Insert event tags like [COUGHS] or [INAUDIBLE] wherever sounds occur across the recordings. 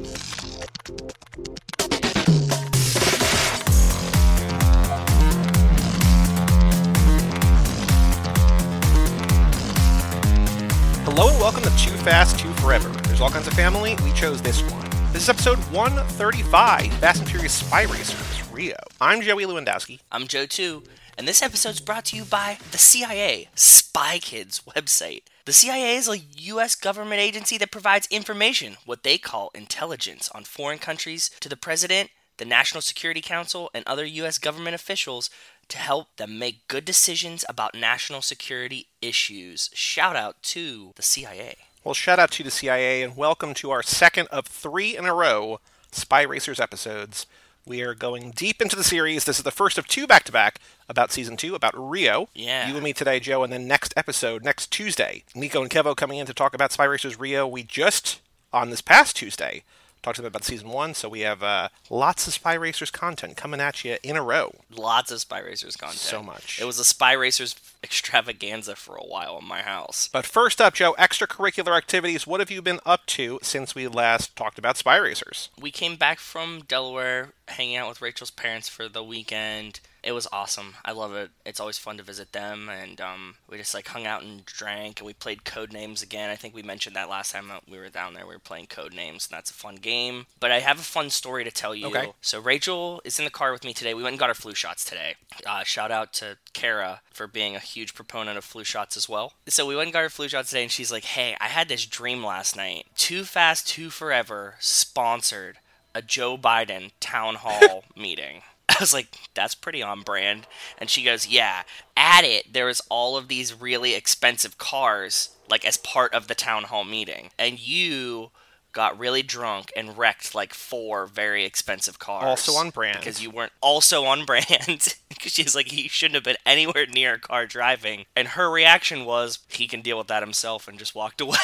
Hello and welcome to Too Fast, Too Forever. There's all kinds of family. We chose this one. This is episode 135, Fast and Furious Spy Racers, Rio. I'm Joey Lewandowski. I'm Joe too, and this episode's brought to you by the CIA, Spy Kids website. The CIA is a U.S. government agency that provides information, what they call intelligence, on foreign countries to the President, the National Security Council, and other U.S. government officials to help them make good decisions about national security issues. Shout out to the CIA. Well, shout out to the CIA and welcome to our second of three in a row Spy Racers episodes. We are going deep into the series. This is the first of two back to back about season two, about Rio. Yeah. You and me today, Joe, and then next episode, next Tuesday, Nico and Kevo coming in to talk about Spy Racers Rio. We just, on this past Tuesday, talked to them about season one, so we have uh, lots of Spy Racers content coming at you in a row. Lots of Spy Racers content. So much. It was a Spy Racers extravaganza for a while in my house. But first up, Joe, extracurricular activities. What have you been up to since we last talked about Spy Racers? We came back from Delaware, hanging out with Rachel's parents for the weekend. It was awesome. I love it. It's always fun to visit them, and um, we just like hung out and drank, and we played Code Names again. I think we mentioned that last time that we were down there. We were playing Code Names, and that's a fun game. But I have a fun story to tell you. Okay. So Rachel is in the car with me today. We went and got our flu shots today. Uh, shout out to Kara for being a huge proponent of flu shots as well. So we went and got our flu shots today, and she's like, "Hey, I had this dream last night. Too Fast, Too Forever sponsored a Joe Biden town hall [LAUGHS] meeting." [LAUGHS] I was like, "That's pretty on brand." And she goes, "Yeah." At it, there was all of these really expensive cars, like as part of the town hall meeting, and you got really drunk and wrecked like four very expensive cars. Also on brand. Because you weren't also on brand. [LAUGHS] Because she's like, he shouldn't have been anywhere near a car driving. And her reaction was, he can deal with that himself and just walked [LAUGHS] away.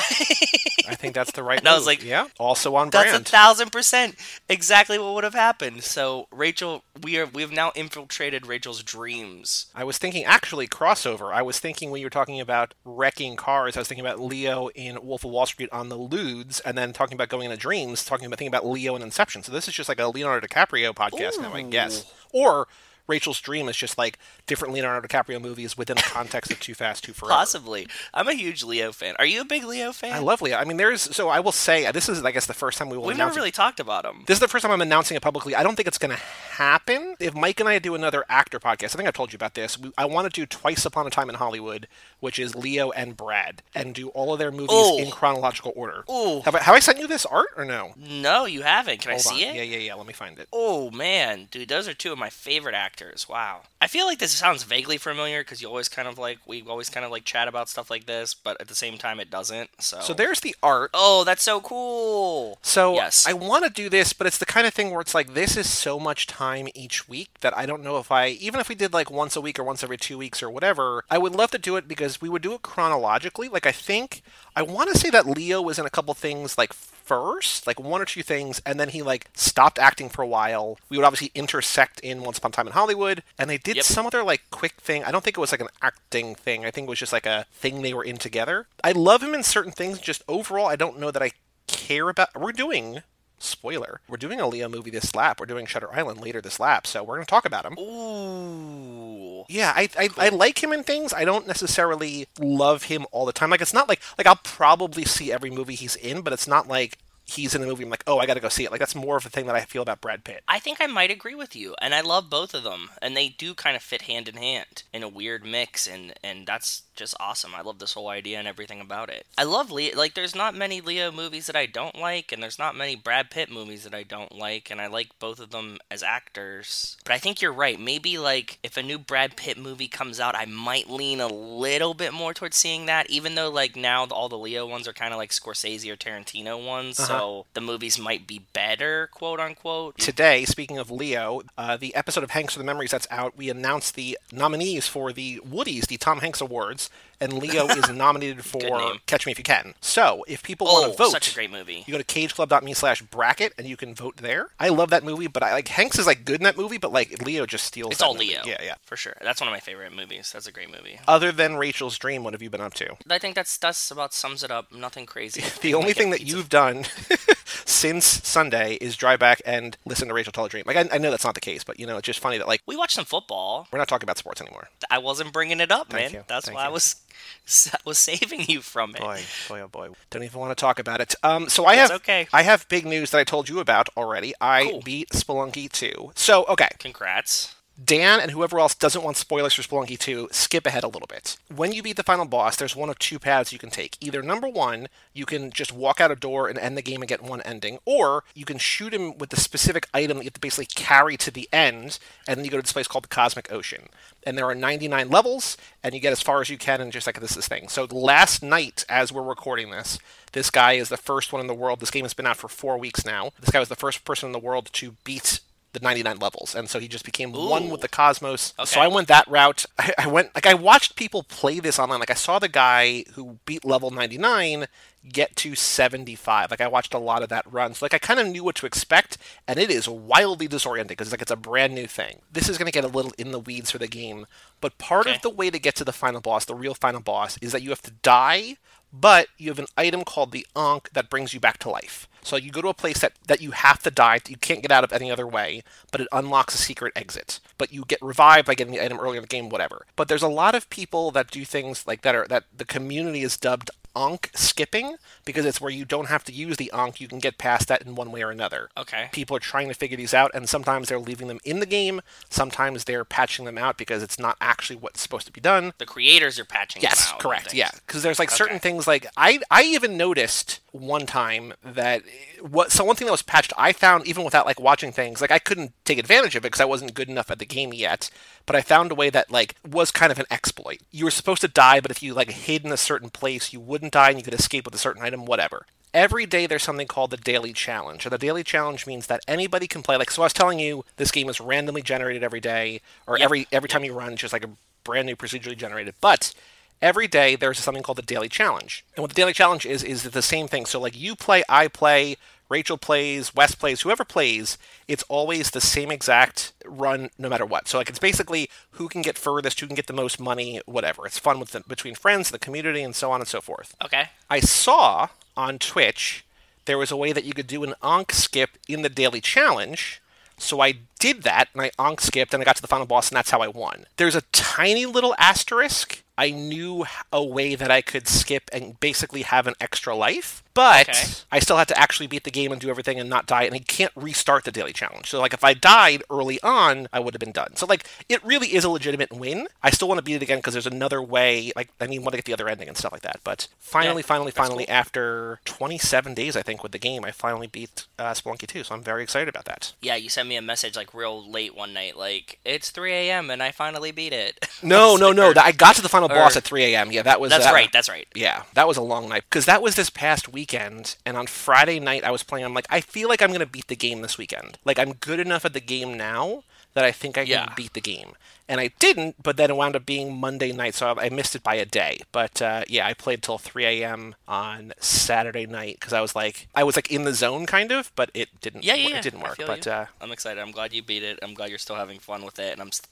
I think that's the right And I was like, yeah, also on That's brand. a thousand percent exactly what would have happened. So Rachel, we are we have now infiltrated Rachel's dreams. I was thinking actually crossover. I was thinking when you were talking about wrecking cars, I was thinking about Leo in Wolf of Wall Street on the Ludes, and then talking about going into dreams, talking about thinking about Leo and Inception. So this is just like a Leonardo DiCaprio podcast now, I guess. Or Rachel's Dream is just like different Leonardo DiCaprio movies within the context of Too Fast, Too Forever. Possibly. I'm a huge Leo fan. Are you a big Leo fan? I love Leo. I mean, there's so I will say this is I guess the first time we will We've never it. really talked about him. This is the first time I'm announcing it publicly. I don't think it's going to happen. If Mike and I do another actor podcast, I think I've told you about this. We, I want to do Twice Upon a Time in Hollywood, which is Leo and Brad, and do all of their movies Oh. in chronological order. Ooh. Have I, have I sent you this art or no? No, you haven't. Can I see on. it? Yeah, yeah, yeah. Let me find it. Oh man, dude, those are two of my favorite actors. Wow. I feel like this sounds vaguely familiar because you always kind of like we always kind of like chat about stuff like this, but at the same time it doesn't. So. So there's the art. Oh, that's so cool. So Yes. I want to do this, but it's the kind of thing where it's like this is so much time each week that I don't know if I even if we did like once a week or once every two weeks or whatever, I would love to do it because we would do it chronologically. Like I think I want to say that Leo was in a couple things like first, like one or two things, and then he like stopped acting for a while. We would obviously intersect in Once Upon a Time in Hollywood, and they did Yep. some other like quick thing. I don't think it was like an acting thing. I think it was just like a thing they were in together. I love him in certain things. Just overall, I don't know that I care about. We're doing spoiler. We're doing a Leo movie this lap. We're doing Shutter Island later this lap, so we're going to talk about him. Ooh. Yeah, I, I I like him in things. I don't necessarily love him all the time. Like it's not like like I'll probably see every movie he's in, but it's not like he's in the movie. I'm like, oh, I got to go see it. Like that's more of a thing that I feel about Brad Pitt. I think I might agree with you, and I love both of them, and they do kind of fit hand in hand in a weird mix, and and that's just awesome. I love this whole idea and everything about it. I love Leo. Like, there's not many Leo movies that I don't like, and there's not many Brad Pitt movies that I don't like, and I like both of them as actors. But I think you're right. Maybe like if a new Brad Pitt movie comes out, I might lean a little bit more towards seeing that, even though like now all the Leo ones are kind of like Scorsese or Tarantino ones, so the movies might be better, quote unquote. Today, speaking of Leo, uh, the episode of Hanks for the Memories that's out, we announced the nominees for the Woodies, the Tom Hanks Awards, and Leo is [LAUGHS] nominated for. Catch Me If You Can. So, if people Oh, want to vote, such a great movie. you go to cageclub.me slash bracket and you can vote there. I love that movie, but I like Hanks is like good in that movie, but like Leo just steals. It's all movie. Leo. Yeah, yeah. For sure. That's one of my favorite movies. That's a great movie. Other than Rachel's Dream, what have you been up to? I think that's that's about sums it up. Nothing crazy. [LAUGHS] The only thing that pizza- you've done [LAUGHS] since Sunday is drive back and listen to Rachel tell a dream. Like I, I know that's not the case, but you know it's just funny that like We watched some football. we're not talking about sports anymore. I wasn't bringing it up, Thank man. you. That's Thank why I was [LAUGHS] was saving you from it. Boy, boy, oh boy. Don't even want to talk about it. Um, so I have okay. I have big news that I told you about already. I Cool. beat Spelunky 2. So okay, Congrats. Dan and whoever else doesn't want spoilers for Spelunky 2, skip ahead a little bit. When you beat the final boss, there's one of two paths you can take. Either number one, you can just walk out a door and end the game and get one ending, or you can shoot him with the specific item that you have to basically carry to the end, and then you go to this place called the Cosmic Ocean. And there are 99 levels, and you get as far as you can and just like this is thing. So last night, as we're recording this, this guy is the first one in the world. This game has been out for four weeks now. This guy was the first person in the world to beat the 99 levels and so he just became one with the cosmos. So i went that route. [LAUGHS] I, I went like i watched people play this online. Like i saw the guy who beat level 99 get to 75 like i watched a lot of that run. So like i kind of knew what to expect and it is wildly disorienting because like it's a brand new thing. This is going to get a little in the weeds for the game but part Okay. of the way to get to the final boss the real final boss is that you have to die but you have an item called the Ankh that brings you back to life. So you go to a place that, that you have to die, you can't get out of any other way, but it unlocks a secret exit. But you get revived by getting the item earlier in the game, whatever. But there's a lot of people that do things like that are that the community is dubbed Ankh skipping because it's where you don't have to use the Ankh, you can get past that in one way or another. Okay. People are trying to figure these out, and sometimes they're leaving them in the game, sometimes they're patching them out because it's not actually what's supposed to be done. The creators are patching them Yes, correct. Yeah, because there's like certain things like I I even noticed one time that what so one thing that was patched I found even without like watching things like I couldn't take advantage of it because I wasn't good enough at the game yet. But I found a way that like was kind of an exploit. You were supposed to die, but if you like hid in a certain place, you wouldn't die and you could escape with a certain item, whatever. Every day there's something called the daily challenge. And the daily challenge means that anybody can play like so I was telling you this game is randomly generated every day or Yep. every every time you run it's just like a brand new procedurally generated. But every day there's something called the daily challenge. And what the daily challenge is is the same thing. So like you play, I play, Rachel plays, Wes plays, whoever plays, it's always the same exact run no matter what. So like it's basically who can get furthest, who can get the most money, whatever. It's fun with the, between friends, the community, and so on and so forth. Okay. I saw on Twitch there was a way that you could do an Ankh skip in the daily challenge. So I did that and I Ankh skipped and I got to the final boss and that's how I won. There's a tiny little asterisk. I knew a way that I could skip and basically have an extra life, but Okay. I still had to actually beat the game and do everything and not die and I can't restart the daily challenge. So like if I died early on, I would have been done. So like it really is a legitimate win. I still want to beat it again because there's another way like I need want to get the other ending and stuff like that. But finally, Yeah, finally, finally, cool. after 27 days, I think, with the game, I finally beat uh, Spelunky 2, so I'm very excited about that. Yeah, you sent me a message like real late one night, like it's 3 a.m. and I finally beat it. [LAUGHS] No, no, no. Or- I got to the final boss at 3 a.m. Yeah, that was That's that- right. That's right. Yeah, that was a long night because that was this past weekend, and on Friday night I was playing. I'm like, I feel like I'm gonna beat the game this weekend. Like I'm good enough at the game now that I think I can Yeah. beat the game. And I didn't, but then it wound up being Monday night, so I I missed it by a day. But uh, yeah, I played till 3 a.m. on Saturday night because I was like, I was like in the zone kind of, but it didn't. Yeah, yeah, yeah. It didn't work. But uh, I'm excited. I'm glad you beat it. I'm glad you're still having fun with it, and I'm st-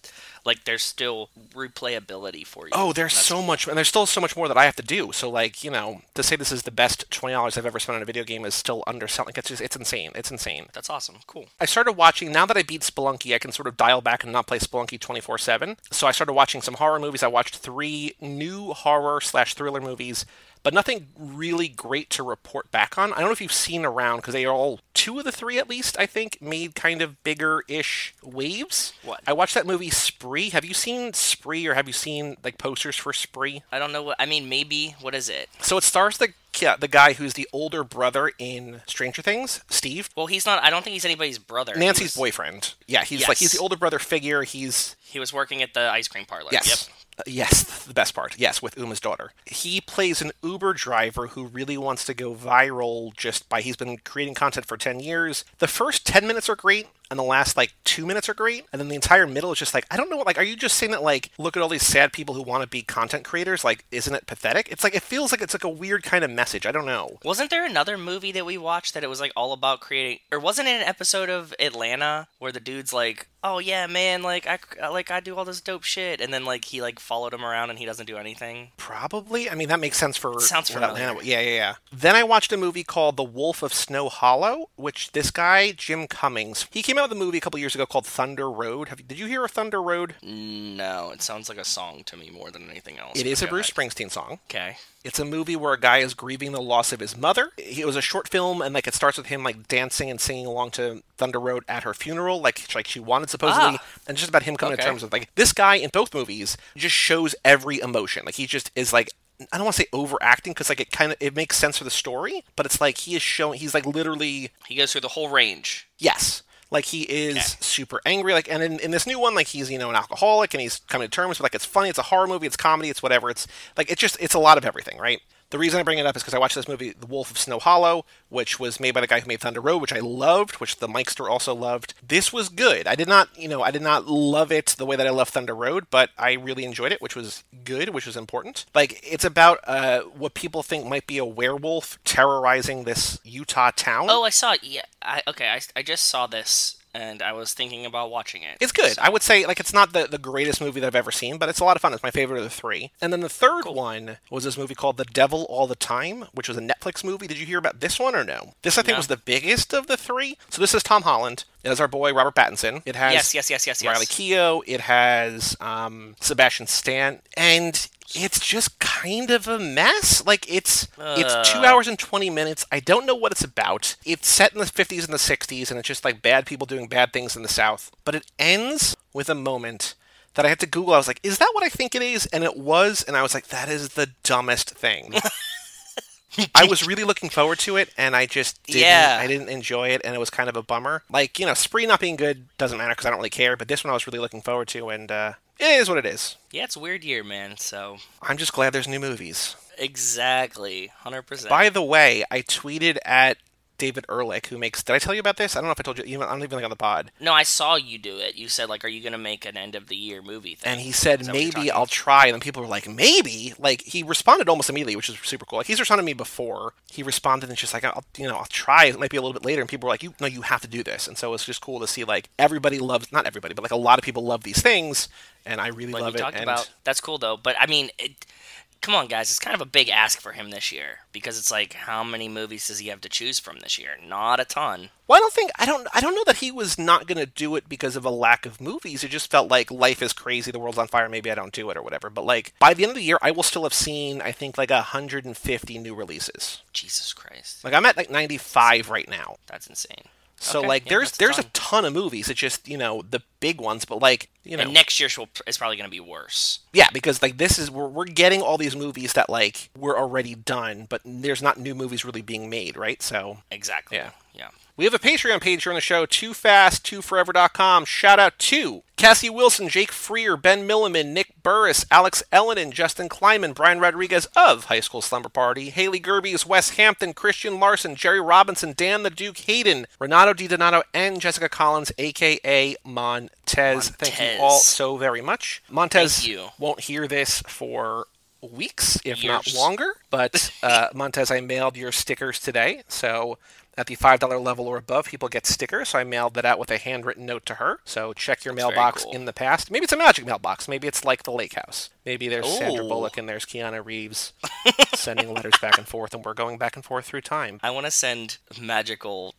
like, there's still replayability for you. Oh, there's That's- so much, and there's still so much more that I have to do. So, like, you know, to say this is the best twenty dollars I've ever spent on a video game is still underselling. It's just, it's insane. It's insane. That's awesome. Cool. I started watching now that I beat Spelunky, I can sort of dial back and not play Spelunky twenty four seven. So I started watching some horror movies. I watched three new horror slash thriller movies. But nothing really great to report back on. I don't know if you've seen around because they are all two of the three at least. I think made kind of bigger ish waves. What? I watched that movie Spree. Have you seen Spree or have you seen like posters for Spree? I don't know what. I mean, maybe. What is it? So it stars the yeah, the guy who's the older brother in Stranger Things, Steve. Well, he's not. I don't think he's anybody's brother. Nancy's was- boyfriend. Yeah, he's like he's the older brother figure. He's He was working at the ice cream parlor. yes. Uh, yes, the best part. Yes, with Uma's daughter. He plays an Uber driver who really wants to go viral just by he's been creating content for 10 years. The first 10 minutes are great. And the last like two minutes are great, and then the entire middle is just like I don't know. Like, are you just saying that like look at all these sad people who want to be content creators? Like, isn't it pathetic? It's like it feels like it's like a weird kind of message. I don't know. Wasn't there another movie that we watched that it was like all about creating, or wasn't it an episode of Atlanta where the dude's like, "Oh yeah, man, like I like I do all this dope shit," and then like he like followed him around and he doesn't do anything. Probably. I mean, that makes sense for Sounds familiar. Atlanta- Yeah, yeah, yeah. Then I watched a movie called The Wolf of Snow Hollow, which this guy Jim Cummings he came out a movie a couple years ago called Thunder Road. Have you, did you hear of Thunder Road? No, it sounds like a song to me more than anything else. It is a Bruce. Springsteen song. Okay. It's a movie where a guy is grieving the loss of his mother. It was a short film, and like it starts with him like dancing and singing along to Thunder Road at her funeral, like like she wanted supposedly, Ah. and just about him coming to terms with like this guy in both movies just shows every emotion. Like he just is like I don't want to say overacting because like it kind of it makes sense for the story, but it's like he is showing he's like literally He goes through the whole range. yes. Like he is Okay. super angry, like, and in, in this new one, like he's you know an alcoholic, and he's coming to terms with like it's funny, it's a horror movie, it's comedy, it's whatever, it's like it's just it's a lot of everything, right? The reason I bring it up is because I watched this movie, The Wolf of Snow Hollow, which was made by the guy who made Thunder Road, which I loved, which the Mikester also loved. This was good. I did not, you know, I did not love it the way that I loved Thunder Road, but I really enjoyed it, which was good, which was important. Like it's about uh, what people think might be a werewolf terrorizing this Utah town. Oh, I saw it. Yeah. I, okay, I, I just saw this and I was thinking about watching it. It's good. I would say like it's not the, the greatest movie that I've ever seen, but it's a lot of fun. It's my favorite of the three. And then the third one was this movie called The Devil All the Time, which was a Netflix movie. Did you hear about this one or no? This I think No. was the biggest of the three. So this is Tom Holland. It has our boy Robert Pattinson. It has Yes, yes, yes, yes, yes. Riley Keough. It has um, Sebastian Stan, and it's just kind of a mess. Like it's it's two Uh. hours and twenty minutes. I don't know what it's about. It's set in the fifties and the sixties, and it's just like bad people doing bad things in the South. But it ends with a moment that I had to Google. I was like, "Is that what I think it is?" And it was, and I was like, "That is the dumbest thing." [LAUGHS] [LAUGHS] I was really looking forward to it, and I just didn't. Yeah. I didn't enjoy it, and it was kind of a bummer. Like you know, Spree not being good doesn't matter because I don't really care. But this one I was really looking forward to, and uh, it is what it is. Yeah, it's a weird year, man. So I'm just glad there's new movies. exactly, hundred percent. By the way, I tweeted at David Ehrlich, who makes. Did I tell you about this? I don't know if I told you. Even I don't even think on the pod. No, I saw you do it. You said like, "Are you gonna make an end of the year movie thing?" And he said Is that what you're maybe I'll try. And then people were like, maybe. Like he responded almost immediately, which is super cool. Like he's responded to me before. He responded and just like, I'll, you know, I'll try. It might be a little bit later. And people were like, you no, you have to do this. And so it's just cool to see like everybody loves not everybody, but like a lot of people love these things, and I really like love it. and about. That's cool though. But I mean, it, come on, guys, it's kind of a big ask for him this year because it's like, how many movies does he have to choose from this year? Not a ton. Well, I don't think I don't I don't know that he was not going to do it because of a lack of movies. It just felt like life is crazy, the world's on fire, maybe I don't do it or whatever. But like by the end of the year, I will still have seen I think like 150 new releases. Jesus Christ, Like I'm at like 95 right now. that's insane. So Okay, like yeah, there's there's a ton. ton of movies. It's just, you know, the big ones, but like, you know, And next year will- is probably going to be worse. yeah, because like this is we're we're getting all these movies that like were already done, but there's not new movies really being made, right? So Exactly. Yeah. Yeah. We have a Patreon page here on the show, too fast, too forever.com. Shout out to Cassie Wilson, Jake Freer, Ben Milliman, Nick Burris, Alex Ellenin, Justin Kleiman, Brian Rodriguez of High School Slumber Party, Haley Gerbies, Wes Hampton, Christian Larson, Jerry Robinson, Dan the Duke Hayden, Renato Di Donato, and Jessica Collins, aka Montez. Thank you all so very much. Montez you. won't hear this for weeks, if not longer. But uh, [LAUGHS] Montez, I mailed your stickers today. So at the five dollar level or above, people get stickers. So I mailed that out with a handwritten note to her. So check your That's mailbox cool. in the past. Maybe it's a magic mailbox. Maybe it's like the Lake House. Maybe there's Sandra Bullock and there's Keanu Reeves [LAUGHS] sending letters back and forth, and we're going back and forth through time. I want to send magical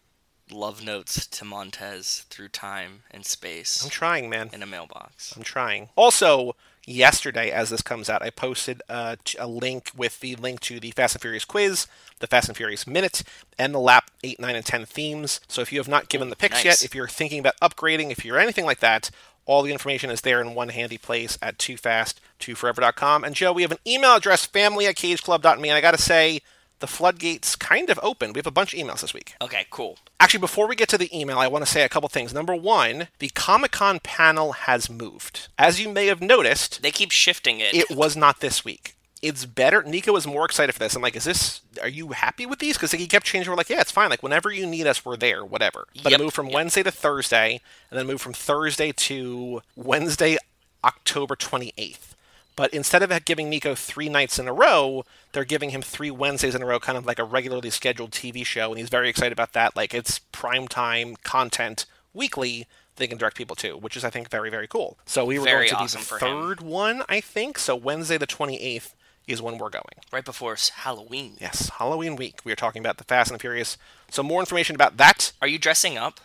love notes to Montez through time and space. I'm trying, man. in a mailbox. I'm trying. Also, yesterday, as this comes out, I posted uh, a link with the link to the Fast and Furious quiz, the Fast and Furious minute, and the lap 8, 9, and 10 themes. So if you have not given the picks nice. yet, if you're thinking about upgrading, if you're anything like that, all the information is there in one handy place at toofast2forever.com. And Joe, we have an email address, family at cageclub.me, and I got to say, the floodgates kind of open. We have a bunch of emails this week. Okay, cool. Actually, before we get to the email, I want to say a couple things. Number one, the Comic Con panel has moved. As you may have noticed, They keep shifting it. it was not this week. it's better. Nico was more excited for this. I'm like, is this? Are you happy with these? Because he kept changing. We're like, yeah, it's fine. Like whenever you need us, we're there. Whatever. But Yep, it moved from yep. Wednesday to Thursday, and then moved from Thursday to Wednesday, October 28th. But instead of giving Nico three nights in a row, they're giving him three Wednesdays in a row, kind of like a regularly scheduled TV show, and he's very excited about that. Like it's prime time content weekly they can direct people to, which is I think very very cool. So we were Very going to awesome the him. third one, I think. So Wednesday the 28th is when we're going. Right before Halloween. Yes, Halloween week. We are talking about the Fast and the Furious. So more information about that. Are you dressing up?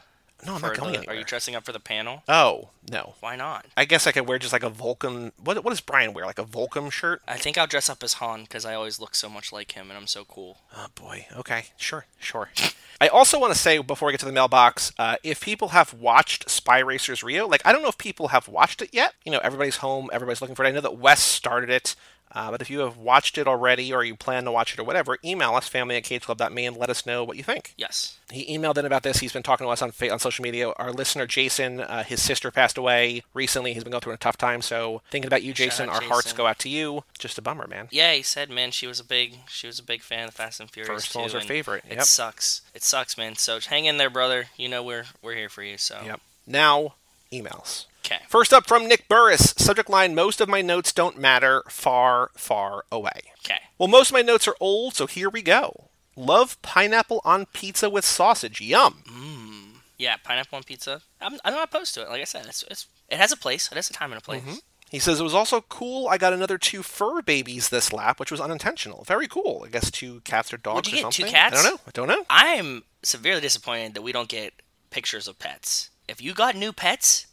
No, I'm not going the, anywhere. Are you dressing up for the panel? oh no. Why not? I guess I could wear just like a Vulcan. What what does Brian wear? Like a Vulcan shirt? I think I'll dress up as Han because I always look so much like him and I'm so cool. Oh boy. Okay. Sure. Sure. [LAUGHS] I also want to say before we get to the mailbox, uh, if people have watched Spy Racers Rio, like I don't know if people have watched it yet. You know, everybody's home, everybody's looking for it. I know that Wes started it. Uh, but if you have watched it already or you plan to watch it or whatever, email us, family at cageclub.me, and let us know what you think. Yes. He emailed in about this. He's been talking to us on on social media. Our listener Jason, uh, his sister passed away recently. He's been going through a tough time. So thinking about you, Jason. Our hearts go out to you. Just a bummer, man. Yeah, he said, man, she was a big, she was a big fan of Fast and Furious First one was her favorite, It sucks. It sucks, man. So hang in there, brother. You know we're we're here for you. So Yep. Now, emails. Okay. First up from Nick Burris. Subject line: Most of my notes don't matter. Far, far away. Okay. Well, most of my notes are old, so here we go. Love pineapple on pizza with sausage. Yum. Yeah, pineapple on pizza. I'm, I'm not opposed to it. Like I said, it's, it's it has a place. It has a time and a place. Mm-hmm. He says it was also cool. I got another two fur babies this lap, which was unintentional. Very cool. I guess two cats or dogs you or get, two something. cats? I don't know. I don't know. I'm severely disappointed that we don't get pictures of pets. If you got new pets,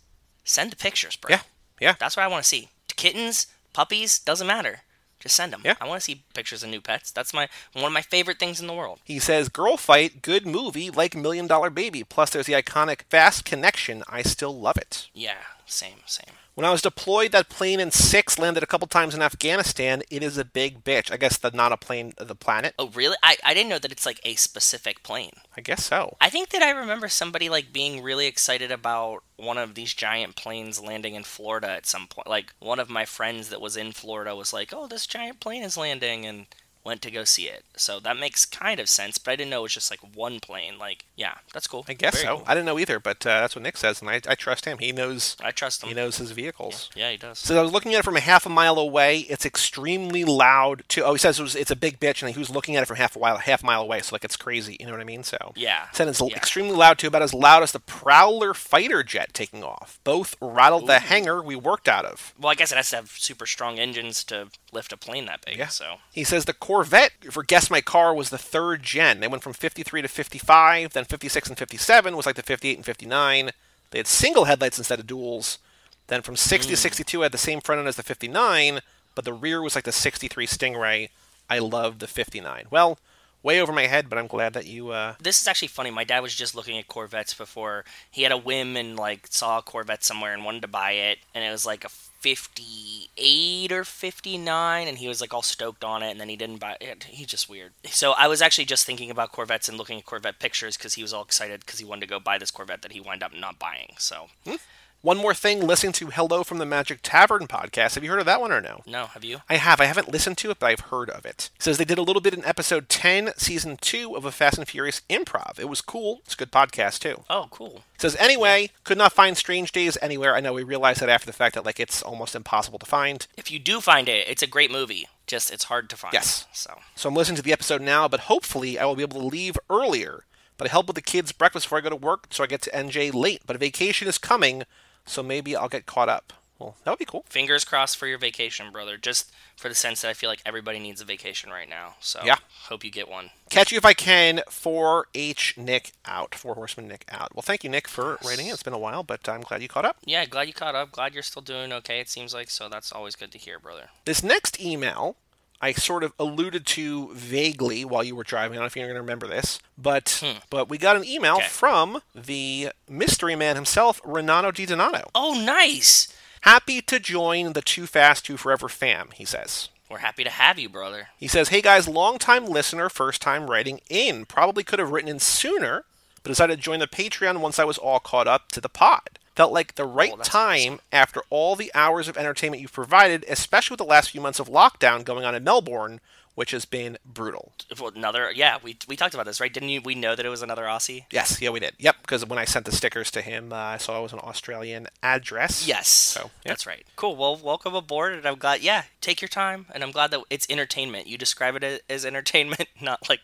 send the pictures, bro. Yeah. Yeah. That's what I want to see. Kittens, puppies, doesn't matter. Just send them. Yeah. I want to see pictures of new pets. That's my one of my favorite things in the world. He says, Girlfight, good movie, like Million Dollar Baby. Plus, there's the iconic Fast Connection. I still love it. Yeah, same, same. When I was deployed, that plane in six landed a couple times in Afghanistan. It is a big bitch. I guess the not a plane, the planet. Oh, really? I, I didn't know that it's like a specific plane. I guess so. I think that I remember somebody like being really excited about one of these giant planes landing in Florida at some point. Like one of my friends that was in Florida was like, "Oh, this giant plane is landing," and went to go see it. So that makes kind of sense, but I didn't know it was just like one plane. Like, yeah, that's cool. I guess Very so. cool. I didn't know either, but uh, that's what Nick says, and I, I trust him. He knows I trust him. he knows his vehicles. Yeah, he does. So I was looking at it from a half a mile away. It's extremely loud. To oh, he says it was, it's a big bitch, and he was looking at it from half a mile half mile away. So like it's crazy. You know what I mean? So Yeah. Said it's Yeah. extremely loud too, about as loud as the Prowler fighter jet taking off. Both rattled the hangar we worked out of. Well, I guess it has to have super strong engines to lift a plane that big. Yeah. So He says the Corvette for Guess My Car was the third gen. They went from 53 to 55, then 56 and 57 was like the 58 and 59. They had single headlights instead of duals. Then from 60 to 62 had the same front end as the 59, but the rear was like the 63 Stingray. I loved the 59. Well, way over my head, but I'm glad that you. Uh, this is actually funny. My dad was just looking at Corvettes before he had a whim and like saw a Corvette somewhere and wanted to buy it, and it was like a 58 or 59, and he was like all stoked on it, and then he didn't buy it. He's just weird. So I was actually just thinking about Corvettes and looking at Corvette pictures because he was all excited because he wanted to go buy this Corvette that he wound up not buying. So hmm. One more thing, listening to Hello from the Magic Tavern podcast. Have you heard of that one or no? no, have you? I have. I haven't listened to it, but I've heard of it. It says they did a little bit in episode 10, season 2 of a Fast and Furious improv. It was cool. It's a good podcast, too. Oh, cool. It says, anyway, could not find Strange Days anywhere. I know we realized that after the fact that, like, it's almost impossible to find. If you do find it, it's a great movie. Just it's hard to find. Yes. So So I'm listening to the episode now, but hopefully I will be able to leave earlier. But I help with the kids' breakfast before I go to work, so I get to NJ late. But a vacation is coming, so maybe I'll get caught up. Well, that would be cool. fingers crossed for your vacation, brother. Just for the sense that I feel like everybody needs a vacation right now. So Yeah. hope you get one. Catch you if I can. 4H Nick out. Four Horseman Nick out. Well, thank you, Nick, for writing in. It's been a while, but I'm glad you caught up. Yeah, glad you caught up. Glad you're still doing okay. It seems like so. That's always good to hear, brother. This next email, I sort of alluded to vaguely while you were driving. I don't know if you're going to remember this, but hmm. but we got an email Okay. from the mystery man himself, Renato Di Donato. Oh, nice. Happy to join the Too Fast, Too Forever fam, he says. We're happy to have you, brother. He says, Hey guys, long time listener, first time writing in. Probably could have written in sooner, but decided to join the Patreon once I was all caught up to the pod. Felt like the right Oh, time after all the hours of entertainment you've provided, especially with the last few months of lockdown going on in Melbourne, which has been brutal. Another, yeah, we we talked about this, right? Didn't you? We know that it was another Aussie. Yes, yeah, we did. Yep, because when I sent the stickers to him, uh, I saw it was an Australian address. Yes, So, yeah. that's right. Cool. Well, welcome aboard, and I'm glad. Yeah, take your time, and I'm glad that it's entertainment. You describe it as entertainment, [LAUGHS] not like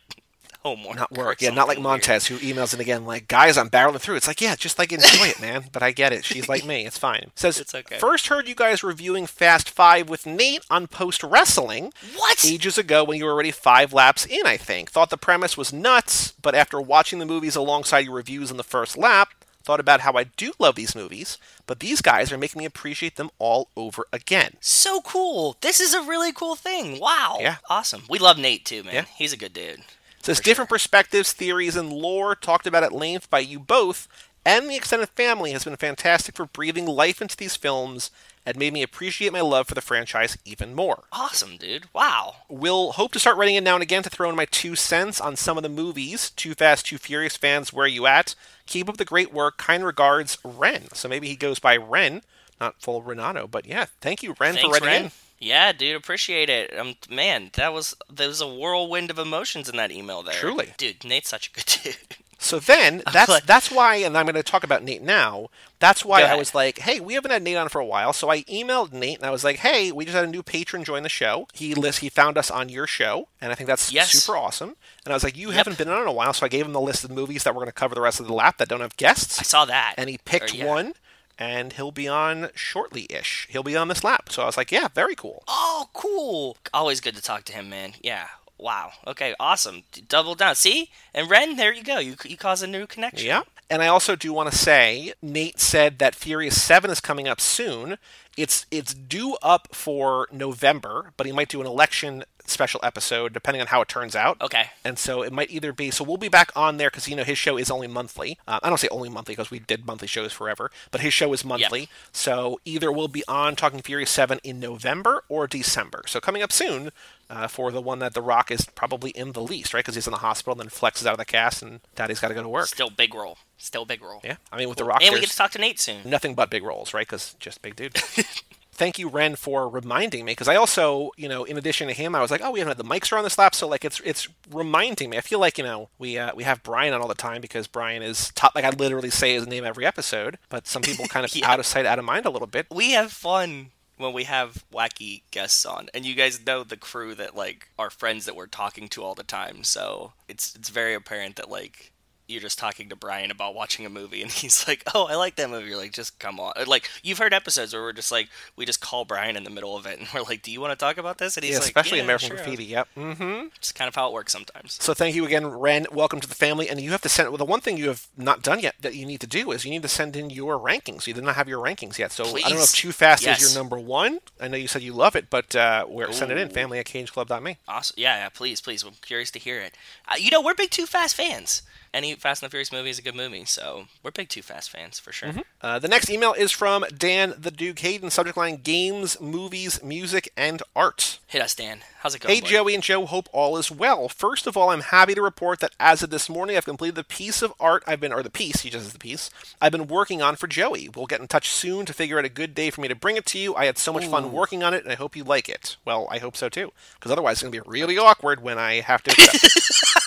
[LAUGHS] Oh, homework. Not work. Yeah, not like something weird. Montez who emails in again like, guys, I'm barreling through. It's like, yeah, just like enjoy it, man. But I get it. She's like me. It's fine. [LAUGHS] Says, It's okay. first heard you guys reviewing Fast Five with Nate on Post Wrestling What? ages ago when you were already five laps in, I think. Thought the premise was nuts, but after watching the movies alongside your reviews on the first lap, thought about how I do love these movies, but these guys are making me appreciate them all over again. So cool. This is a really cool thing. Wow. Yeah. Awesome. We love Nate too, man. Yeah. He's a good dude. Says different perspectives, theories, and lore talked about at length by you both and the extended family has been fantastic for breathing life into these films and made me appreciate my love for the franchise even more. Awesome, dude. Wow. Will hope to start writing in now and again to throw in my two cents on some of the movies. Too Fast, Too Furious fans, where are you at? Keep up the great work. Kind regards, Ren. So maybe he goes by Ren, not full Renato. But yeah, thank you, Ren, Thanks, for writing Ren. in. Yeah, dude, appreciate it. Um, man, that was there was a whirlwind of emotions in that email there. Truly. dude. Nate's such a good [LAUGHS] dude. So then that's glad- that's why, and I'm going to talk about Nate now. That's why I was like, "Hey, we haven't had Nate on for a while." So I emailed Nate and I was like, "Hey, we just had a new patron join the show. He list he found us on your show, and I think that's Yes. super awesome." And I was like, "You haven't been on in a while," so I gave him the list of movies that we're going to cover the rest of the lap that don't have guests, I saw that. and he picked Or, yeah. one, and he'll be on shortly-ish. He'll be on this lap. So I was like, "Yeah, very cool." Oh, cool. Always good to talk to him, man. Yeah. Wow. Okay. Awesome. Double down. See? And Ren, there you go. You you cause a new connection. Yeah. And I also do want to say, Nate said that Furious Seven is coming up soon. It's it's due up for November, but he might do an election special episode depending on how it turns out. Okay. And so it might either be so we'll be back on there because you know his show is only monthly. Uh, I don't say only monthly because we did monthly shows forever, but his show is monthly. So either we'll be on talking Fury Seven in November or December. So coming up soon uh, for the one that The Rock is probably in the least, right? Because he's in the hospital and then flexes out of the cast, and Daddy's got to go to work. Still big role. Still big role. Yeah, I mean with The Rock, And we get to talk to Nate soon. nothing but big roles, right? Because just big dude. [LAUGHS] Thank you, Ren, for reminding me. Because I also, you know, in addition to him, I was like, oh, we haven't had the mics are on this lap, so like it's it's reminding me. I feel like you know we uh, we have Brian on all the time because Brian is top. Like I literally say his name every episode, but some people kind of [LAUGHS] Yeah. out of sight, out of mind a little bit. We have fun when we have wacky guests on, and you guys know the crew that like are friends that we're talking to all the time. So it's it's very apparent that like you're just talking to Brian about watching a movie, and [LAUGHS] he's like, "Oh, I like that movie." You're like, "Just come on!" Like you've heard episodes where we're just like, we just call Brian in the middle of it, and [LAUGHS] we're like, "Do you want to talk about this?" And he's Yeah, like, especially "Yeah, American sure." Graffiti. Yep. Mm-hmm. It's kind of how it works sometimes. So thank you again, Ren. Welcome to the family. And you have to send. Well, the one thing you have not done yet that you need to do is you need to send in your rankings. You did not have your rankings yet. So I don't know if Too Fast Yes. is your number one. I know you said you love it, but uh, where send it in family at cageclub.me. Awesome. Yeah, yeah, please, please. I'm curious to hear it. Uh, you know, we're big Too Fast fans. Any Fast and the Furious movie is a good movie, so we're big Too Fast fans for sure. Uh, the next email is from Dan the Duke Hayden. Subject line: Games, movies, music, and art. Hit us, Dan. How's it going? Hey, bud? Joey and Joe, hope all is well. First of all, I'm happy to report that as of this morning, I've completed the piece of art I've been, or the piece, he just says the piece, I've been working on for Joey. We'll get in touch soon to figure out a good day for me to bring it to you. I had so much fun working on it, and I hope you like it. Well, I hope so too, because otherwise it's going to be really awkward when I have to accept it. [LAUGHS]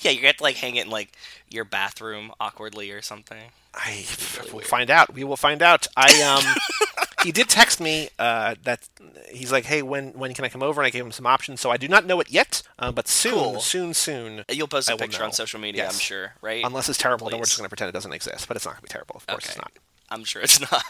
[LAUGHS] Yeah, you're gonna have to like hang it in like your bathroom awkwardly or something. I we'll find out. We will find out. I um [LAUGHS] he did text me uh that he's like, "Hey, when when can I come over?" and I gave him some options. So I do not know it yet, uh, but soon, Cool. soon, soon. You'll post a picture on social media, Yes. I'm sure, right? Unless it's terrible, then we're just going to pretend it doesn't exist. But it's not going to be terrible. Of course, okay. it's not. I'm sure it's [LAUGHS] not.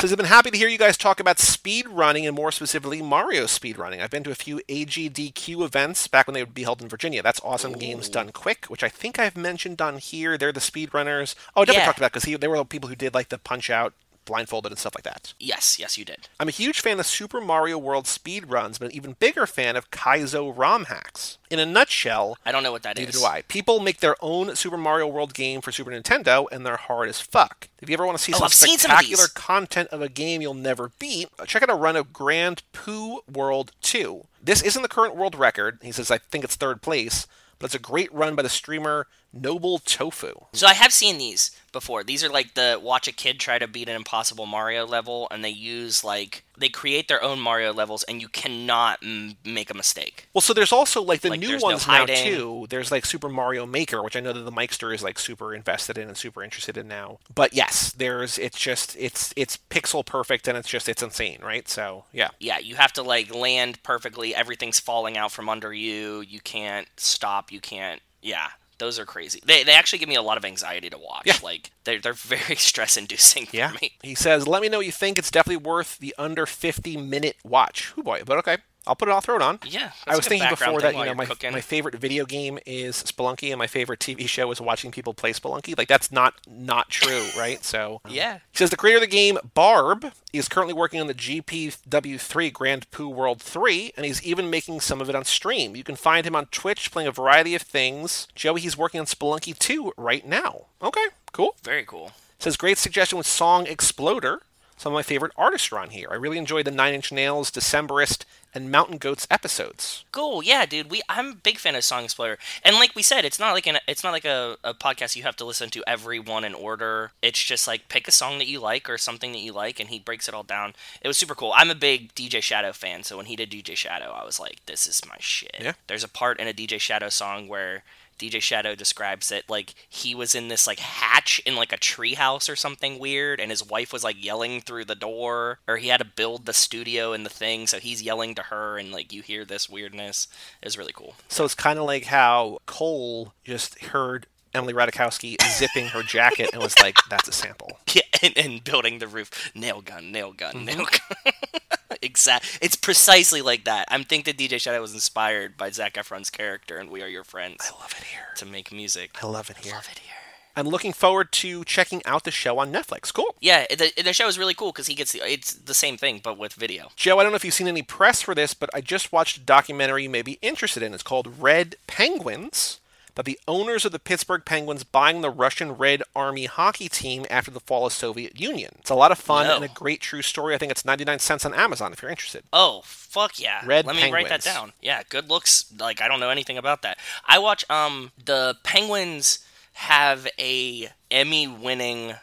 Says, I've been happy to hear you guys talk about speed running and more specifically Mario speed running. I've been to a few AGDQ events back when they would be held in Virginia. That's awesome games done quick, which I think I've mentioned on here. They're the speed runners. Oh, I definitely Yeah. talked about because they were the people who did like the punch out blindfolded and stuff like that. yes, yes, you did. I'm a huge fan of Super Mario World speedruns, but an even bigger fan of Kaizo ROM hacks. In a nutshell, I don't know what that is. Neither do I. People make their own Super Mario World game for Super Nintendo, and they're hard as fuck. If you ever want to see Oh, some I've seen some of spectacular content of a game you'll never beat, check out a run of Grand Poo World 2. This isn't the current world record. He says, I think it's third place, but it's a great run by the streamer Noble Tofu. So I have seen these before. These are like the watch a kid try to beat an impossible Mario level, and they use like they create their own Mario levels, and you cannot m- make a mistake. Well, so there's also like the Like, new there's no ones now too. There's like Super Mario Maker, which I know that the Mikester is like super invested in and super interested in now. But yes, there's it's just it's it's pixel perfect and it's just it's insane, right? So yeah. Yeah, you have to like land perfectly. Everything's falling out from under you. You can't stop. You can't. Yeah, those are crazy. They, they actually give me a lot of anxiety to watch. Yeah. Like they're they're [LAUGHS] very stress inducing for Yeah. me. He says, "Let me know what you think. It's definitely worth the under 50 minute watch." Oh boy, but okay. I'll put it. I'll throw it on. Yeah, I was thinking before that, you know, my, cooking. my favorite video game is Spelunky, and my favorite TV show is watching people play Spelunky. Like that's not not true, [COUGHS] right? So Yeah. He says the creator of the game, Barb, is currently working on the GPW3 Grand Poo World 3, and he's even making some of it on stream. You can find him on Twitch playing a variety of things. Joey, he's working on Spelunky 2 right now. Okay, cool. Very cool. Says great suggestion with Song Exploder. Some of my favorite artists are on here. I really enjoyed the Nine Inch Nails, Decemberist, and Mountain Goats episodes. Cool, yeah, dude. We I'm a big fan of Song Exploder, and like we said, it's not like an it's not like a, a podcast you have to listen to every one in order. It's just like pick a song that you like or something that you like, and he breaks it all down. It was super cool. I'm a big DJ Shadow fan, so when he did DJ Shadow, I was like, this is my shit. Yeah. There's a part in a DJ Shadow song where DJ Shadow describes it like he was in this like hatch in like a treehouse or something weird, and his wife was like yelling through the door, or he had to build the studio and the thing, so he's yelling to her, and like you hear this weirdness. It was really cool. So it's kind of like how Cole just heard Emily Ratajkowski zipping her jacket and was like, that's a sample. [LAUGHS] Yeah, and, and building the roof, nail gun, nail gun, mm-hmm. nail gun. [LAUGHS] exact. It's precisely like that. I'm think that DJ Shadow was inspired by Zac Efron's character and We Are Your Friends I love it here. to make music. I love it here. Love it here. I'm looking forward to checking out the show on Netflix. Cool. Yeah, the, the show is really cool because he gets the, it's the same thing but with video. Joe, I don't know if you've seen any press for this, but I just watched a documentary you may be interested in. It's called Red Penguins. About the owners of the Pittsburgh Penguins buying the Russian Red Army hockey team after the fall of Soviet Union. It's a lot of fun No. and a great true story. I think it's 99 cents on Amazon if you're interested. Oh fuck yeah! Red Let me write that down. Yeah, good looks. Like I don't know anything about that. I watch. Um, the Penguins have a Emmy-winning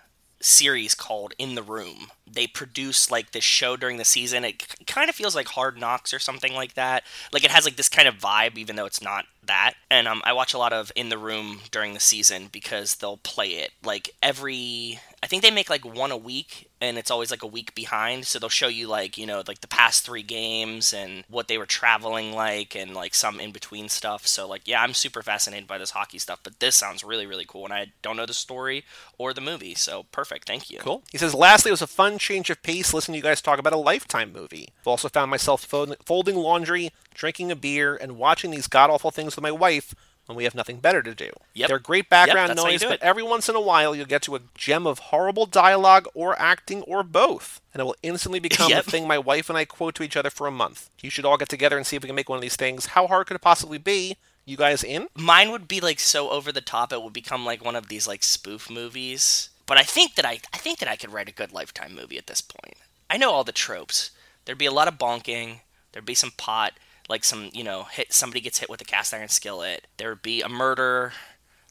series called In the Room. They produce like this show during the season. It k- kind of feels like Hard Knocks or something like that. Like it has like this kind of vibe, even though it's not that. And um, I watch a lot of In the Room during the season because they'll play it like every. I think they make like one a week, and it's always like a week behind. So they'll show you like you know like the past three games and what they were traveling like, and like some in between stuff. So like yeah, I'm super fascinated by this hockey stuff. But this sounds really really cool, and I don't know the story or the movie. So perfect, thank you. Cool. He says, lastly, it was a fun change of pace listening to you guys talk about a Lifetime movie. I've also found myself fold- folding laundry, drinking a beer, and watching these god awful things with my wife when we have nothing better to do. Yep. They're great background you noise, but every once in a while you'll get to a gem of horrible dialogue or acting or both. And it will instantly [LAUGHS] become Yep. the thing my wife and I quote to each other for a month. You should all get together and see if we can make one of these things. How hard could it possibly be? You guys in? mine would be like so over the top it would become like one of these like spoof movies but i think that i i think that i could write a good lifetime movie at this point i know all the tropes there'd be a lot of bonking there'd be some pot like some you know hit somebody gets hit with a cast iron skillet there would be a murder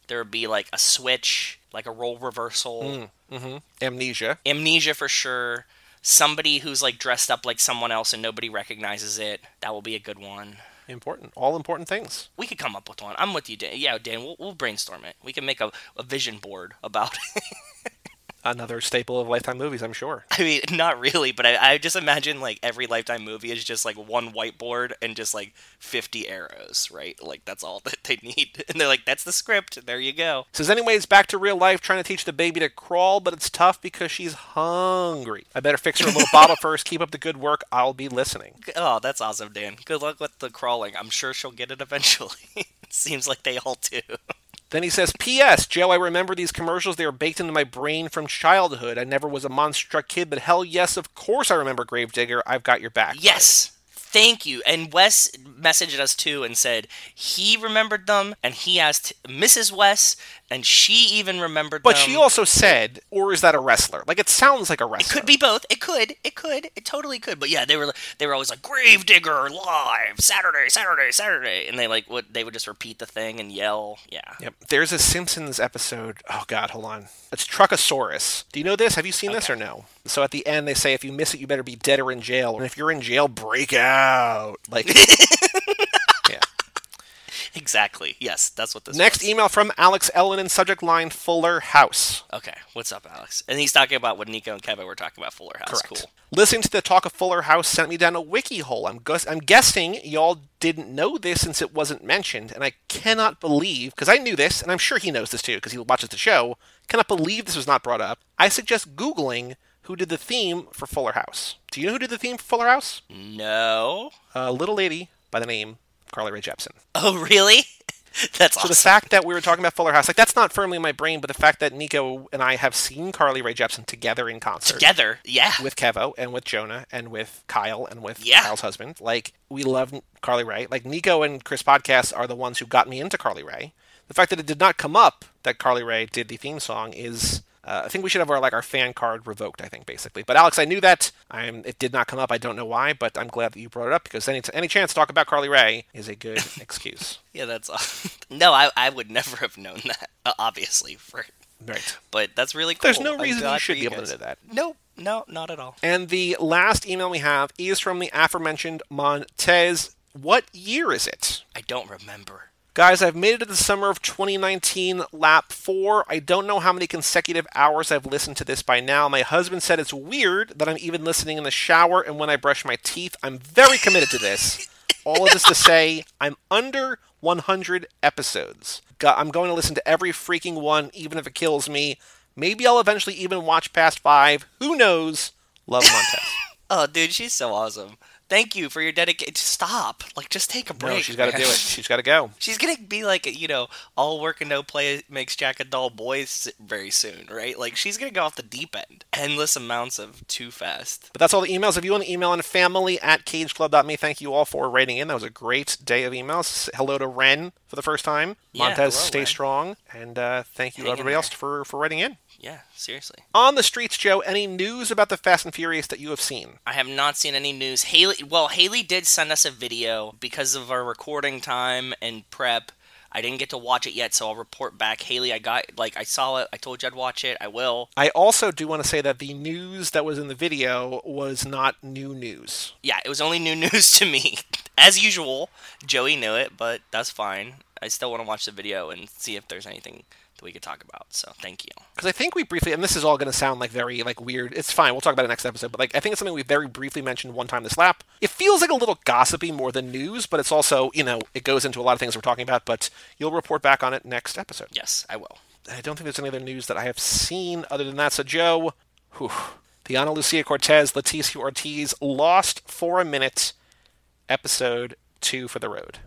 there would be like a switch like a role reversal mm, mm-hmm. Amnesia. amnesia for sure somebody who's like dressed up like someone else and nobody recognizes it that will be a good one Important. All important things. we could come up with one. I'm with you, Dan. Yeah, Dan, we'll, we'll brainstorm it. We can make a, a vision board about [LAUGHS] Another staple of Lifetime movies, I'm sure. I mean, [LAUGHS] not really, but I, I just imagine like every Lifetime movie is just like one whiteboard and just like 50 arrows, right? Like that's all [LAUGHS] that they need. [LAUGHS] And they're like, that's the script. There you go. Says, anyways, back to real life, trying to teach the baby to crawl, but it's tough because she's hungry. I better fix her a little bottle first. Keep up the good work. I'll be listening. Oh, that's awesome, Dan. Good luck with the crawling. I'm sure she'll get it eventually. Seems like they all do. Then he says, P.S. Joe, I remember these commercials. They are baked into my brain from childhood. I never was a monster kid, but hell yes, of course I remember Gravedigger. I've got your back. Yes. Thank you. And Wes messaged us too and said he remembered them and he asked Mrs. Wes and she even remembered But them. she also said, or is that a wrestler? Like it sounds like a wrestler. It could be both. It could. It could. It totally could. But yeah, they were they were always like Gravedigger live Saturday, Saturday, Saturday, and they like would they would just repeat the thing and yell. Yeah. Yep. There's a Simpsons episode. Oh God, hold on. It's Truckosaurus. Do you know this? Have you seen this or no? So at the end they say if you miss it, you better be dead or in jail. And if you're in jail, break out. Like. [LAUGHS] Exactly. Yes, that's what this. Next was. email from Alex Ellen in subject line Fuller House. Okay, what's up, Alex? And he's talking about what Nico and Kevin were talking about Fuller House. Correct. Cool. Listening to the talk of Fuller House sent me down a wiki hole. I'm, gus- I'm guessing y'all didn't know this since it wasn't mentioned, and I cannot believe, because I knew this, and I'm sure he knows this too, because he watches the show, cannot believe this was not brought up. I suggest Googling who did the theme for Fuller House. Do you know who did the theme for Fuller House? No. A little lady by the name Carly Rae Jepsen. Oh, really? [LAUGHS] That's So awesome. the fact that we were talking about Fuller House, like that's not firmly in my brain, but the fact that Nico and I have seen Carly Rae Jepsen together in concert. Together, yeah. with Kevo and with Jonah and with Kyle and with Yeah. Kyle's husband. Like we love Carly Rae. Like Nico and Chris podcast are the ones who got me into Carly Rae. The fact that it did not come up that Carly Rae did the theme song is. Uh, I think we should have our like our fan card revoked. I think basically, but Alex, I knew that. I'm. It did not come up. I don't know why, but I'm glad that you brought it up because any any chance to talk about Carly Rae is a good [LAUGHS] excuse. yeah, that's [LAUGHS] no, I, I would never have known that. Uh, obviously, for Right. but that's really cool. There's no reason you should be able guys. to know that. No, no, not at all. And the last email we have is from the aforementioned Montez. What year is it? I don't remember. Guys, I've made it to the summer of 2019, lap four. I don't know how many consecutive hours I've listened to this by now. My husband said it's weird that I'm even listening in the shower and when I brush my teeth. I'm very committed to this. All of this to say, I'm under 100 episodes. I'm going to listen to every freaking one, even if it kills me. Maybe I'll eventually even watch past five. Who knows? Love Montez. [LAUGHS] Oh, dude, she's so awesome. Thank you for your dedication. Stop. Like, just take a break. no, she's got to do it. She's got to go. [LAUGHS] She's gonna be like, you know, all work and no play makes Jack a dull boy very soon, right? Like, she's gonna go off the deep end. Endless amounts of too fast. But that's all the emails. If you want to email in family at cageclub.me, thank you all for writing in. That was a great day of emails. Hello to Ren for the first time. Yeah, Montez, hello, stay Ren. strong. And uh, thank you Hang everybody else for, for writing in. Yeah, seriously. On the streets, Joe, any news about the Fast and Furious that you have seen? I have not seen any news. Haley, well, Haley did send us a video because of our recording time and prep. I didn't get to watch it yet, so I'll report back. Haley, I got like I saw it. I told you I'd watch it. I will. I also do want to say that the news that was in the video was not new news. Yeah, it was only new [LAUGHS] news to me. As usual, Joey knew it, but that's fine. I still want to watch the video and see if there's anything that we could talk about. So thank you. Because I think we briefly, and this is all going to sound like very like weird. It's fine. We'll talk about it next episode. But like, I think it's something we very briefly mentioned one time this lap. It feels like a little gossipy more than news, but it's also you know it goes into a lot of things we're talking about. But you'll report back on it next episode. Yes, I will. I don't think there's any other news that I have seen other than that. So Joe, whew, the Ana Lucia Cortez, Leticia Ortiz lost for a minute. Episode two for the road.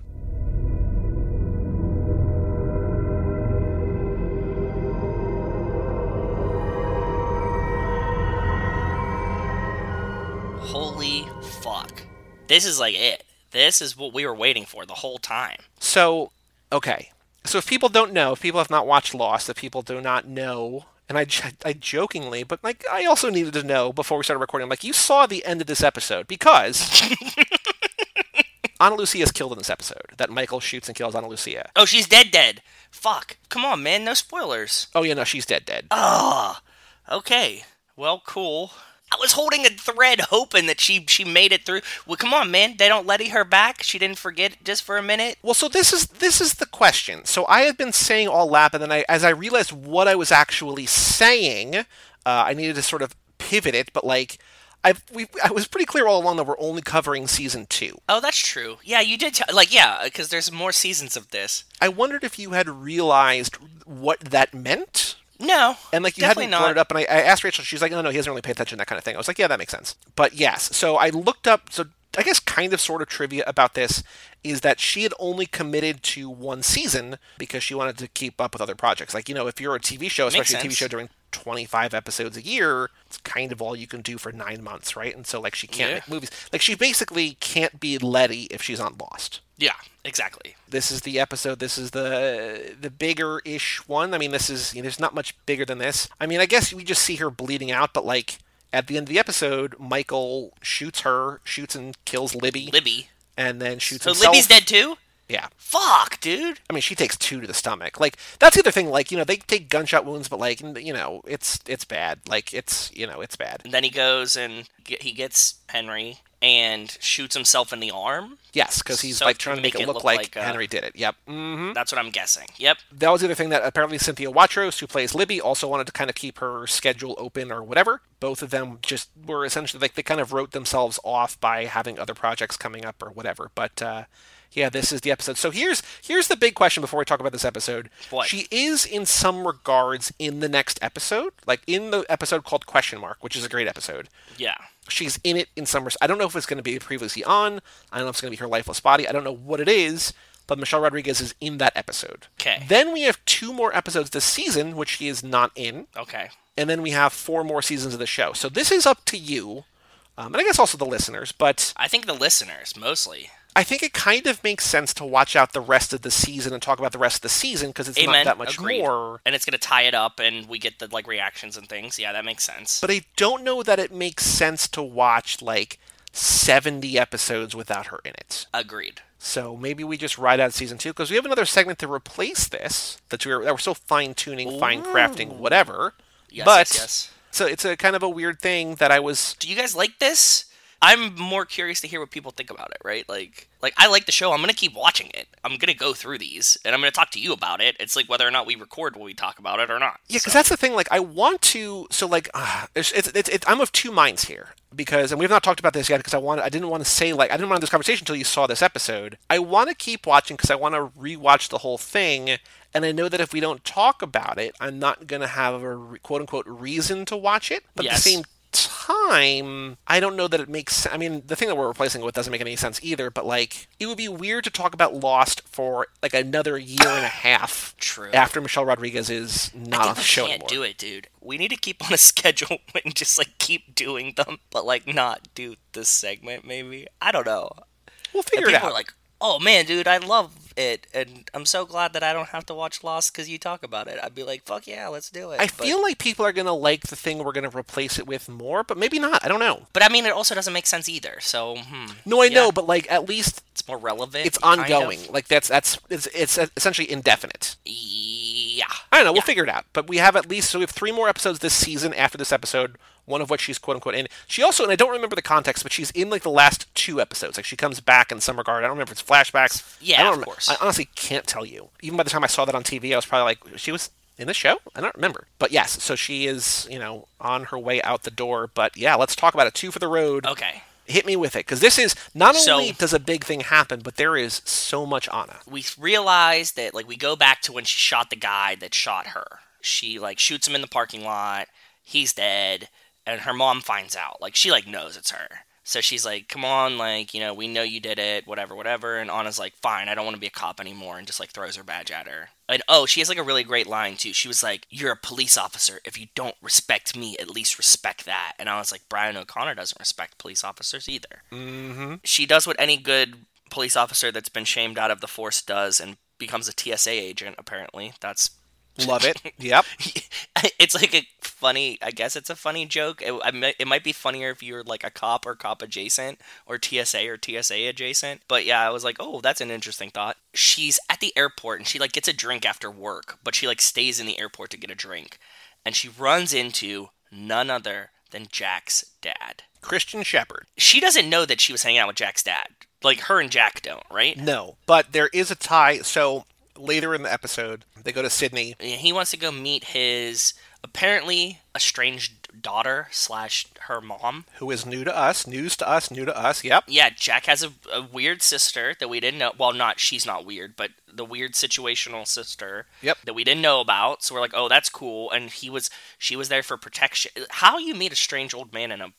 This is like it. This is what we were waiting for the whole time. So, okay. So if people don't know, if people have not watched Lost, if people do not know, and I, I jokingly, but like I also needed to know before we started recording, like you saw the end of this episode because [LAUGHS] Ana Lucia is killed in this episode. That Michael shoots and kills Ana Lucia. Oh, she's dead dead. Fuck. Come on, man. No spoilers. Oh yeah, no, she's dead, dead. Ah. Okay. Well, cool. I was holding a thread hoping that she she made it through. Well, come on, man. They don't let her back. She didn't forget just for a minute. Well, so this is this is the question. So I had been saying all lap, and then I, as I realized what I was actually saying, uh, I needed to sort of pivot it. But like, I've, we I was pretty clear all along that we're only covering season two. Oh, that's true. Yeah, you did. T- like, yeah, because there's more seasons of this. I wondered if you had realized what that meant. No, And like you hadn't not. brought it up, and I, I asked Rachel. She's like, "No, no, he doesn't really pay attention to that kind of thing." I was like, "Yeah, that makes sense." But yes, so I looked up. So I guess kind of sort of trivia about this is that she had only committed to one season because she wanted to keep up with other projects. Like you know, if you're a TV show, especially a TV show during 25 episodes a year, it's kind of all you can do for nine months, right? And so, like, she can't Yeah. make movies. Like, she basically can't be Letty if she's on Lost. Yeah, exactly. This is the episode. This is the the bigger ish one. I mean, this is you know, there's not much bigger than this. I mean, I guess we just see her bleeding out, but like at the end of the episode, Michael shoots her, shoots and kills Libby, Libby. and then shoots So himself. Libby's dead too? Yeah. Fuck, dude. I mean, she takes two to the stomach. Like that's the other thing. Like you know, they take gunshot wounds, but like you know, it's it's bad. Like it's you know, it's bad. And then he goes and get, he gets Henry and shoots himself in the arm. Yes, because he's So like trying to make, make it look, look like, like, uh, Henry did it. Yep. hmm That's what I'm guessing. Yep. That was the other thing that apparently Cynthia Watros, who plays Libby, also wanted to kind of keep her schedule open or whatever. Both of them just were essentially like they kind of wrote themselves off by having other projects coming up or whatever. But uh, yeah, this is the episode. So here's here's the big question before we talk about this episode. What? She is in some regards in the next episode, like in the episode called Question Mark, which is a great episode. Yeah. She's in it in some. Res- I don't know if it's going to be previously on. I don't know if it's going to be her lifeless body. I don't know what it is. But Michelle Rodriguez is in that episode. Okay. Then we have two more episodes this season, which she is not in, Okay. and then we have four more seasons of the show. So this is up to you, um, and I guess also the listeners. But I think the listeners mostly. I think it kind of makes sense to watch out the rest of the season and talk about the rest of the season because it's Amen. not that much Agreed. more. And it's gonna tie it up, and we get the like reactions and things. Yeah, that makes sense. But I don't know that it makes sense to watch like 70 episodes without her in it. Agreed. So maybe we just ride out season two because we have another segment to replace this that we're that we're still fine tuning, fine crafting, whatever. Yes, but yes, yes. so it's a kind of a weird thing that I was. Do you guys like this? I'm more curious to hear what people think about it, right? Like, like I like the show. I'm gonna keep watching it. I'm gonna go through these, and I'm gonna talk to you about it. It's like whether or not we record when we talk about it or not. Yeah, because that's the thing. Like, I want to. So, like, uh, it's, it's, it's, it's, I'm of two minds here because, and we've not talked about this yet because I want. I didn't want to say like I didn't want this conversation until you saw this episode. I want to keep watching because I want to rewatch the whole thing, and I know that if we don't talk about it, I'm not gonna have a quote unquote reason to watch it. But Yes. at the same time, I don't know that it makes. I mean, the thing that we're replacing it with doesn't make any sense either. But like, it would be weird to talk about Lost for like another year and a half. True. After Michelle Rodriguez is not on the we show can't anymore. do it, dude. We need to keep on a [LAUGHS] schedule and just like keep doing them, but like not do this segment. Maybe I don't know. We'll And figure it out. people out. are like, "Oh man, dude, I love it, and I'm so glad that I don't have to watch Lost because you talk about it." I'd be like, "Fuck yeah, let's do it." I But- feel like people are gonna like the thing we're gonna replace it with more, but maybe not. I don't know. but I mean, it also doesn't make sense either. So, hmm, No, I Yeah. know, but like at least it's more relevant. it's kind of. ongoing. Like that's that's it's it's essentially indefinite. Yeah. I don't know. We'll Yeah. figure it out. But we have at least so we have three more episodes this season after this episode. One of which she's quote unquote in. She also, and I don't remember the context, but she's in like the last two episodes. Like she comes back in some regard. I don't remember if it's flashbacks. Yeah, I don't of remem- course. I honestly can't tell you. Even by the time I saw that on TV, I was probably like, she was in the show. I don't remember. But yes, so she is, you know, on her way out the door. But yeah, let's talk about it. Two for the road. Okay. Hit me with it, because this is not So- only does a big thing happen, but there is so much Anna. we realize that like we go back to when she shot the guy that shot her. She like shoots him in the parking lot. He's dead, and her mom finds out. Like she like knows it's her. So she's like, "Come on, like you know, we know you did it, whatever, whatever." And Anna's like, "Fine, I don't want to be a cop anymore," and just like throws her badge at her. And oh, she has like a really great line too. She was like, "You're a police officer. If you don't respect me, at least respect that." And I was like, Brian O'Connor doesn't respect police officers either Mm-hmm. she does what any good police officer that's been shamed out of the force does and becomes a TSA agent apparently that's Love it. [LAUGHS] yep. [LAUGHS] it's like a funny I guess it's a funny joke it, I it might be funnier if you're like a cop or cop adjacent or TSA or TSA adjacent but yeah I was like oh that's an interesting thought she's at the airport and she like gets a drink after work but she like stays in the airport to get a drink and she runs into none other than Jack's dad Christian Shepherd. she doesn't know that she was hanging out with Jack's dad. Like her and Jack don't, right? No, but there is a tie. So later in the episode, they go to Sydney. He wants to go meet his apparently estranged daughter slash her mom. who is new to us, news to us, new to us. Yep. Yeah, Jack has a, a weird sister that we didn't know. Well, not she's not weird, but the weird situational sister. Yep. That we didn't know about. So we're like, oh, that's cool. And he was, she was there for protection. How you meet a strange old man in a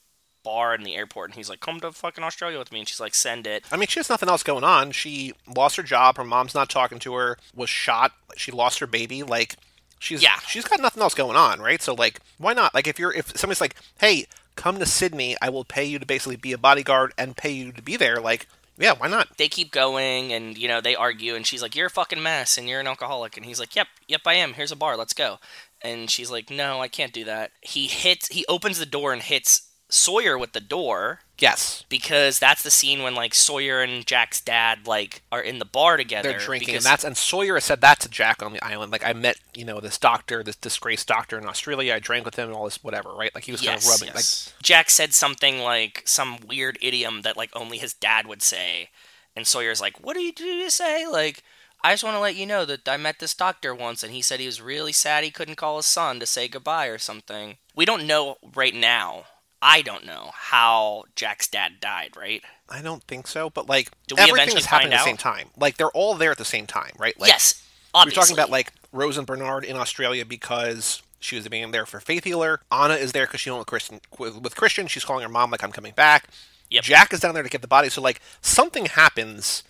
bar in the airport, and he's like, come to fucking Australia with me, and she's like, send it. I mean, she has nothing else going on. She lost her job. Her mom's not talking to her. Was shot. She lost her baby. Like, She's Yeah. she's got nothing else going on, right? So like, why not? Like, if you're if somebody's like, hey, come to Sydney, I will pay you to basically be a bodyguard and pay you to be there. Like, yeah, why not? they keep going and you know they argue and she's like you're a fucking mess and you're an alcoholic and he's like yep yep i am here's a bar let's go and she's like no i can't do that he hits he opens the door and hits sawyer with the door Yes, because that's the scene when like sawyer and jack's dad like are in the bar together they're drinking, because and that's and Sawyer has said that to Jack on the island. Like, I met you know this doctor, this disgraced doctor in Australia. I drank with him and all this whatever, right? Like he was kind of rubbing. yes. jack said something like some weird idiom that like only his dad would say and sawyer's like what do you do you say like I just want to let you know that I met this doctor once and he said he was really sad he couldn't call his son to say goodbye or something. We don't know right now. I don't know how Jack's dad died, right? I don't think so, but like Do we everything is happening at the same time. Like they're all there at the same time, right? Like, yes, We're talking about like Rose and Bernard in Australia because she was being there for faith healer. Anna is there because she went with Christian. With, with Christian, she's calling her mom like I'm coming back. Yep. Jack is down there to get the body. So like something happens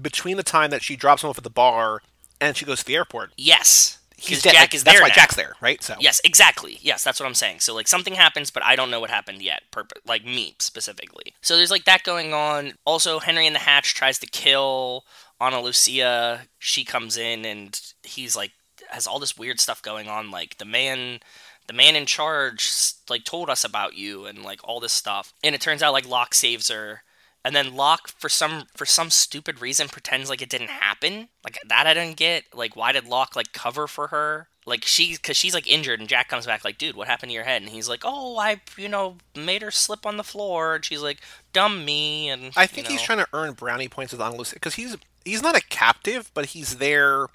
between the time that she drops him off at the bar and she goes to the airport. yes. He's Because dead. Jack like, is that's there why now. Jack's there, right? So Yes, exactly. Yes, that's what I'm saying. So like something happens, but I don't know what happened yet. Purpose, like me specifically. So there's like that going on. Also, Henry and the Hatch tries to kill Ana Lucia. She comes in and he's like has all this weird stuff going on. Like the man, the man in charge, like told us about you and like all this stuff. And it turns out like Locke saves her. And then Locke, for some for some stupid reason, pretends like it didn't happen. Like that, I didn't get. Like, why did Locke like cover for her? Like she, because she's like injured, and Jack comes back like, "Dude, what happened to your head?" And he's like, "Oh, I, you know, made her slip on the floor." And she's like, "Dumb me." And I think you he's trying to earn brownie points with Ana Lucia because he's he's not a captive, but he's there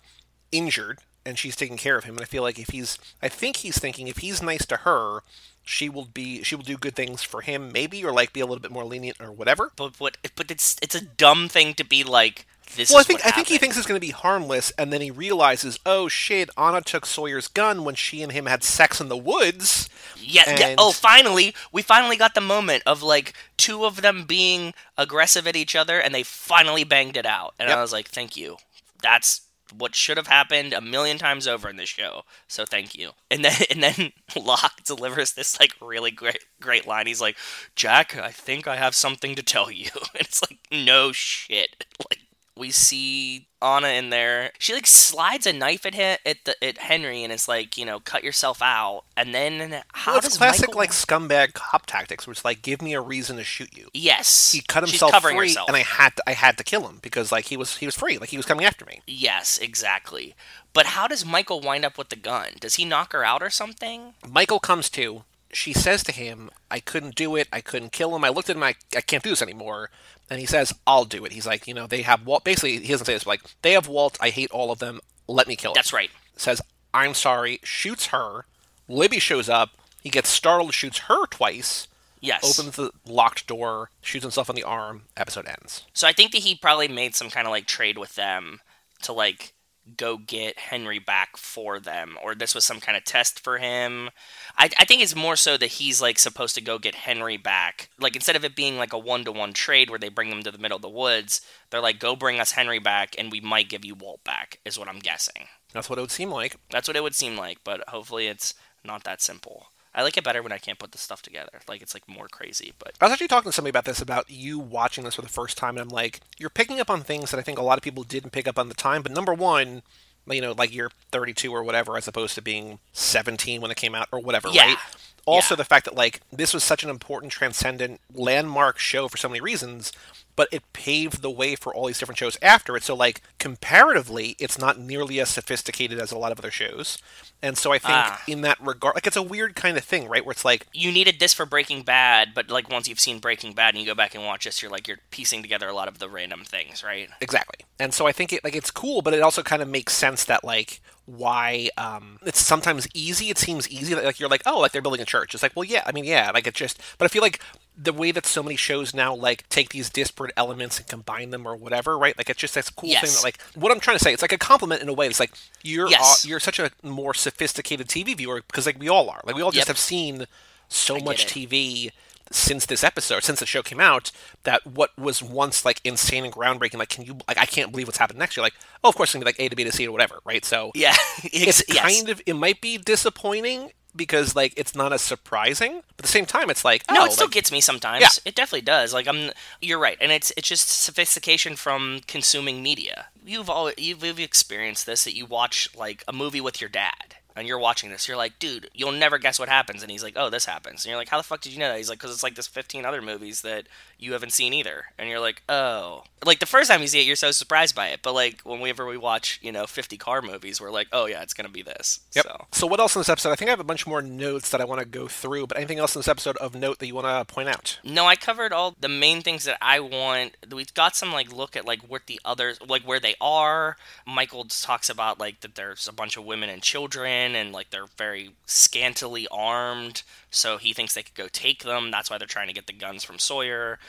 injured and she's taking care of him. And I feel like if he's, I think he's thinking if he's nice to her, she will be she will do good things for him maybe or like be a little bit more lenient or whatever. But but but it's it's a dumb thing to be like. This Well, I think I think he thinks it's going to be harmless, and then he realizes, oh shit, Anna took Sawyer's gun when she and him had sex in the woods. Yeah, yeah. Oh, finally, we finally got the moment of like two of them being aggressive at each other, and they finally banged it out. And Yep. I was like, "Thank you." That's what should have happened a million times over in this show. So thank you. And then [LAUGHS] and then Locke delivers this like really great great line. He's like, "Jack, I think I have something to tell you." [LAUGHS] And it's like, no shit. [LAUGHS] Like we see Anna in there. She like slides a knife at him, at the at Henry, and it's like you know, cut yourself out. And then how Well, it's does classic Michael... like scumbag cop tactics, where it's like, give me a reason to shoot you. yes, He cut himself covering free, herself. and I had to I had to kill him because like he was he was free, like he was coming after me. Yes, exactly. But how does Michael wind up with the gun? Does he knock her out or something? Michael comes to. She says to him, "I couldn't do it. I couldn't kill him. I looked at him. I, I can't do this anymore." And he says, "I'll do it." He's like, you know, they have Walt. Basically, he doesn't say this, but like they have Walt. I hate all of them. Let me kill him. That's right. Says, "I'm sorry." Shoots her. Libby shows up. He gets startled. Shoots her twice. Yes. Opens the locked door. Shoots himself on the arm. Episode ends. So I think that he probably made some kind of like trade with them to like go get Henry back for them, or this was some kind of test for him. I, I think it's more so that he's like supposed to go get Henry back. Like instead of it being like a one to one trade where they bring them to the middle of the woods, they're like, go bring us Henry back, and we might give you Walt back, is what I'm guessing. That's what it would seem like. That's what it would seem like, but hopefully it's not that simple. I like it better when I can't put the stuff together. Like it's like more crazy, but I was actually talking to somebody about this, about you watching this for the first time, and I'm like, you're picking up on things that I think a lot of people didn't pick up on the time. But number one, you know, like you're 32 or whatever, as opposed to being 17 when it came out or whatever, Yeah. right? Also, Yeah. the fact that like this was such an important, transcendent, landmark show for so many reasons, but it paved the way for all these different shows after it. So, like comparatively, it's not nearly as sophisticated as a lot of other shows, and so I think Ah. in that regard, like it's a weird kind of thing, right? Where it's like you needed this for Breaking Bad, but like once you've seen Breaking Bad and you go back and watch this, you're like you're piecing together a lot of the random things, right? Exactly. And so I think it like it's cool, but it also kind of makes sense that like why um it's sometimes easy. It seems easy that like you're like, oh, like they're building a church. It's like, well, yeah, I mean, yeah, like it just but I feel like the way that so many shows now like take these disparate elements and combine them or whatever, right? Like it's just this cool thing that like what I'm trying to say, it's like a compliment in a way. It's like you're Yes. uh, you're such a more sophisticated TV viewer because like we all are. Like we all just Yep. have seen so get much. TV since this episode, since the show came out, that what was once like insane and groundbreaking, like can you like I can't believe what's happened next. You're like, oh, of course it's gonna be like A to B to C or whatever, right? So [LAUGHS] Yeah, it's yes. kind of it might be disappointing because like it's not as surprising, but at the same time it's like No, oh, it still like, gets me sometimes. Yeah. It definitely does. Like I'm, you're right, and it's it's just sophistication from consuming media. You've all you've, you've experienced this that you watch like a movie with your dad, and you're watching this. You're like, dude, you'll never guess what happens, and he's like, oh, this happens, and you're like, how the fuck did you know that? He's like, because it's like this 15 other movies that you haven't seen either, and you're like, oh, like the first time you see it, you're so surprised by it, but like whenever we watch, you know, 50 car movies, we're like, oh yeah, it's gonna be this. Yep. So. So what else in this episode? I think I have a bunch more notes that I want to go through, but anything else in this episode of note that you want to point out? No, I covered all the main things that I want. We've got some like look at like what the others like where they are. Michael talks about like that there's a bunch of women and children and like they're very scantily armed, so he thinks they could go take them. That's why they're trying to get the guns from Sawyer.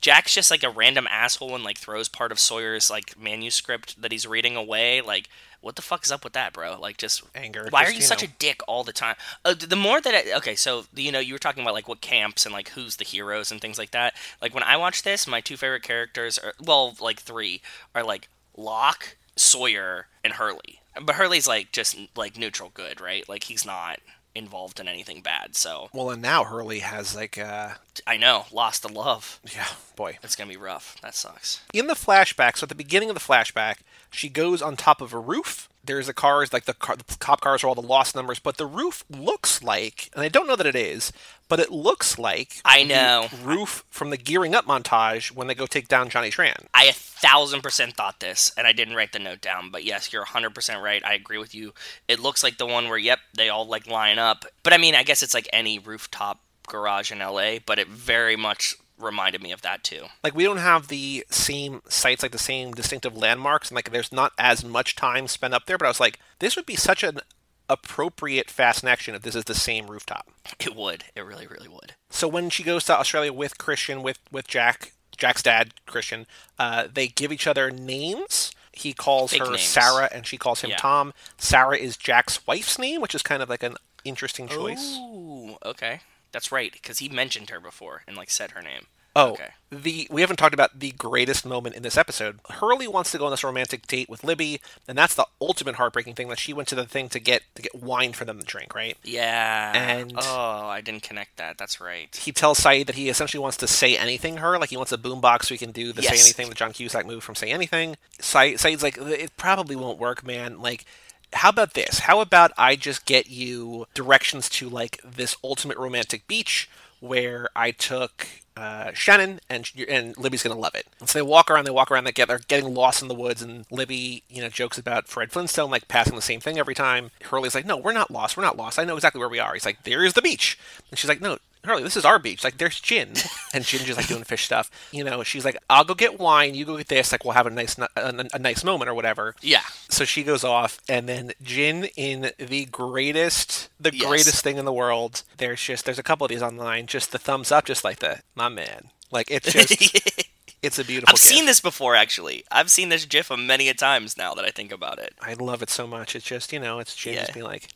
Jack's just like a random asshole and like throws part of Sawyer's like manuscript that he's reading away. Like, what the fuck is up with that, bro? Like, just Anger, Why just, are you you such know. a dick all the time? Uh, the more that I, okay, so you know, you were talking about like what camps and like who's the heroes and things like that. Like when I watch this, my two favorite characters are well, like three are like Locke, Sawyer, and Hurley. But Hurley's like just like neutral good, right? Like he's not involved in anything bad. So Well, and now Hurley has like uh I know, lost the love. yeah, boy. It's gonna be rough. That sucks. In the flashback, so at the beginning of the flashback, she goes on top of a roof. There's the cars like the, car, the cop cars are all the lost numbers, but the roof looks like, and I don't know that it is, but it looks like I the know. roof from the gearing up montage when they go take down Johnny Tran. I a thousand percent thought this, and I didn't write the note down. But yes, you're hundred percent right. I agree with you. It looks like the one where, yep, they all like line up. But I mean, I guess it's like any rooftop garage in LA. But it very much reminded me of that too. like we don't have the same sites like the same distinctive landmarks and like there's not as much time spent up there but i was like this would be such an appropriate fast action if this is the same rooftop It would. It really, really would. so when she goes to australia with christian with with jack jack's dad christian uh, they give each other names he calls Fake her names. sarah and she calls him Yeah. tom sarah is jack's wife's name which is kind of like an interesting choice Ooh, okay. That's right, because he mentioned her before and like said her name. Oh, Okay. the we haven't talked about the greatest moment in this episode. Hurley wants to go on this romantic date with Libby, and that's the ultimate heartbreaking thing that she went to the thing to get to get wine for them to drink, right? Yeah. And- oh, I didn't connect that. That's right. He tells Sayid that he essentially wants to say anything her, like he wants a boombox so he can do the Yes. say anything, the John Cusack move from say anything. Sayid, Sayid's like, it probably won't work, man. Like, how about this? How about I just get you directions to like this ultimate romantic beach where I took uh, Shannon and and Libby's gonna love it. And so they walk around, they walk around, they get they're getting lost in the woods, and Libby, you know, jokes about Fred Flintstone like passing the same thing every time. Hurley's like, no, we're not lost, we're not lost. I know exactly where we are. He's like, there's the beach, and she's like, no. Hurley, this is our beach. Like, there's Jin, [LAUGHS] and Jin just like doing fish stuff. You know, she's like, "I'll go get wine. You go get this. Like, we'll have a nice, a, a nice moment or whatever." Yeah. So she goes off, and then Jin, in the greatest, the Yes. greatest thing in the world. There's just there's a couple of these online. Just the thumbs up, just like the my man. Like it's just [LAUGHS] it's a beautiful. I've seen this before, actually. I've seen this GIF a many a times now that I think about it. I love it so much. It's just you know, it's Jin Yeah. just being like,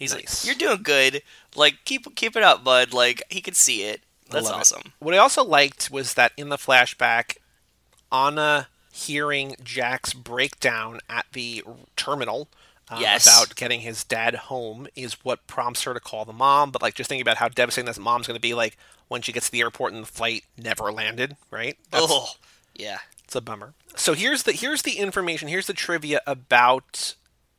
He's Nice. like, "You're doing good. Like, keep keep it up, bud. Like, he could see it. That's love it. awesome." What I also liked was that in the flashback, Anna hearing Jack's breakdown at the terminal uh, Yes. about getting his dad home is what prompts her to call the mom. But like just thinking about how devastating this mom's going to be, like when she gets to the airport and the flight never landed, right? Oh, yeah. it's a bummer. So here's the here's the information. Here's the trivia about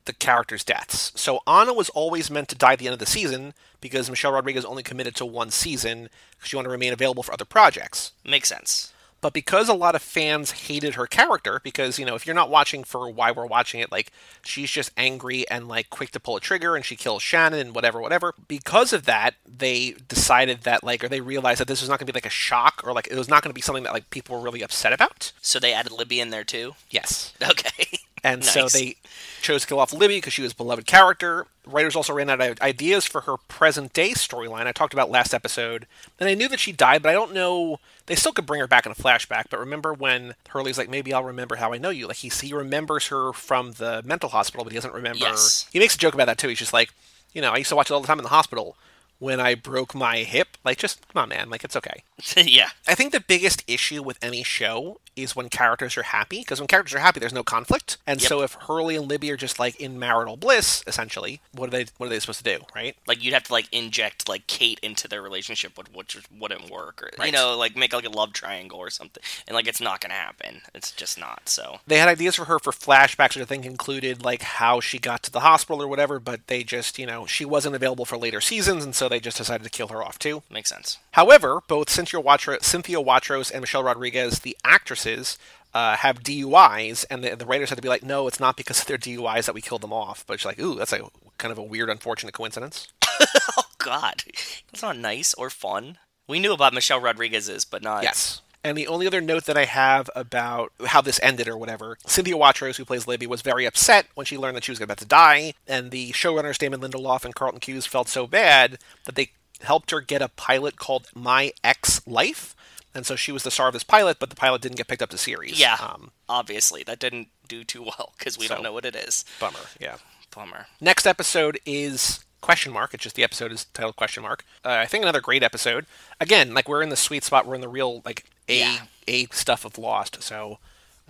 the characters' deaths. So Anna was always meant to die at the end of the season because Michelle Rodriguez only committed to one season because she wanted to remain available for other projects. Makes sense. But because a lot of fans hated her character, because you know if you're not watching for why we're watching it, like she's just angry and like quick to pull a trigger, and she kills Shannon and whatever, whatever. Because of that, they decided that like, or they realized that this was not going to be like a shock, or like it was not going to be something that like people were really upset about. So they added Libby in there too. Yes. [LAUGHS] Okay. And so they chose to kill off Libby because she was a beloved character. Writers also ran out of ideas for her present day storyline. I talked about last episode. And I knew that she died, but I don't know. They still could bring her back in a flashback. But remember when Hurley's like, maybe I'll remember how I know you? Like, he, he remembers her from the mental hospital, but he doesn't remember. Yes. He makes a joke about that, too. He's just like, you know, I used to watch it all the time in the hospital. When I broke my hip. Like, just come on, man. Like, it's okay. [LAUGHS] yeah. I think the biggest issue with any show is when characters are happy, because when characters are happy, there's no conflict. And Yep. so if Hurley and Libby are just like in marital bliss, essentially, what are they? What are they supposed to do, right? Like you'd have to like inject like Kate into their relationship, which wouldn't work, or you know, like make like a love triangle or something, and like it's not gonna happen. It's just not. So They had ideas for her for flashbacks, which I think included like how she got to the hospital or whatever, but they just, you know, she wasn't available for later seasons, and so they just decided to kill her off too. makes sense. However, both Cynthia, Watro- Cynthia Watros and Michelle Rodriguez, the actresses, uh, have DUIs, and the, the writers had to be like, no, it's not because of their DUIs that we killed them off. But it's like, ooh, that's a kind of a weird, unfortunate coincidence. [LAUGHS] Oh God, that's not nice or fun. We knew about Michelle Rodriguez's, but not. Yes. And the only other note that I have about how this ended or whatever, Cynthia Watros, who plays Libby, was very upset when she learned that she was about to die, and the showrunners Damon Lindelof and Carlton Cuse felt so bad that they helped her get a pilot called My Ex Life. And so she was the star of this pilot, but the pilot didn't get picked up to series. Yeah. Um, Obviously, that didn't do too well because we So- don't know what it is. bummer. Yeah. Bummer. Next episode is question mark. It's just the episode is titled question mark. Uh, I think another great episode. Again, like we're in the sweet spot. We're in the real like a Yeah. a stuff of Lost. So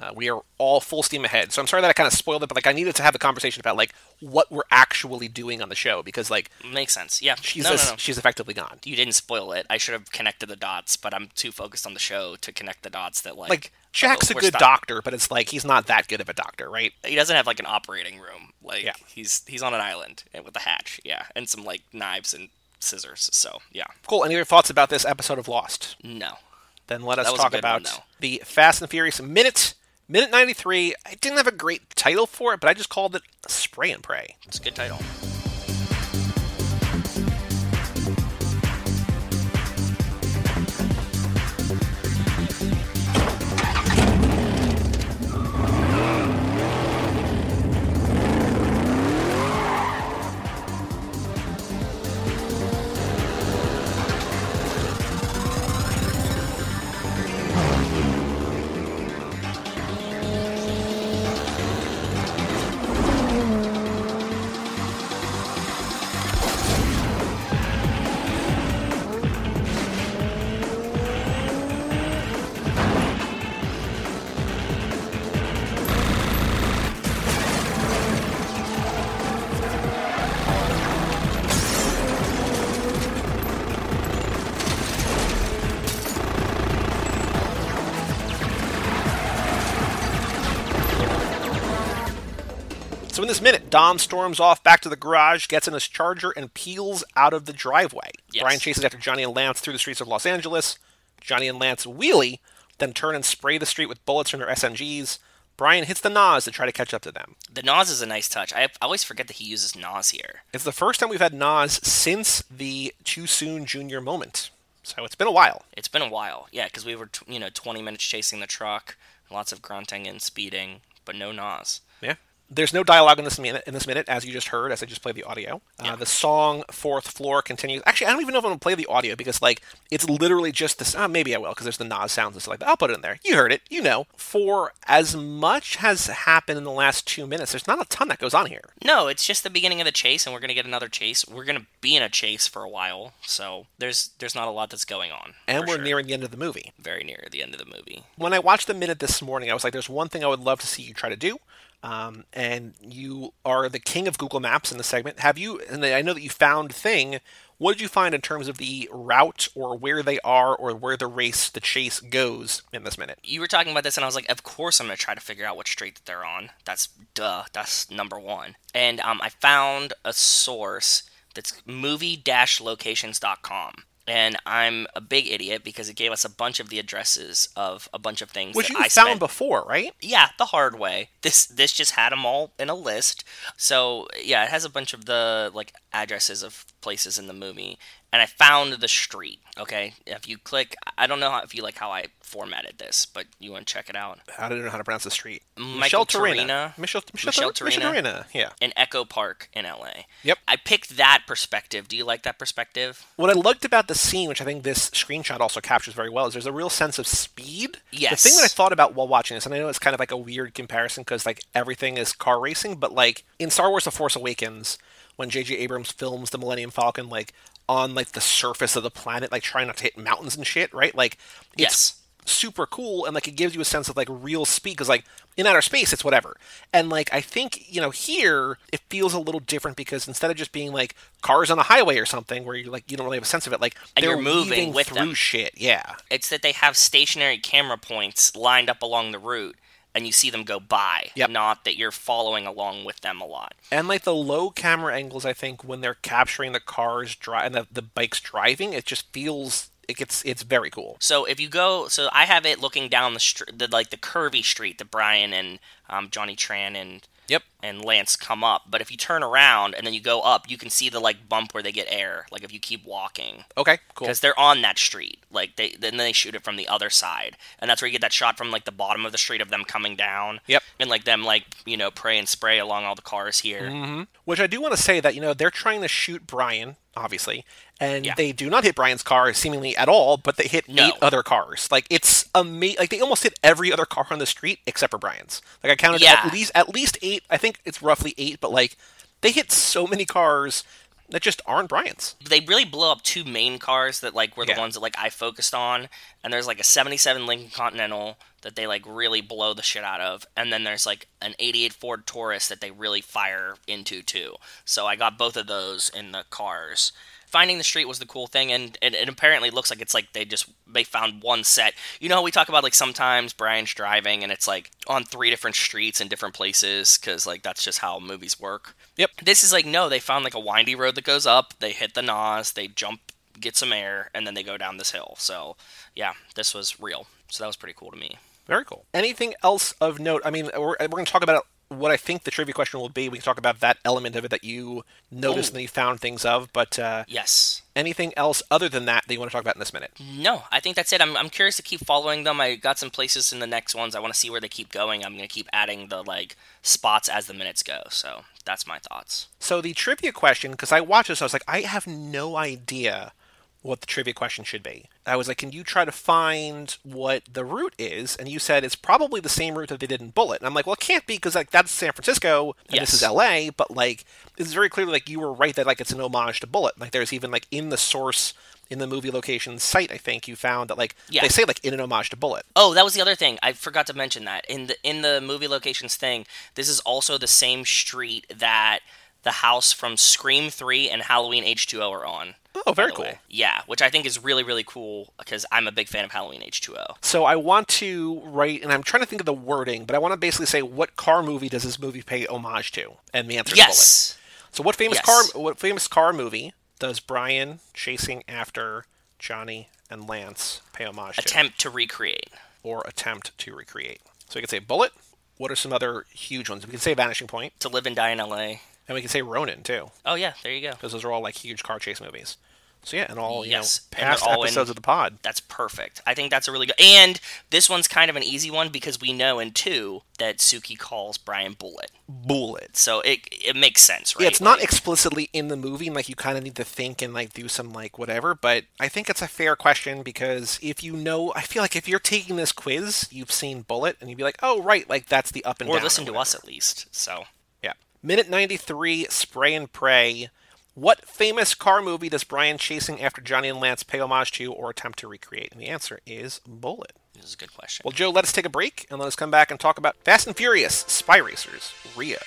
uh, we are all full steam ahead. So I'm sorry that I kind of spoiled it, but like I needed to have the conversation about like what we're actually doing on the show because like Makes sense. Yeah. she's no, a- no, no. she's effectively gone. You didn't spoil it. I should have connected the dots, but I'm too focused on the show to connect the dots that like Like Jack's uh, a good doctor, but it's like he's not that good of a doctor, right? He doesn't have like an operating room. Like Yeah. he's he's on an island with a hatch, yeah, and some like knives and scissors. So yeah, Cool. Any other thoughts about this episode of Lost? no, Then let us That was a talk good one, about the Fast and Furious minute. Minute 93. I didn't have a great title for it, but I just called it Spray and Pray. it's a good title. This minute, Dom storms off back to the garage, gets in his charger, and peels out of the driveway. Yes. Brian chases after Johnny and Lance through the streets of Los Angeles. Johnny and Lance wheelie, then turn and spray the street with bullets from their SMGs. Brian hits the NOS to try to catch up to them. The NOS is a nice touch. I, always forget that he uses NOS here. It's the first time we've had NOS since the Too Soon Junior moment. So it's been a while. It's been a while, yeah, because we were t- you know 20 minutes chasing the truck, lots of grunting and speeding, but no NOS. Yeah. There's no dialogue in this minute, in this minute, as you just heard, as I just played the audio. Uh, Yeah. the song "Fourth Floor" continues. Actually, I don't even know if I'm gonna play the audio because, like, it's literally just this. Uh, maybe I will because there's the NOS sounds and stuff like that. I'll put it in there. You heard it. You know. For as much has happened in the last two minutes, there's not a ton that goes on here. No, it's just the beginning of the chase, and we're gonna get another chase. We're gonna be in a chase for a while, so there's there's not a lot that's going on. And we're sure. nearing the end of the movie. very near the end of the movie. when I watched the minute this morning, I was like, "There's one thing I would love to see you try to do." Um, and you are the king of Google Maps in the segment. Have you? And I know that you found thing. What did you find in terms of the route or where they are or where the race, the chase goes in this minute? You were talking about this, and I was like, of course I'm gonna try to figure out what street that they're on. That's duh. That's number one. And um, I found a source that's movie-locations.com. And I'm a big idiot because it gave us a bunch of the addresses of a bunch of things Which that you I found spent before, right? yeah, the hard way. This this just had them all in a list. So yeah, it has a bunch of the like addresses of places in the movie, and I found the street. Okay, if you click, I don't know how, if you like how I formatted this, but you want to check it out. I don't know how to pronounce the street. Michael Terena. Terena. Michelle, Michelle, Michelle Michelle. Terena. Yeah. In Echo Park in LA. Yep. I picked that perspective. Do you like that perspective? What I liked about the scene, which I think this screenshot also captures very well, is there's a real sense of speed. Yes. The thing that I thought about while watching this, and I know it's kind of like a weird comparison because like everything is car racing, but like in Star Wars: The Force Awakens, when J.J. Abrams films the Millennium Falcon, like on like the surface of the planet, like trying not to hit mountains and shit, right? Like it's Yes. super cool and like it gives you a sense of like real speed because like in outer space it's whatever and like i think you know here it feels a little different because instead of just being like cars on a highway or something where you like you don't really have a sense of it like And they're you're moving with through them. shit yeah It's that they have stationary camera points lined up along the route and you see them go by, Yep. not that you're following along with them a lot. and like the low camera angles i think when they're capturing the cars dri- and the, the bikes driving it just feels it gets it's very cool So if you go, so I have it looking down the street, the, like the curvy street that Brian and um, Johnny Tran and yep and Lance come up. But if you turn around and then you go up, you can see the like bump where they get air. Like if you keep walking, okay cool because they're on that street. Like they then they shoot it from the other side, and that's where you get that shot from like the bottom of the street of them coming down. Yep. And like them like you know pray and spray along all the cars here. Mm-hmm. Which I do want to say that you know they're trying to shoot Brian, obviously, and Yeah. they do not hit Brian's car seemingly at all, but they hit No. eight other cars. Like it's amazing. Like they almost hit every other car on the street except for Brian's. Like I counted Yeah. at least at least eight. I think it's roughly eight, but like they hit so many cars that just aren't Brian's. They really blow up two main cars that like were the Yeah. ones that like I focused on, and there's like a '77 Lincoln Continental that they like really blow the shit out of, and then there's like an '88 Ford Taurus that they really fire into too. So I got both of those in the cars. Finding the street was the cool thing, and it, it apparently looks like it's like they just they found one set. You know how we talk about like sometimes Brian's driving and it's like on three different streets in different places because like that's just how movies work. Yep. This is like no, they found like a windy road that goes up. They hit the nos, they jump, get some air, and then they go down this hill. So yeah, this was real. So that was pretty cool to me. Very cool. Anything else of note? I mean, we're, we're going to talk about what I think the trivia question will be. We can talk about that element of it that you noticed Ooh. and you found things of. But uh, Yes. anything else other than that that you want to talk about in this minute? No, I think that's it. I'm, I'm curious to keep following them. I got some places in the next ones. I want to see where they keep going. I'm going to keep adding the like spots as the minutes go. So that's my thoughts. So the trivia question, because I watched this, I was like, I have no idea what the trivia question should be. I was like, can you try to find what the route is? And you said it's probably the same route that they did in Bullitt. And I'm like, well, it can't be because like that's San Francisco and this is L.A. But like, this is very clearly like you were right that like it's an homage to Bullitt. Like there's even like in the source in the movie location site, I think you found that like Yeah. they say like in an homage to Bullitt. Oh, that was the other thing. I forgot to mention that in the in the movie locations thing. This is also the same street that the house from Scream Three and Halloween H two O are on. Oh, very cool. way. Yeah, which I think is really really cool because I'm a big fan of Halloween H two O. So I want to write, and I'm trying to think of the wording, but I want to basically say what car movie does this movie pay homage to? And the answer is Bullitt. Yes. So what famous Yes. car what famous car movie does Brian chasing after Johnny and Lance pay homage to Attempt to recreate. or attempt to recreate? So we can say Bullitt. What are some other huge ones? We can say Vanishing Point, To live and die in L.A. and we can say Ronin too, Oh yeah, there you go. because those are all like huge car chase movies. So yeah, and all you Yes, know past all in- episodes of the pod. That's perfect. I think that's a really good. And this one's kind of an easy one because we know in two that Suki calls Brian Bullet, Bullet. so it it makes sense, right? Yeah, it's not explicitly in the movie, and like you kind of need to think and like do some like whatever. But I think it's a fair question because if you know, I feel like if you're taking this quiz, you've seen Bullitt, and you'd be like, oh right, like that's the up and or down. listen to us at least. So. Minute ninety three, spray and pray. What famous car movie does Brian chasing after Johnny and Lance pay homage to or attempt to recreate? And the answer is Bullitt. this is a good question. Well, Joe, let us take a break and let us come back and talk about Fast and Furious Spy Racers Rio.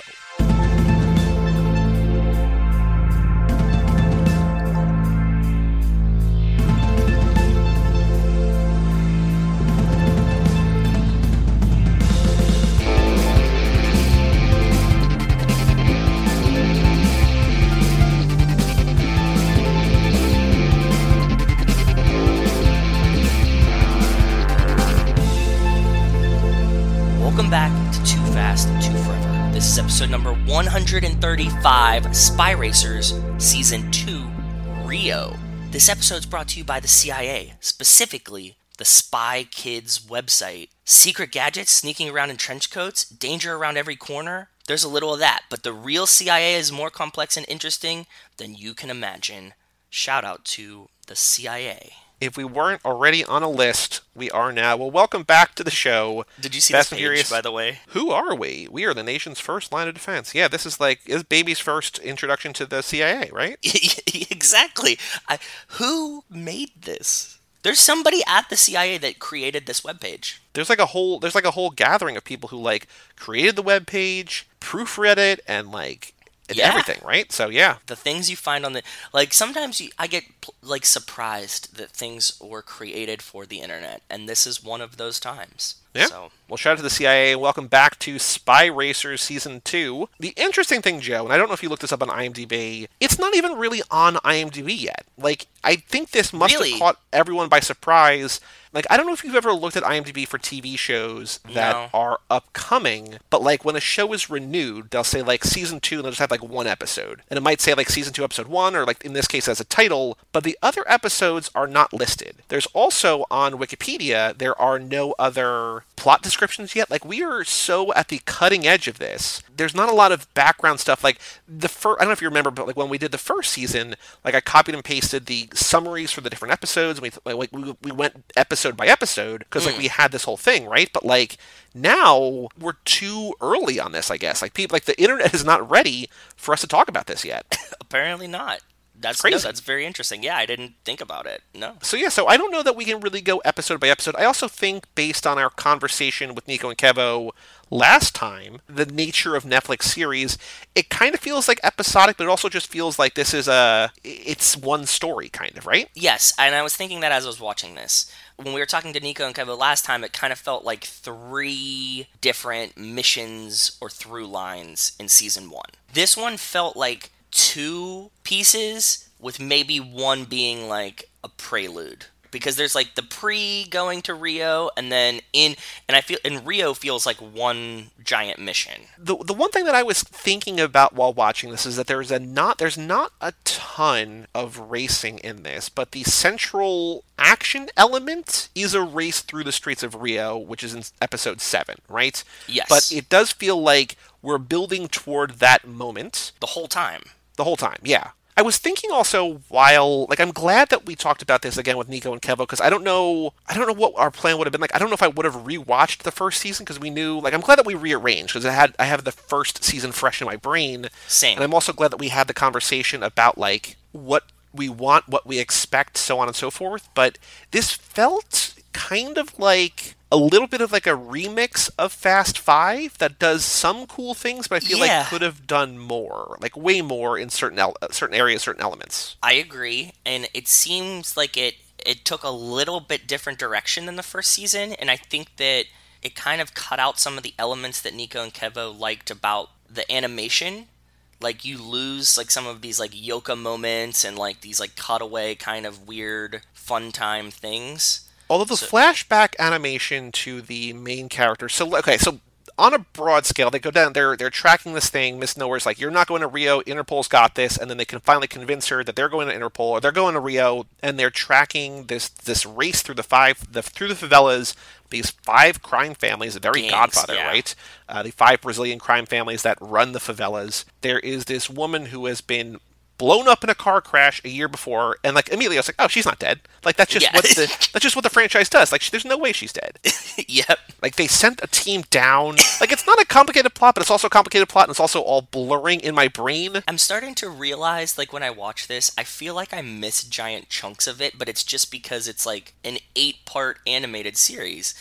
Is episode number 135, Spy Racers, Season 2, Rio. This episode is brought to you by the CIA, specifically the Spy Kids website. Secret gadgets sneaking around in trench coats, danger around every corner. There's a little of that, but the real CIA is more complex and interesting than you can imagine. Shout out to the CIA. If we weren't already on a list, we are now. Well, welcome back to the show. Did you see Fast this page, Furious. by the way? Who are we? We are the nation's first line of defense. Yeah, this is like is baby's first introduction to the CIA, right? [LAUGHS] exactly. I, who made this? There's somebody at the CIA that created this webpage. There's like a whole there's like a whole gathering of people who like created the web page, proofread it, and like and Yeah. everything, right? So yeah, The things you find on the like sometimes you, I get like surprised that things were created for the internet, and this is one of those times. Yeah. So Well, shout out to the CIA welcome back to Spy Racers Season 2. The interesting thing, Joe, and I don't know if you looked this up on IMDb, it's not even really on IMDb yet. Like, I think this must Really? have caught everyone by surprise. Like, I don't know if you've ever looked at IMDb for TV shows that No. are upcoming, but like when a show is renewed, they'll say like Season 2 and they'll just have like one episode. And it might say like Season 2, Episode 1, or like in this case as a title, but the other episodes are not listed. There's also on Wikipedia, there are no other plot descriptions yet. Like we are so at the cutting edge of this. There's not a lot of background stuff. Like the first, I don't know if you remember, but like when we did the first season, like I copied and pasted the summaries for the different episodes. And we like we, we went episode by episode because like we mm. had this whole thing, right? But like now we're too early on this, I guess. Like people, like the internet is not ready for us to talk about this yet. [LAUGHS] apparently not. That's Crazy. No, that's very interesting. Yeah, I didn't think about it. No. So yeah, so I don't know that we can really go episode by episode. I also think based on our conversation with Nico and Kevo last time, the nature of Netflix series, it kind of feels like episodic, but it also just feels like this is a it's one story kind of, right? Yes, and I was thinking that as I was watching this. When we were talking to Nico and Kevo last time, it kind of felt like three different missions or through lines in season one. This one felt like two pieces, with maybe one being like a prelude. Because there's like the pre going to Rio, and then in, and I feel, and Rio feels like one giant mission. the the one thing that I was thinking about while watching this is that there's a not there's not a ton of racing in this, but the central action element is a race through the streets of Rio, which is in episode seven, right? Yes. But it does feel like we're building toward that moment The whole time. The whole time. Yeah. I was thinking also while like I'm glad that we talked about this again with Nico and Kevo because I don't know I don't know what our plan would have been like. I don't know if I would have rewatched the first season because we knew like I'm glad that we rearranged because I had I have the first season fresh in my brain. Same. And I'm also glad that we had the conversation about like what we want, what we expect, so on and so forth. But this felt kind of like a little bit of like a remix of Fast Five that does some cool things, but I feel Yeah. like could have done more, like way more in certain el- uh, certain areas, certain elements. I agree, and it seems like it it took a little bit different direction than the first season, and I think that it kind of cut out some of the elements that Nico and Kevo liked about the animation. Like you lose like some of these like Yoka moments and like these like cutaway kind of weird fun time things. Although the flashback animation to the main character, so okay, so on a broad scale, they go down. They're they're tracking this thing. Miss Nowhere's like, "You're not going to Rio. Interpol's got this," and then they can finally convince her that they're going to Interpol or they're going to Rio, and they're tracking this this race through the five the through the favelas. These five crime families, a very Gangs, Godfather, yeah. right? Uh, the five Brazilian crime families that run the favelas. There is this woman who has been blown up in a car crash a year before, and like immediately I was like, "Oh, she's not dead." Like that's just Yeah. what the that's just what the franchise does. Like, sh- there's no way she's dead. [LAUGHS] yep. Like they sent a team down. Like it's not a complicated plot, but it's also a complicated plot, and it's also all blurring in my brain. I'm starting to realize, like, when I watch this, I feel like I miss giant chunks of it, but it's just because it's like an eight part animated series.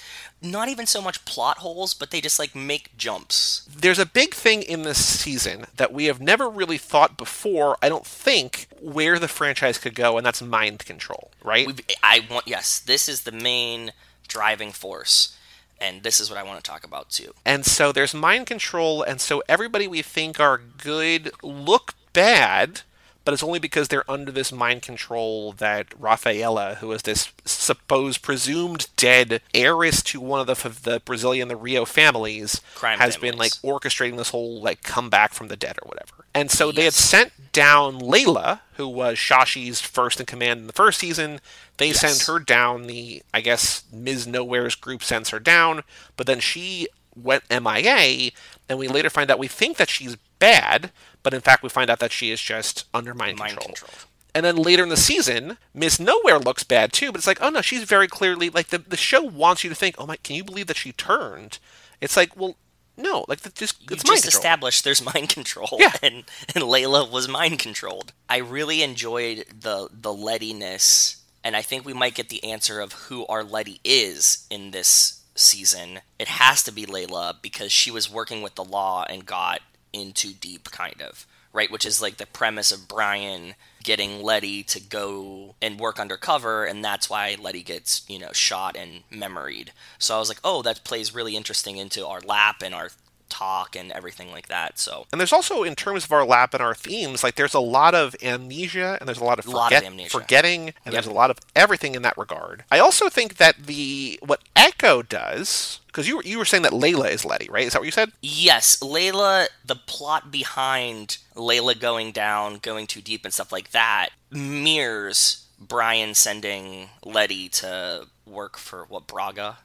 Not even so much plot holes, but they just like make jumps. There's a big thing in this season that we have never really thought before. I don't think where the franchise could go, and that's mind control, right? We've, I want, yes, this is the main driving force, and this is what I want to talk about too. And so there's mind control, and so everybody we think are good look bad, but it's only because they're under this mind control that Rafaela, who is this supposed presumed dead heiress to one of the the Brazilian the Rio families, Crime has been like orchestrating this whole like comeback from the dead or whatever. And so they had sent down Layla, who was Shashi's first in command in the first season. They Yes. send her down. The I guess Ms. Nowhere's group sends her down, but then she went MIA, and we later find out we think that she's bad, but in fact we find out that she is just under mind, Mind control. control. And then later in the season, Miss Nowhere looks bad too, but it's like, oh no, she's very clearly like the the show wants you to think, oh my, can you believe that she turned? It's like, well, no, like just it's you mind just established there's [LAUGHS] mind control, Yeah. and and Layla was mind controlled. I really enjoyed the the Lettiness, and I think we might get the answer of who our Letty is in this season. It has to be Layla because she was working with the law and got in too deep, kind of right, which is like the premise of Brian getting Letty to go and work undercover, and that's why Letty gets, you know, shot and memoried. So I was like, oh, that plays really interesting into our lap and our talk and everything like that. So And there's also, in terms of our lap and our themes, like there's a lot of amnesia and there's a lot of, A lot of forgetting, and Yep. there's a lot of everything in that regard. I also think that the what Echo does, because you were, you were saying that Layla is Letty, right? Is that what you said? Yes, Layla, the plot behind Layla going down, going too deep, and stuff like that mirrors Brian sending Letty to work for what Braga,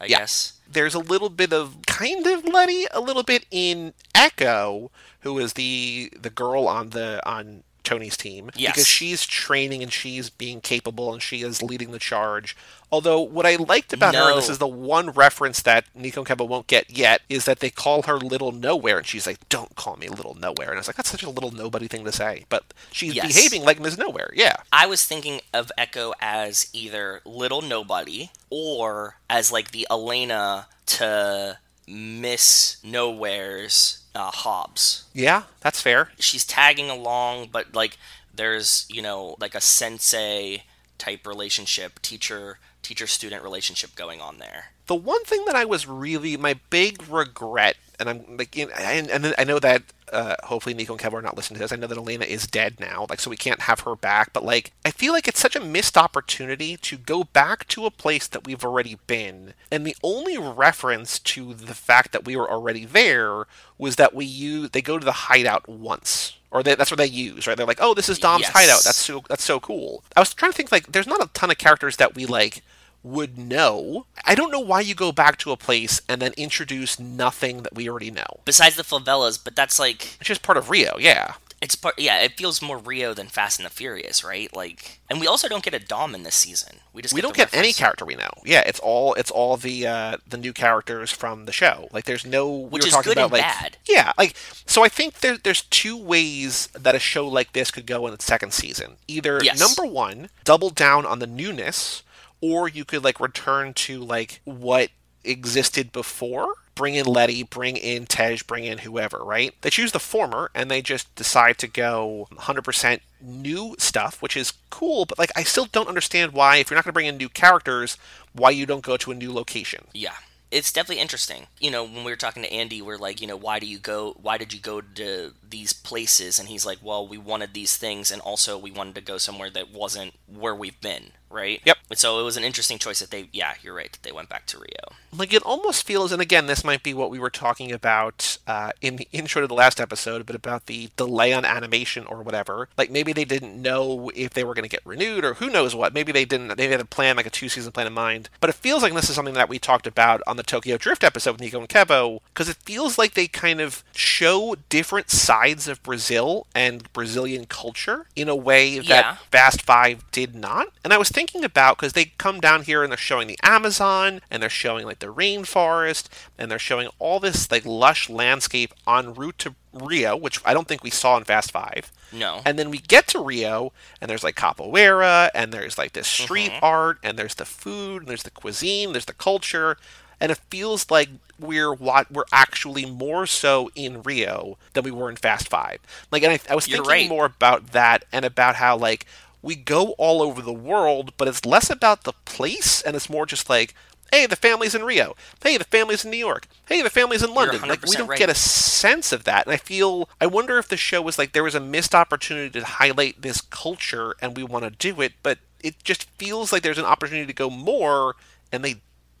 I Yeah. guess. There's a little bit of kind of Letty, a little bit in Echo, who is the the girl on the on Tony's team Yes. because she's training and she's being capable and she is leading the charge. Although what I liked about her, and this is the one reference that Nico and Kevo won't get yet, is that they call her Little Nowhere, and she's like, "Don't call me Little Nowhere," and I was like, "That's such a little nobody thing to say," but she's Yes. behaving like Ms. Nowhere, yeah. I was thinking of Echo as either Little Nobody or as like the Elena to Miss Nowhere's uh, Hobbs. Yeah, that's fair. she's tagging along, but like there's you know like a sensei type relationship, teacher teacher student relationship going on there. the one thing that I was really my big regret, and I'm like, and, and I know that uh, hopefully Nico and Kev are not listening to this. I know that Elena is dead now, like so we can't have her back. But like, I feel like it's such a missed opportunity to go back to a place that we've already been, and the only reference to the fact that we were already there was that we use they go to the hideout once. Or they, that's what they use, right? They're like, "Oh, this is Dom's Yes. hideout. That's so that's so cool." I was trying to think like, there's not a ton of characters that we like would know. I don't know why you go back to a place and then introduce nothing that we already know. Besides the favelas, but that's like It's just part of Rio, yeah. it's part yeah, it feels more Rio than Fast and the Furious, right? Like and we also don't get a Dom in this season. We just We get don't get any character we know. Yeah, it's all it's all the uh, the new characters from the show. Like there's no we Which were is talking good about and like bad. yeah, like so I think there there's two ways that a show like this could go in its second season. Either Yes. number 1, double down on the newness or you could like return to like what existed before bring in letty bring in tej bring in whoever right they choose the former and they just decide to go 100% new stuff which is cool but like i still don't understand why if you're not going to bring in new characters why you don't go to a new location Yeah. It's definitely interesting. You know, when we were talking to Andy, we're like, you know, why do you go why did you go to these places? And he's like, Well, we wanted these things and also we wanted to go somewhere that wasn't where we've been, right? Yep. And so it was an interesting choice that they yeah, you're right, that they went back to Rio. like it almost feels and again this might be what we were talking about uh, in the intro to the last episode but about the delay on animation or whatever like maybe they didn't know if they were going to get renewed or who knows what maybe they didn't maybe they had a plan like a two season plan in mind but it feels like this is something that we talked about on the tokyo drift episode with nico and Kevo because it feels like they kind of show different sides of brazil and brazilian culture in a way that Yeah. Fast Five did not. And I was thinking about because they come down here and they're showing the Amazon and they're showing like the rainforest and they're showing all this like lush landscape en route to Rio, which I don't think we saw in Fast Five. No. And then we get to Rio, and there's like capoeira, and there's like this street mm-hmm. art, and there's the food, and there's the cuisine, there's the culture, and it feels like we're what we're actually more so in Rio than we were in Fast Five. Like, and I, I was You're thinking right. more about that, and about how like we go all over the world, but it's less about the place, and it's more just like. Hey, the family's in Rio. Hey, the family's in New York. Hey, the family's in London. Like we don't right. get a sense of that. And I feel, I wonder if the show was like there was a missed opportunity to highlight this culture and we want to do it, but it just feels like there's an opportunity to go more and they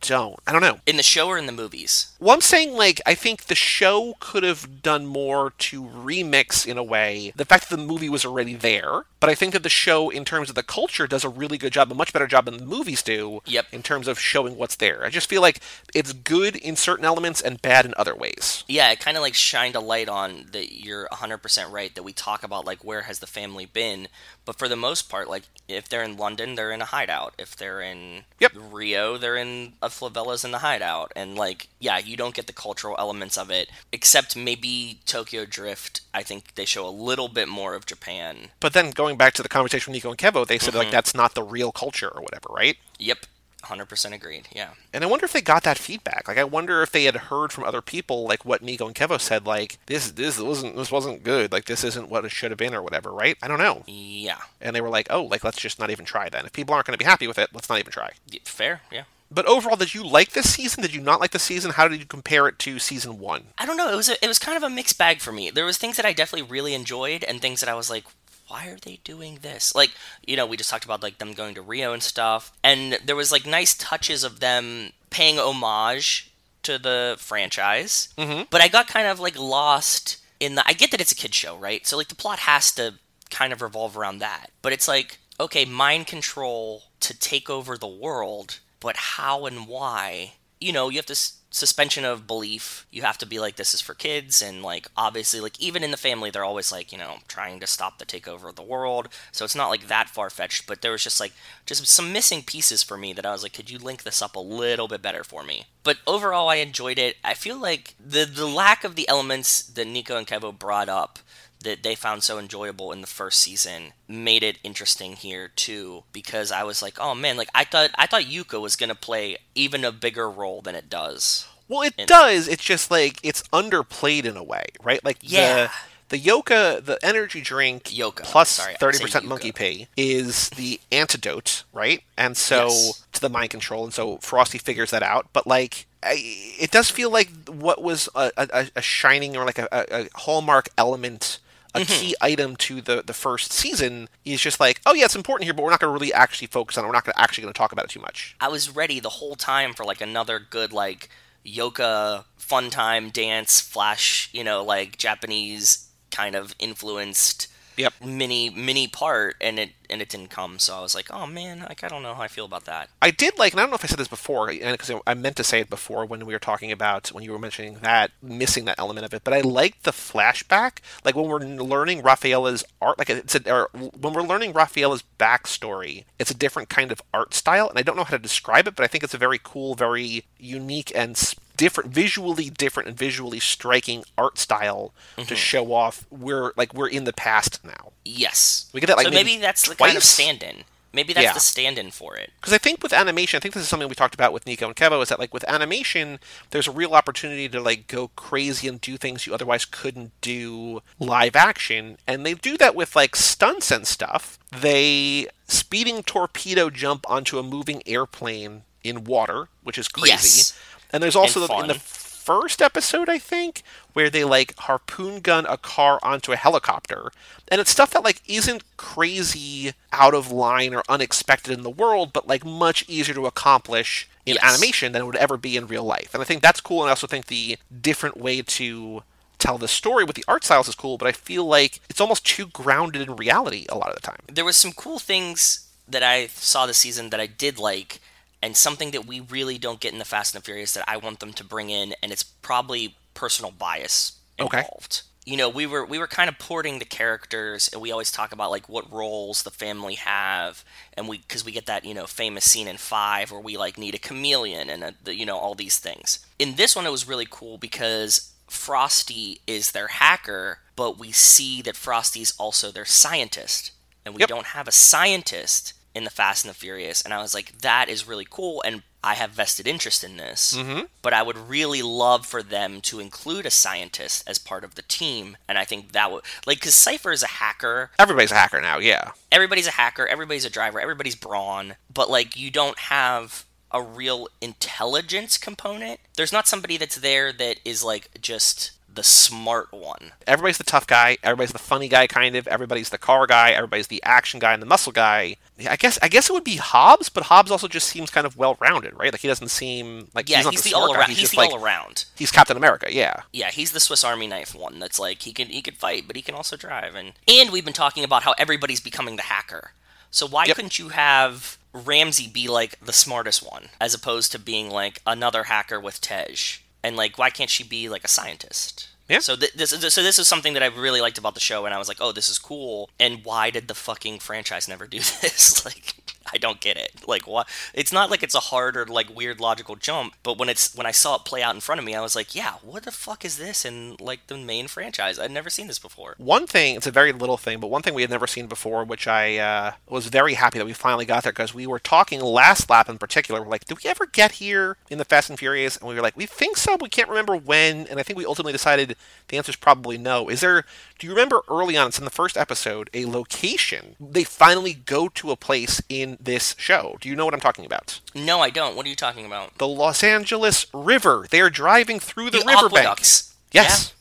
don't. I don't know. in the show or in the movies? Well, I'm saying, like, I think the show could have done more to remix, in a way, the fact that the movie was already there, But I think that the show, in terms of the culture, does a really good job, a much better job than the movies do. Yep. In terms of showing what's there, I just feel like it's good in certain elements and bad in other ways. Yeah, it kind of like shined a light on that. You're 100% right that we talk about like where has the family been, but for the most part, like if they're in London, they're in a hideout. If they're in Yep. Rio, they're in a favelas in the hideout. And like, yeah, you don't get the cultural elements of it, except maybe Tokyo Drift. I think they show a little bit more of Japan. But then going back to the conversation with Nico and Kevo, they said Mm-hmm. like that's not the real culture or whatever, right? Yep, 100% agreed. Yeah. And I wonder if they got that feedback. Like, I wonder if they had heard from other people, like what Nico and Kevo said, like this, this wasn't, this wasn't good. Like, this isn't what it should have been, or whatever, right? I don't know. Yeah. And they were like, oh, like let's just not even try then. If people aren't going to be happy with it, let's not even try. Fair. Yeah. But overall, did you like this season? Did you not like the season? How did you compare it to season one? I don't know. It was a, it was kind of a mixed bag for me. There was things that I definitely really enjoyed, and things that I was like, why are they doing this? Like, you know, we just talked about like them going to Rio and stuff, and there was like nice touches of them paying homage to the franchise. Mm-hmm. But I got kind of like lost in the. I get that it's a kid show, right? So like the plot has to kind of revolve around that. But it's like, okay, mind control to take over the world, but how and why? You know, you have this suspension of belief. You have to be like, this is for kids, and like, obviously, like, even in the family, they're always like, you know, trying to stop the takeover of the world. So it's not like that far fetched, but there was just like, just some missing pieces for me that I was like, could you link this up a little bit better for me? But overall, I enjoyed it. I feel like the the lack of the elements that Nico and Kevo brought up that they found so enjoyable in the first season made it interesting here too because I was like, "Oh man, like I thought I thought Yuka was going to play even a bigger role than it does." Well, it does. It's just like it's underplayed in a way, right? Like Yeah. the the Yoka, the energy drink Yoka. plus Sorry, thirty percent monkey pee is the antidote, right? And so Yes. to the mind control, and so Frosty figures that out. But like, I, it does feel like what was a, a, a shining or like a, a hallmark element. A Mm-hmm. key item to the, the first season is just like, oh yeah, it's important here, but we're not going to really actually focus on it. We're not gonna, actually going to talk about it too much. I was ready the whole time for like another good like Yoka fun time dance flash, you know, like Japanese kind of influenced Yep. mini mini part and it and it didn't come so i was like oh man like i don't know how i feel about that I did like, and I don't know if I said this before, because I meant to say it before when we were talking about when you were mentioning that missing that element of it. But I liked the flashback, like when we're learning Rafaela's art, like it's a, or when we're learning Rafaela's backstory. It's a different kind of art style, and I don't know how to describe it, but I think it's a very cool, very unique and different, visually different and visually striking art style to mm-hmm. show off we're like we're in the past now. yes We get that, like, so maybe maybe that's the kind of stand-in maybe that's Yeah. the stand-in for it because I think with animation, I think this is something we talked about with Nico and Kevo, is that like with animation, there's a real opportunity to like go crazy and do things you otherwise couldn't do live action, and they do that with like stunts and stuff. They speeding torpedo jump onto a moving airplane in water, which is crazy. Yes. And there's also And the, in the first episode, I think, where they like harpoon gun a car onto a helicopter. And it's stuff that like isn't crazy out of line or unexpected in the world, but like much easier to accomplish in Yes. animation than it would ever be in real life. And I think that's cool and I also think the different way to tell the story with the art styles is cool, but I feel like it's almost too grounded in reality a lot of the time. there was some cool things that I saw this season that I did like, and something that we really don't get in the Fast and the Furious that I want them to bring in, and it's probably personal bias involved. Okay. You know, we were we were kind of porting the characters, and we always talk about like what roles the family have, and we because we get that you know famous scene in Five where we like need a chameleon and a, the, you know all these things. In this one, it was really cool because Frosty is their hacker, but we see that Frosty's also their scientist, and we Yep. don't have a scientist in the Fast and the Furious. And I was like, that is really cool, and I have vested interest in this. Mhm. But I would really love for them to include a scientist as part of the team, and I think that would like because Cipher is a hacker. Everybody's a hacker now, yeah. Everybody's a hacker. Everybody's a driver. Everybody's brawn, but like you don't have a real intelligence component. There's not somebody that's there that is like just the smart one. Everybody's the tough guy. Everybody's the funny guy, kind of. Everybody's the car guy. Everybody's the action guy and the muscle guy. I guess I guess it would be Hobbs, but Hobbs also just seems kind of well rounded, right? Like he doesn't seem like Yeah, he's, not he's the, the all around. He's, He's, the like all around. he's Captain America. Yeah. Yeah, he's the Swiss Army knife one. That's like he can he can fight, but he can also drive. And and we've been talking about how everybody's becoming the hacker. So why Yep. couldn't you have Ramsey be like the smartest one, as opposed to being like another hacker with Tej? And like, why can't she be like a scientist? Yeah. So th- this is so this is something that I really liked about the show, and I was like, oh, this is cool. And why did the fucking franchise never do [LAUGHS] this? like. I don't get it. Like what? It's not like it's a hard or like weird logical jump, but when it's when I saw it play out in front of me, I was like, yeah, what the fuck is this And like the main franchise? I'd never seen this before. One thing, it's a very little thing, but one thing we had never seen before, which I uh, was very happy that we finally got there because we were talking last lap in particular. We're like, did we ever get here in the Fast and Furious? And we were like, we think so, but we can't remember when. And I think we ultimately decided the answer is probably no. Is there, do you remember early on, it's in the first episode, a location? They finally go to a place in this show. Do you know what I'm talking about? No, I don't. What are you talking about? The Los Angeles River. They are driving through the, The riverbank. aqueducts. Yes.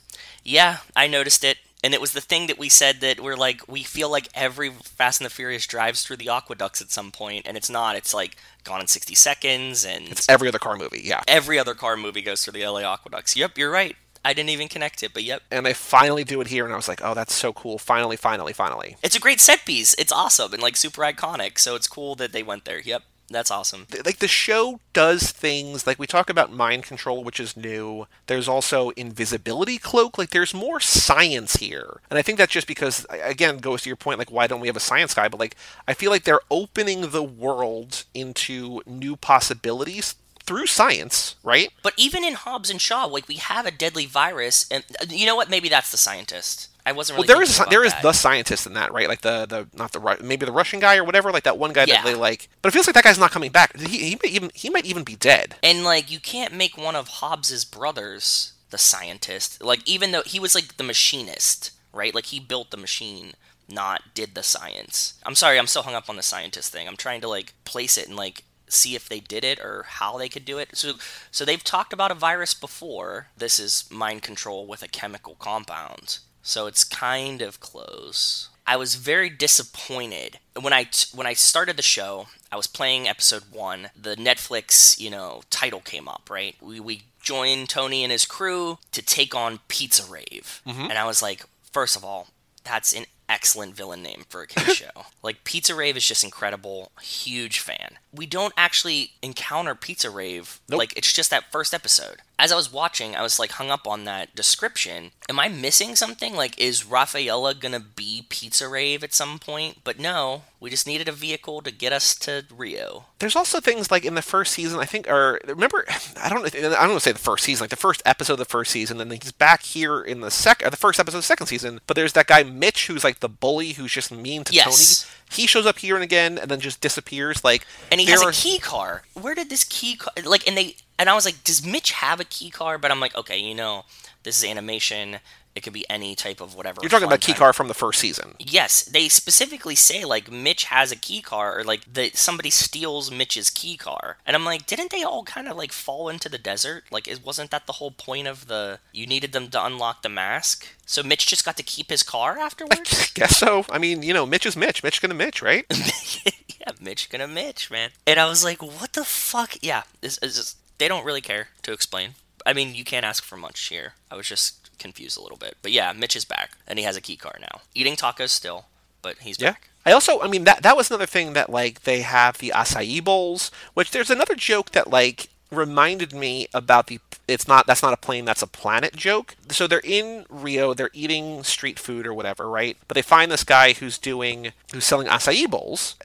Yeah, I noticed it. And it was the thing that we said that we're like, we feel like every Fast and the Furious drives through the aqueducts at some point, and it's not. It's like Gone in 60 Seconds, and It's every other car movie, yeah. every other car movie goes through the LA aqueducts. Yep, you're right. I didn't even connect it, but yep. And they finally do it here, and I was like, oh, that's so cool. Finally, finally, finally. It's a great set piece. It's awesome and like super iconic, so it's cool that they went there. Yep, that's awesome. like the show does things like we talk about mind control which is new there's also invisibility cloak like there's more science here and i think that's just because again goes to your point like why don't we have a science guy but like i feel like they're opening the world into new possibilities through science right But even in Hobbs and Shaw, like we have a deadly virus, and uh, you know what? Maybe that's the scientist. I wasn't well really. there is there about the scientist in that right like the the not the maybe the russian guy or whatever like that one guy Yeah. that they like but it feels like that guy's not coming back he, he might even he might even be dead And like you can't make one of Hobbs's brothers the scientist. Like even though he was like the machinist, right? Like he built the machine, not did the science. I'm sorry, I'm so hung up on the scientist thing. I'm trying to like place it and like see if they did it or how they could do it. So so they've talked about a virus before. This is mind control with a chemical compound. So it's kind of close. I was very disappointed when I t- when I started the show. I was playing episode one. The Netflix, you know, title came up. Right, we we joined Tony and his crew to take on Pizza Rave, mm-hmm. and I was like, first of all, that's an excellent villain name for a kids [LAUGHS] show. Like Pizza Rave is just incredible. Huge fan. We don't actually encounter Pizza Rave. Nope. Like it's just that first episode. As I was watching, I was like hung up on that description. Am I missing something? Like is Rafaela gonna be Pizza Rave at some point? But no, we just needed a vehicle to get us to Rio. There's also things like in the first season, I think, or remember, I don't, I don't want to say the first season, like the first episode of the first season, and then he's back here in the second, the first episode of the second season. But there's that guy Mitch, who's like the bully, who's just mean to Yes. Tony. He shows up here and again, and then just disappears. Like, and he has a key car. Where did this key car like? And they and I was like, does Mitch have a key car? But I'm like, okay, you know, this is animation. It could be any type of whatever. You're talking about key car from the first season. Yes, they specifically say like Mitch has a key car, or like that somebody steals Mitch's key car, and I'm like, didn't they all kind of like fall into the desert? Like, it wasn't that the whole point of the you needed them to unlock the mask? So Mitch just got to keep his car afterwards. I [LAUGHS] Guess so. I mean, you know, Mitch is Mitch. Mitch gonna Mitch, right? [LAUGHS] yeah, Mitch gonna Mitch, man. And I was like, what the fuck? Yeah, this is they don't really care to explain. I mean, you can't ask for much here. I was just confused a little bit. But yeah, Mitch is back, and he has a key car now. Eating tacos still, but he's Yeah. back. I also, I mean, that that was another thing that like they have the acai bowls, which there's another joke that like reminded me about the it's not that's not a plane that's a planet joke. So they're in Rio, they're eating street food or whatever, right? But they find this guy who's doing who's selling acai bowls.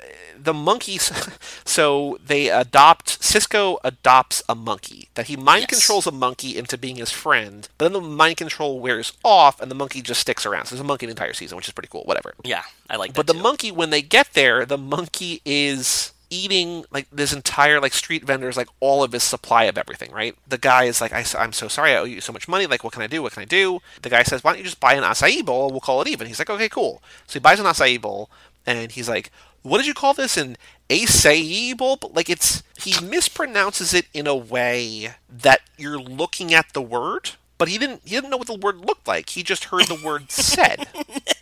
The monkeys, [LAUGHS] so they adopt Cisco adopts a monkey that he mind Yes. controls a monkey into being his friend. But then the mind control wears off, and the monkey just sticks around. So there's a monkey the entire season, which is pretty cool. Whatever. Yeah, I like that. But the too. monkey, when they get there, the monkey is eating like this entire like street vendors like all of his supply of everything right? The guy is like I, am so sorry i owe you so much money like what can i do what can i do? The guy says why don't you just buy an acai bowl we'll call it even. He's like okay cool. So he buys an acai bowl and he's like what did you call this? An acai bowl? But, like it's he mispronounces it in a way that you're looking at the word but he didn't he didn't know what the word looked like. He just heard the word said. [LAUGHS]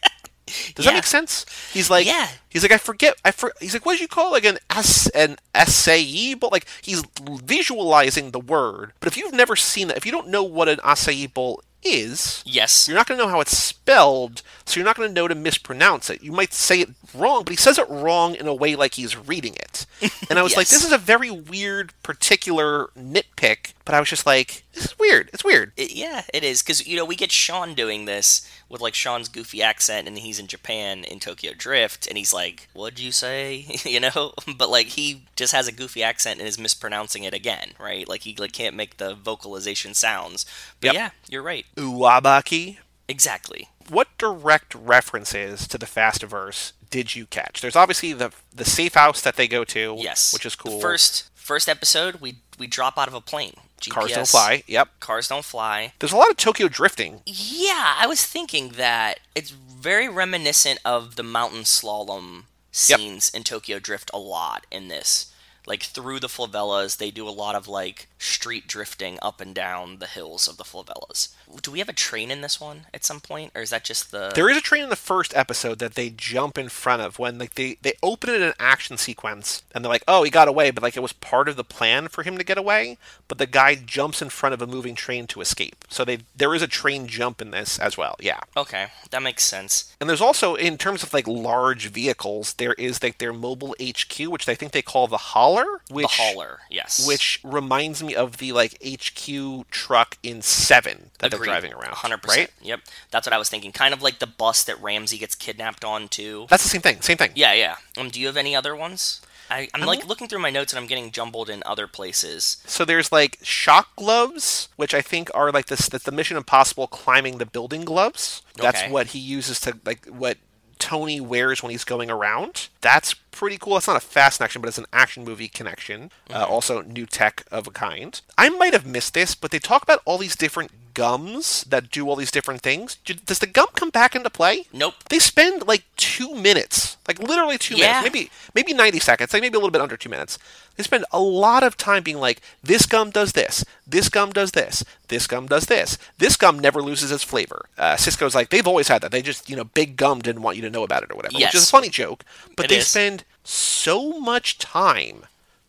Does Yeah. that make sense? He's like, Yeah. He's like, I forget. I for, He's like, what did you call like an s an acai bowl? Like he's visualizing the word. But if you've never seen that, if you don't know what an acai bowl is, Yes. you're not going to know how it's spelled, so you're not going to know to mispronounce it. You might say it wrong, but he says it wrong in a way like he's reading it. And I was [LAUGHS] like, this is a very weird, particular nitpick, but I was just like, this is weird. It's weird. It- yeah, it is because you know we get Sean doing this with like Sean's goofy accent, and he's in Japan in Tokyo Drift, and he's like, "What'd you say?" [LAUGHS] you know, [LAUGHS] but like he just has a goofy accent and is mispronouncing it again, right? Like he like can't make the vocalization sounds. But Yep. yeah, you're right. Uwabaki. Exactly. What direct references to the Fastiverse did you catch? There's obviously the the safe house that they go to, Yes, which is cool. The first first episode, we we drop out of a plane. GPS, Cars don't fly. Yep. Cars don't fly. There's a lot of Tokyo drifting. Yeah, I was thinking that it's very reminiscent of the mountain slalom scenes in Tokyo Drift a lot in this. Like through the favelas, they do a lot of like street drifting up and down the hills of the favelas. Do we have a train in this one at some point, or is that just the? There is a train in the first episode that they jump in front of when like they they open it in an action sequence and they're like, "Oh, he got away," but like it was part of the plan for him to get away, but the guy jumps in front of a moving train to escape. So they there is a train jump in this as well. Yeah. Okay, that makes sense. And there's also in terms of like large vehicles, there is like their mobile HQ, which I think they call the hauler, which the hauler, yes. which reminds me of the like HQ truck in 7 that they're driving around, 100%. right? Yep, that's what I was thinking. Kind of like the bus that Ramsey gets kidnapped on too. That's the same thing. Same thing. Yeah, yeah. Um, do you have any other ones? I, I'm like looking through my notes and I'm getting jumbled in other places. So there's like shock gloves, which I think are like this that the Mission Impossible climbing the building gloves. That's Okay. what he uses to like what Tony wears when he's going around. That's pretty cool. That's not a fast action, but it's an action movie connection. Uh, also, new tech of a kind. I might have missed this, but they talk about all these different gums that do all these different things. Does the gum come back into play? Nope. They spend like two minutes, like literally two Yeah. minutes, maybe maybe ninety seconds, like maybe a little bit under two minutes. They spend a lot of time being like, this gum does this, this gum does this, this gum does this, this gum never loses its flavor. Uh, Cisco's like, they've always had that. They just, you know, Big Gum didn't want you to know about it or whatever, yes. which is a funny joke. But It they is. spend so much time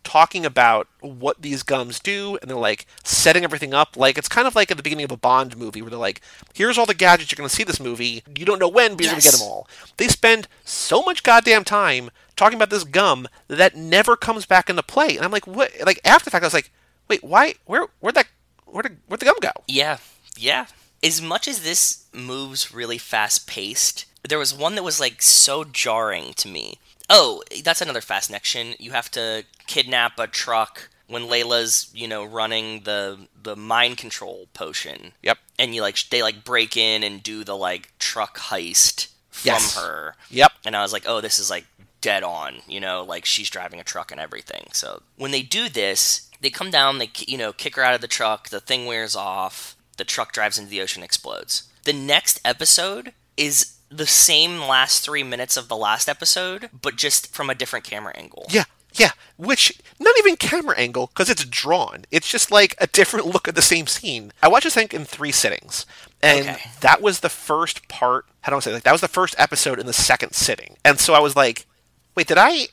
talking about what these gums do and they're like setting everything up. Like it's kind of like at the beginning of a bond movie where they're like here's all the gadgets you're going to see this movie. You don't know when but you're going to get them all. They spend so much goddamn time talking about this gum that never comes back into play. And i'm like what? Like after the fact i was like wait why where where'd that where did where'd the gum go? Yeah, yeah. As much as this moves really fast paced, there was one that was like so jarring to me. Oh, that's another fast connection. You have to kidnap a truck when Layla's, you know, running the the mind control potion. yep And you like they like break in and do the like truck heist from Yes. her. yep And I was like, oh, this is like dead on, you know, like she's driving a truck and everything. So when they do this, they come down, they, you know, kick her out of the truck, the thing wears off, the truck drives into the ocean, explodes. The next episode is the same last three minutes of the last episode, but just from a different camera angle. yeah yeah which not even camera angle because it's drawn. It's just like a different look at the same scene. I watched this thing in three sittings and Okay. that was the first part how do i say like that was the first episode in the second sitting. And so i was like wait did i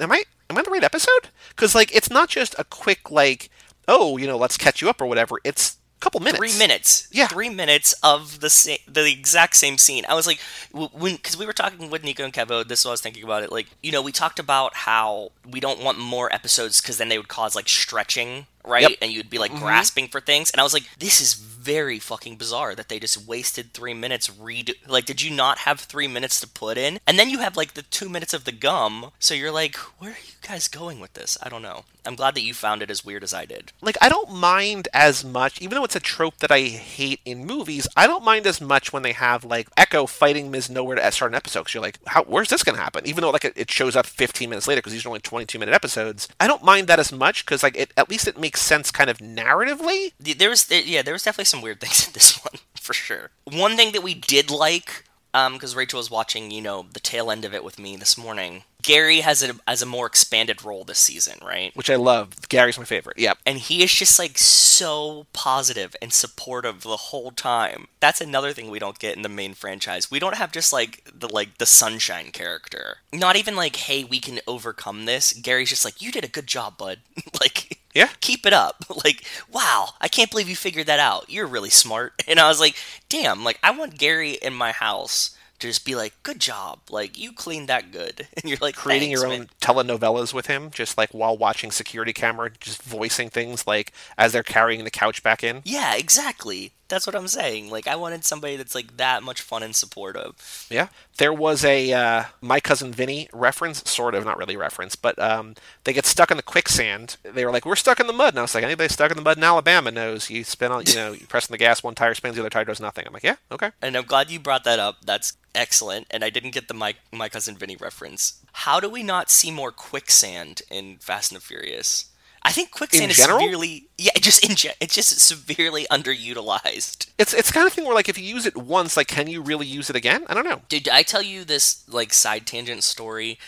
am i am i the right episode? Because like it's not just a quick like oh you know let's catch you up or whatever. It's couple minutes Three minutes, Yeah. three minutes of the sa- the exact same scene. I was like, when because we were talking with Nico and Kevo, this is what I was thinking about it. Like, you know, we talked about how we don't want more episodes because then they would cause like stretching, right? Yep. And you'd be like mm-hmm. grasping for things. And I was like, this is very fucking bizarre that they just wasted three minutes redo. Like, did you not have three minutes to put in? And then you have like the two minutes of the gum. So you're like, where are you guys going with this? I don't know. I'm glad that you found it as weird as I did. like I don't mind as much, even though it's a trope that I hate in movies. I don't mind as much when they have like Echo fighting Ms. Nowhere to start an episode. Because you're like, how? Where's this gonna happen? Even though like it, it shows up 15 minutes later because these are only 22 minute episodes. I don't mind that as much because like it at least it makes sense kind of narratively. There was yeah there was definitely some weird [LAUGHS] things in this one for sure one thing that we did like um, because Rachel was watching, you know, the tail end of it with me this morning. Gary has a has a more expanded role this season, right? Which I love. Gary's my favorite. Yep. And he is just like so positive and supportive the whole time. That's another thing we don't get in the main franchise. We don't have just like the like the sunshine character. Not even like, hey, we can overcome this. Gary's just like, you did a good job, bud. [LAUGHS] like Yeah. keep it up. [LAUGHS] Like, wow, I can't believe you figured that out. You're really smart. [LAUGHS] And I was like, damn, like I want Gary in my house to just be like, good job. Like you cleaned that good. [LAUGHS] And you're like Creating "Thanks, your man." own telenovelas with him, just like while watching security camera, just voicing things like as they're carrying the couch back in. Yeah, exactly. That's what I'm saying. Like I wanted somebody that's like that much fun and supportive. Yeah. There was a uh, My Cousin Vinny reference, sort of, not really reference, but um, they get stuck in the quicksand. They were like, we're stuck in the mud. And I was like, anybody stuck in the mud in Alabama knows you spin on, you know, you press on the gas, one tire spins, the other tire does nothing. I'm like, yeah, okay. And I'm glad you brought that up. That's excellent. And I didn't get the my my cousin Vinny reference. How do we not see more quicksand in Fast and the Furious? I think quicksand is general? severely yeah, just in ge- it's just severely underutilized. It's it's kind of thing where like if you use it once, like can you really use it again? I don't know. Did I tell you this like side tangent story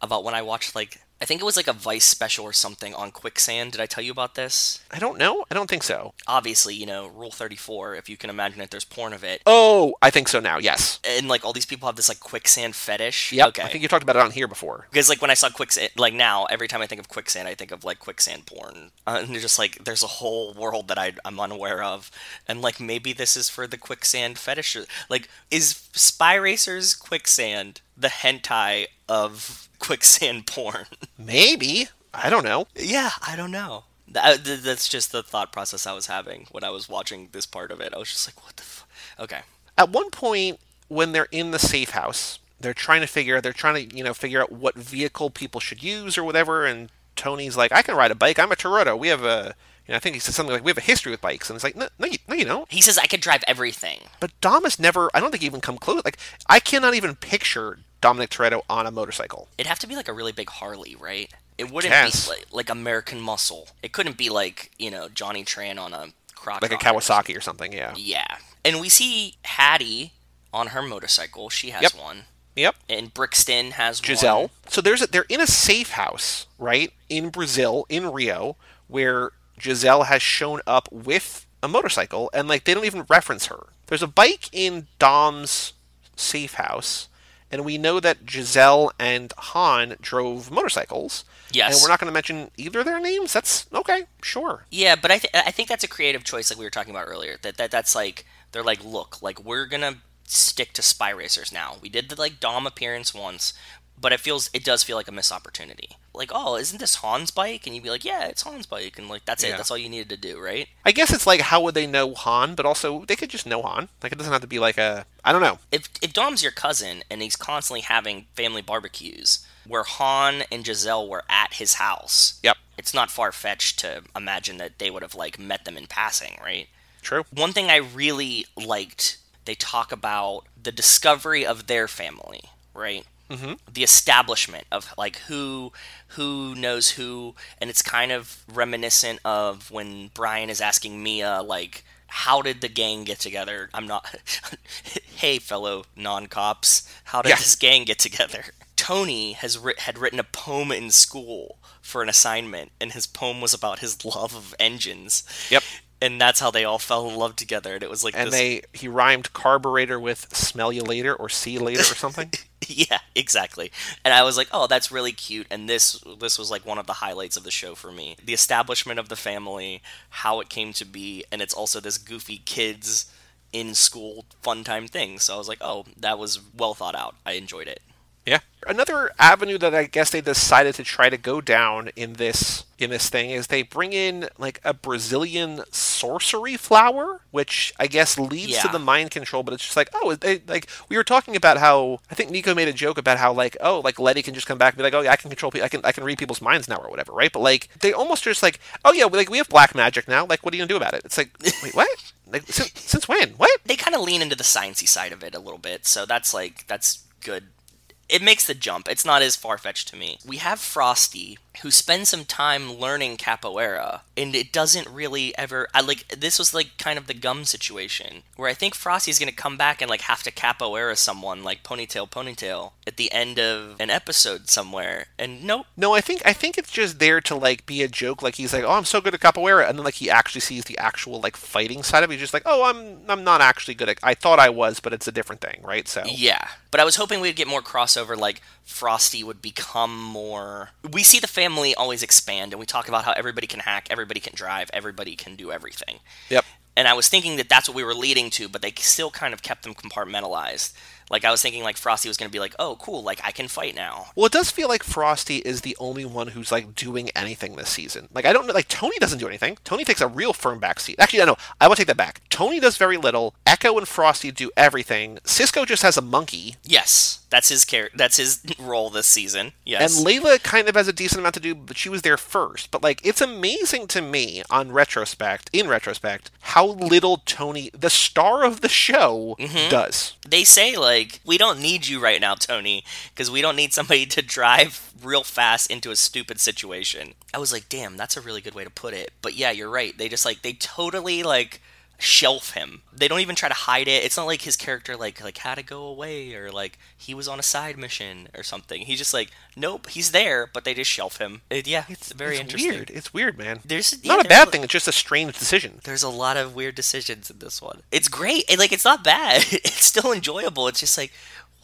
about when I watched like I think it was like a Vice special or something on quicksand. Did I tell you about this? I don't know. I don't think so. Obviously, you know, Rule 34, if you can imagine it, there's porn of it. Oh, I think so now. Yes. And like all these people have this like quicksand fetish. Yeah, Okay. I think you talked about it on here before. because like when I saw quicksand, like now every time I think of quicksand, I think of like quicksand porn, uh, and there's just like there's a whole world that I, I'm unaware of, and like maybe this is for the quicksand fetish. Like, is Spy Racers quicksand the hentai of [LAUGHS] quicksand porn? Maybe. I don't know. yeah, I don't know. That, uh, that's just the thought process I was having when I was watching this part of it. I was just like, what the. F-? Okay. At one point, when they're in the safe house, they're trying to figure. They're trying to you know figure out what vehicle people should use or whatever. And Tony's like, I can ride a bike. I'm a Toretto. We have a. You know, I think he said something like, "We have a history with bikes," and it's like, "No, no, you, no, you don't." He says I could drive everything. But Dom has never. I don't think he even come close. Like, I cannot even picture Dominic Toretto on a motorcycle. It'd have to be like a really big Harley, right? It wouldn't Guess. be like, like American Muscle. It couldn't be like you know Johnny Tran on a crocodile. like a Kawasaki or something. Yeah. Yeah, and we see Hattie on her motorcycle. She has Yep. one, Yep. and Brixton has one. Giselle. one. So there's a, they're in a safe house, right, in Brazil, in Rio, where Giselle has shown up with a motorcycle, and like they don't even reference her. There's a bike in Dom's safe house, and we know that Giselle and Han drove motorcycles. Yes. And we're not going to mention either of their names. That's okay, sure. Yeah, but I th- I think that's a creative choice, like we were talking about earlier. That that that's like they're like, look, like we're gonna stick to Spy Racers now. We did the like Dom appearance once, but it feels it does feel like a missed opportunity. Like, oh, isn't this Han's bike? And you'd be like, yeah, it's Han's bike, and like that's it. That's all you needed to do, right? I guess it's like how would they know Han, but also they could just know Han. Like it doesn't have to be like a I don't know. if if Dom's your cousin and he's constantly having family barbecues where Han and Giselle were at his house, Yep. it's not far fetched to imagine that they would have like met them in passing, right? True. One thing I really liked, they talk about the discovery of their family, right? Mm-hmm. The establishment of like who who knows who, and it's kind of reminiscent of when Brian is asking Mia like. How did the gang get together? I'm not. [LAUGHS] hey, fellow non-cops, how did Yeah. this gang get together? Tony has writ- had written a poem in school for an assignment, and his poem was about his love of engines. Yep. And that's how they all fell in love together. And it was like And this. they he rhymed carburetor with smell you later or see you later or something. [LAUGHS] yeah, exactly. And I was like, oh, that's really cute. And this this was like one of the highlights of the show for me. The establishment of the family, how it came to be, and it's also this goofy kids in school fun time thing. So I was like, oh, that was well thought out. I enjoyed it. Yeah. Another avenue that I guess they decided to try to go down in this in this thing is they bring in like a Brazilian sorcery flower, which I guess leads to the mind control. But it's just like, oh, they, like we were talking about how I think Nico made a joke about how like, oh, like Letty can just come back and be like, oh, yeah, I can control, people, I can, I can read people's minds now or whatever, right? But like they almost just like, oh yeah, like we have black magic now. Like, what are you gonna do about it? It's like, wait, what? [LAUGHS] Like since, since when? What? They kind of lean into the sciencey side of it a little bit. So that's like that's good. It makes the jump. It's not as far fetched to me. We have Frosty, who spends some time learning capoeira, and it doesn't really ever. I like this was like kind of the gum situation where I think Frosty's gonna come back and like have to capoeira someone like ponytail ponytail at the end of an episode somewhere, and nope. No, I think I think it's just there to like be a joke. Like he's like, "Oh, I'm so good at capoeira," and then like he actually sees the actual like fighting side of it. He's just like, "Oh, I'm I'm not actually good at. I thought I was, but it's a different thing, right?" So Yeah, but I was hoping we'd get more crossover. Like Frosty would become more. We see the family always expand, and we talk about how everybody can hack, everybody can drive, everybody can do everything. Yep. And I was thinking that that's what we were leading to, but they still kind of kept them compartmentalized. Like I was thinking, like Frosty was going to be like, "Oh, cool! Like I can fight now." Well, it does feel like Frosty is the only one who's like doing anything this season. Like I don't know, like Tony doesn't do anything. Tony takes a real firm back seat. Actually, I know. I will take that back. Tony does very little. Echo and Frosty do everything. Cisco just has a monkey, Yes, that's his char- That's his [LAUGHS] role this season. Yes. and Layla kind of has a decent amount to do, but she was there first. But like, it's amazing to me on retrospect, in retrospect, how little Tony, the star of the show, mm-hmm. does. they say like, "We don't need you right now, Tony, because we don't need somebody to drive real fast into a stupid situation." I was like, "Damn, that's a really good way to put it." But yeah, you're right. They just like they totally like shelf him. They don't even try to hide it. It's not like his character like like had to go away or like he was on a side mission or something. He's just like, nope, he's there, but they just shelf him. It- yeah, it's very it's interesting. weird. It's weird, man. There's Not a bad thing. It's just a strange decision. there's a lot of weird decisions in this one. It's great. And, like it's not bad. [LAUGHS] It's still enjoyable. It's just like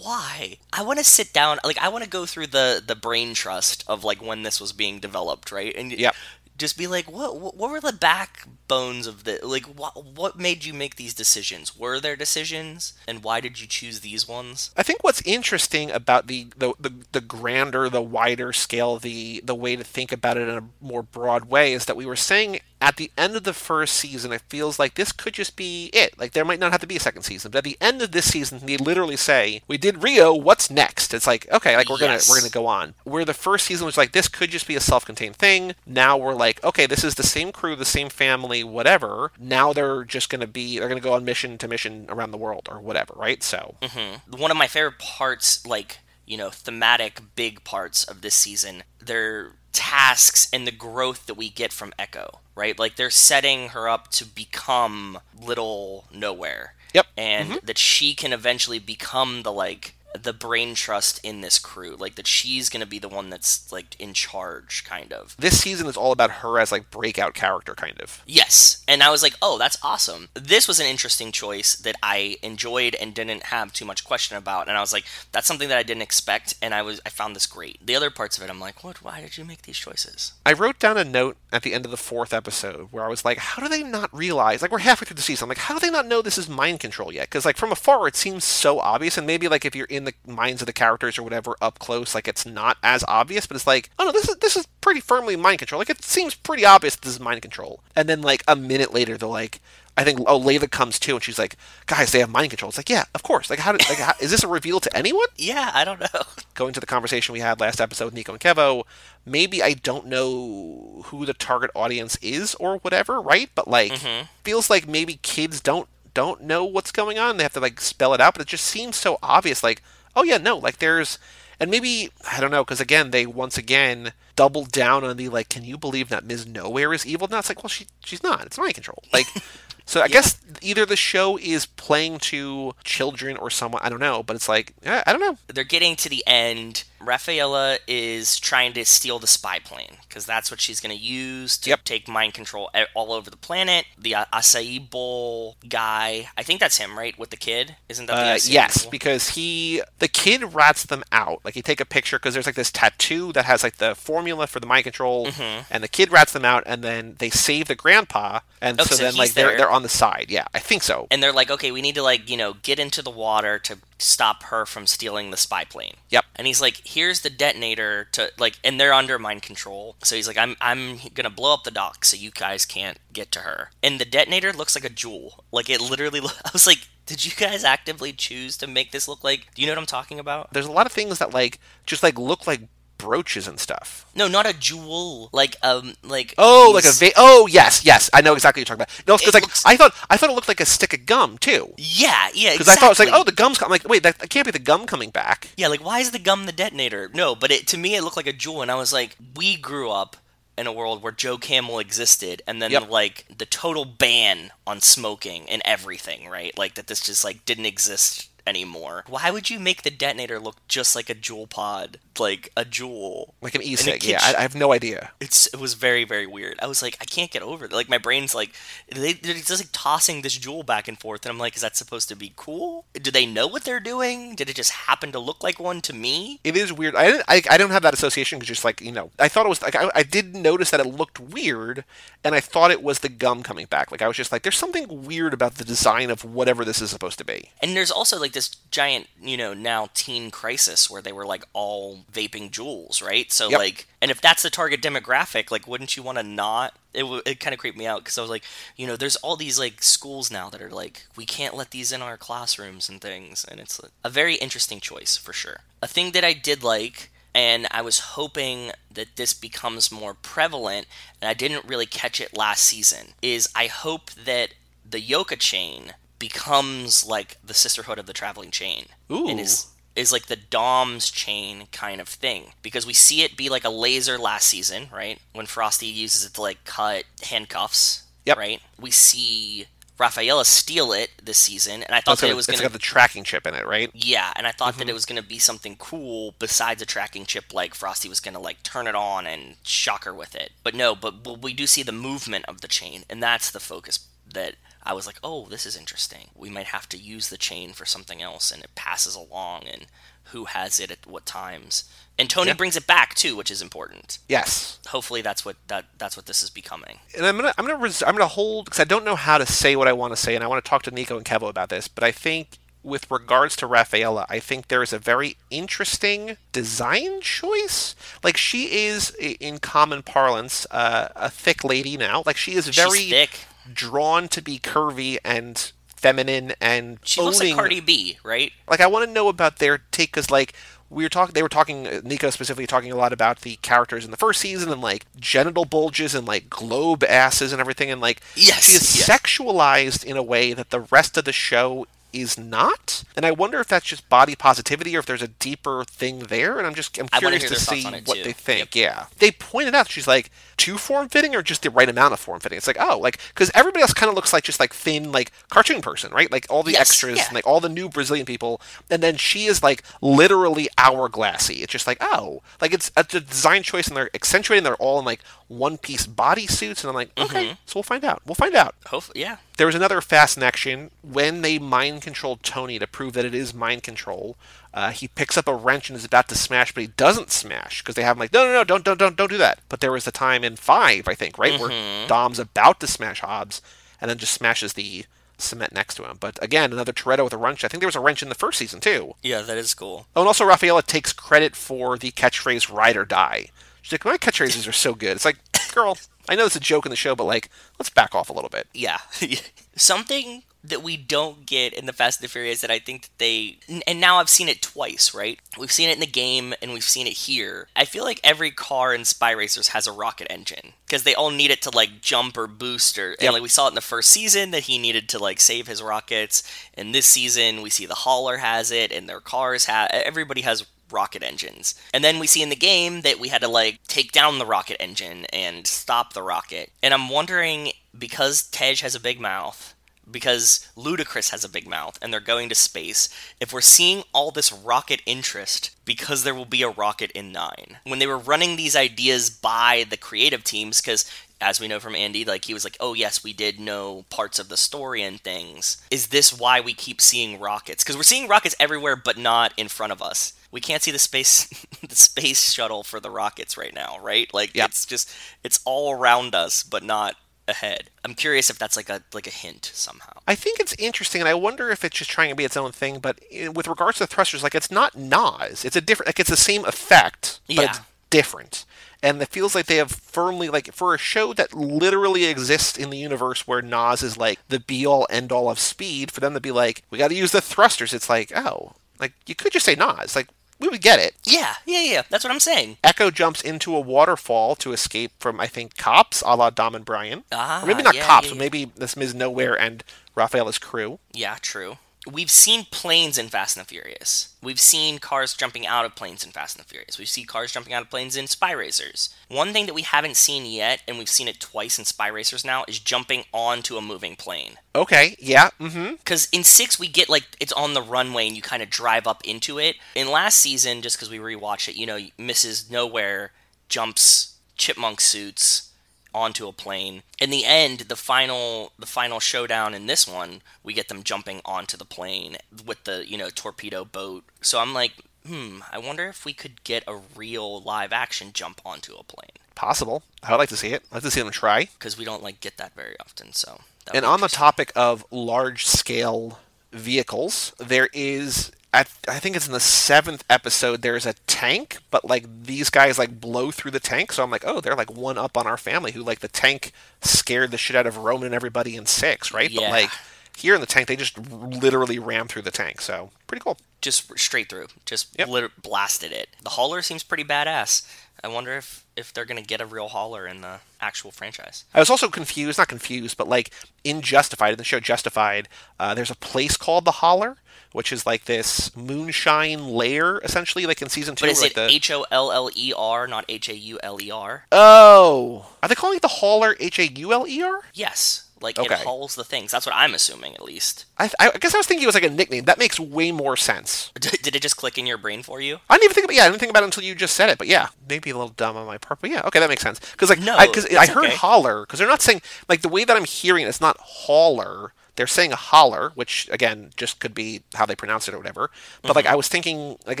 why? I want to sit down like I want to go through the the brain trust of like when this was being developed, right? And Yep. Just be like what what, what were the backbones of the like what what made you make these decisions? Were there decisions and why did you choose these ones? I think what's interesting about the, the, the, the grander, the wider scale, the the way to think about it in a more broad way is that we were saying at the end of the first season, it feels like this could just be it. Like there might not have to be a second season, but at the end of this season, they literally say, "We did Rio. What's next?" It's like, okay, like we're Yes. gonna we're gonna go on. Where the first season was like, this could just be a self-contained thing. Now we're like, okay, this is the same crew, the same family, whatever. Now they're just gonna be they're gonna go on mission to mission around the world or whatever, right? So mm-hmm. one of my favorite parts, like, you know, thematic big parts of this season, they're tasks and the growth that we get from Echo, right? Like, they're setting her up to become Little Nowhere. Yep. And mm-hmm. that she can eventually become the, like, the brain trust in this crew. Like, that she's going to be the one that's, like, in charge, kind of. this season is all about her as like breakout character, kind of. Yes. And I was like, oh, that's awesome. This was an interesting choice that I enjoyed and didn't have too much question about. And I was like, that's something that I didn't expect. And I was, I found this great. The other parts of it, I'm like, what? Why did you make these choices? I wrote down a note at the end of the fourth episode where I was like, how do they not realize? Like, we're halfway through the season. I'm like, how do they not know this is mind control yet? Because, like, from afar, it seems so obvious. And maybe, like, if you're in the minds of the characters or whatever up close, like, it's not as obvious. But it's like, oh no, this is this is pretty firmly mind control. Like, it seems pretty obvious this is mind control. And then, like, a minute later, they're like, I think oh Layla comes too, and she's like, guys, they have mind control. It's like, yeah, of course. Like, how did like how, is this a reveal to anyone? [LAUGHS] Yeah, I don't know. [LAUGHS] going to the conversation we had last episode with Nico and Kevo, maybe I don't know who the target audience is or whatever, right? But like mm-hmm. feels like maybe kids don't don't know what's going on. They have to like spell it out, but it just seems so obvious like, oh yeah, no, like there's and maybe I don't know because again they once again double down on the like, can you believe that Ms. Nowhere is evil? Now it's like, well, she she's not. It's mind control. Like, [LAUGHS] so I guess either the show is playing to children or someone. I don't know, but it's like I don't know. They're getting to the end. Rafaela is trying to steal the spy plane because that's what she's going to use to Yep. take mind control all over the planet. The uh, acai bowl guy, I think that's him, right? With the kid, isn't that the Uh, acai yes, bowl? because he the kid rats them out. Like he take a picture because there's like this tattoo that has like the formula for the mind control, Mm-hmm. and the kid rats them out, and then they save the grandpa, and Oh, so, so then like they're there. they're on the side. Yeah, I think so. and they're like, okay, we need to like you know get into the water to stop her from stealing the spy plane. Yep. And he's like, here's the detonator to like, and they're under mind control. So he's like, I'm I'm gonna blow up the dock so you guys can't get to her. And the detonator looks like a Juul. Like it literally. [LAUGHS] I was like, did you guys actively choose to make this look like? Do you know what I'm talking about? There's a lot of things that like just like look like brooches and stuff. No, not a jewel. Like um, like Oh, like a va- oh yes, yes, I know exactly what you're talking about. No, because like looks- I thought I thought it looked like a stick of gum too. yeah, yeah. Because I thought it was like, oh, the gum's. Com-. I'm like, wait, that, that can't be the gum coming back. Yeah, like why is the gum the detonator? No, but it to me it looked like a Juul, and I was like, we grew up in a world where Joe Camel existed, and then Yep. like the total ban on smoking and everything, right? Like that this just like didn't exist anymore. Why would you make the detonator look just like a Juul pod, like a Juul? Like an e-cig. Yeah, I, I have no idea. It's it was very very weird. I was like, I can't get over it. Like my brain's like, they, they're just like tossing this Juul back and forth, and I'm like, is that supposed to be cool? Do they know what they're doing? Did it just happen to look like one to me? It is weird. I didn't, I, I don't have that association because just like you know, I thought it was like I, I did notice that it looked weird, and I thought it was the gum coming back. Like I was just like, there's something weird about the design of whatever this is supposed to be. And there's also like this giant, you know, now teen crisis where they were like all vaping Juuls, right? So Yep. like, and if that's the target demographic, like, wouldn't you want to not? It w- it kind of creeped me out because I was like, you know, there's all these like schools now that are like, we can't let these in our classrooms and things, and it's a very interesting choice for sure. A thing that I did like. And I was hoping that this becomes more prevalent, and I didn't really catch it last season. Is I hope that the Yoka chain becomes like the Sisterhood of the Traveling Chain. Ooh. And is is like the Dom's chain kind of thing. Because we see it be like a laser last season, right? When Frosty uses it to like cut handcuffs. Yep. Right? We see Rafaela steal it this season, and I thought that it was gonna got the tracking chip in it, right? yeah, and I thought that mm-hmm. it was going to be something cool besides a tracking chip, like Frosty was going to like turn it on and shock her with it. But no, but, but we do see the movement of the chain, and that's the focus that I was like, oh, this is interesting. We might have to use the chain for something else, and it passes along, and who has it at what times. And Tony Yeah. brings it back too, which is important. Yes. Hopefully, that's what that that's what this is becoming. and I'm gonna I'm gonna res- I'm gonna hold because I don't know how to say what I want to say, and I want to talk to Nico and Kevo about this. But I think with regards to Rafaela, I think there is a very interesting design choice. Like she is, in common parlance, uh, a thick lady now. Like she is very She's thick. Drawn to be curvy and feminine and She looks like Cardi B, right? like I want to know about their take because like we were talking they were talking Nico specifically talking a lot about the characters in the first season and like genital bulges and like globe asses and everything and like Yes, she is yes. sexualized in a way that the rest of the show is not and I wonder if that's just body positivity or if there's a deeper thing there and I'm just I'm curious to see what too. they think yeah they pointed out she's like too form fitting or just the right amount of form fitting it's like oh like because everybody else kind of looks like just like thin like cartoon person right like all the Yes, extras yeah. and like all the new Brazilian people, and then she is like literally hourglassy. It's just like oh, like it's a design choice, and they're accentuating. They're all in like one piece bodysuits, and I'm like, okay, so we'll find out. We'll find out. Hopefully, yeah. There was another fast action when they mind controlled Tony to prove that it is mind control. Uh, he picks up a wrench and is about to smash, but he doesn't smash because they have him like, no, no, no, don't, don't, don't, don't do that. But there was a time in five, I think, right, where Dom's about to smash Hobbs and then just smashes the cement next to him. But again, another Toretto with a wrench. I think there was a wrench in the first season too. Yeah, that is cool. Oh, and also Rafaela takes credit for the catchphrase "ride or die." She's like, "My catchphrases are so good." It's like, [LAUGHS] girl, I know it's a joke in the show, but like, let's back off a little bit. Yeah. [LAUGHS] Something that we don't get in the Fast and the Furious that I think that they and now I've seen it twice, right? We've seen it in the game and we've seen it here. I feel like every car in Spy Racers has a rocket engine because they all need it to like jump or boost or and like we saw it in the first season that he needed to like save his rockets. And this season we see the hauler has it and their cars have everybody has rocket engines. And then we see in the game that we had to like take down the rocket engine and stop the rocket. And I'm wondering because Tej has a big mouth, because Ludacris has a big mouth and they're going to space, if we're seeing all this rocket interest because there will be a rocket in 9. When they were running these ideas by the creative teams cuz as we know from Andy, like he was like, "Oh yes, we did know parts of the story and things." Is this why we keep seeing rockets? Because we're seeing rockets everywhere, but not in front of us. We can't see the space, [LAUGHS] the space shuttle for the rockets right now, right? Like it's just, it's all around us, but not ahead. I'm curious if that's like a like a hint somehow. I think it's interesting, and I wonder if it's just trying to be its own thing. But eh, with regards to the thrusters, like it's not NOS. It's a different. Like it's the same effect, but Yeah. it's different. And it feels like they have firmly like for a show that literally exists in the universe where NOS is like the be all end all of speed. For them to be like, we got to use the thrusters. It's like, oh, like you could just say NOS. Like we would get it. Yeah, yeah, yeah. That's what I'm saying. Echo jumps into a waterfall to escape from, I think, cops, a la Dom and Brian. Ah, or maybe not yeah, cops, yeah, but maybe this Ms. Nowhere and Rafaela's crew. Yeah, true. We've seen planes in Fast and the Furious. We've seen cars jumping out of planes in Fast and the Furious. We've seen cars jumping out of planes in Spy Racers. One thing that we haven't seen yet, and we've seen it twice in Spy Racers now, is jumping onto a moving plane. Okay, yeah, mm-hmm. Because in six, we get like it's on the runway and you kind of drive up into it. In last season, just because we rewatched it, you know, Mrs. Nowhere jumps chipmunk suits onto a plane. In the end, the final the final showdown in this one, we get them jumping onto the plane with the you know torpedo boat. So I'm like, hmm, I wonder if we could get a real live action jump onto a plane Possible. I would like to see it. I'd like to see them try. because we don't like get that very often. So And on the topic of large scale vehicles, there is at I think it's in the seventh episode. There's a tank, but like these guys like blow through the tank. So I'm like, oh, they're like one up on our family. Who like the tank scared the shit out of Roman and everybody in six, right? But Yeah. like here in the tank, they just literally ram through the tank. So pretty cool. just straight through, just Yep. lit- blasted it. The hauler seems pretty badass. I wonder if if they're gonna get a real hauler in the actual franchise. I was also confused, not confused, but like in Justified, in the show Justified, uh, there's a place called the Holler, which is like this moonshine lair, essentially, like in season two. But is like it. H O L L E R, not H A U L E R? Oh, are they calling it the Hauler? H A U L E R? Yes, like Okay. it hauls the things. That's what I'm assuming, at least. I, I guess I was thinking it was like a nickname. That makes way more sense. Did it just click in your brain for you? I didn't even think about yeah, I didn't think about it until you just said it. But yeah, maybe a little dumb on my part. But yeah, okay, that makes sense. Because like No, I, cause I heard okay. holler because they're not saying like the way that I'm hearing it, it's not hauler. They're saying a holler, which again just could be how they pronounce it or whatever. But Mm-hmm. like I was thinking, like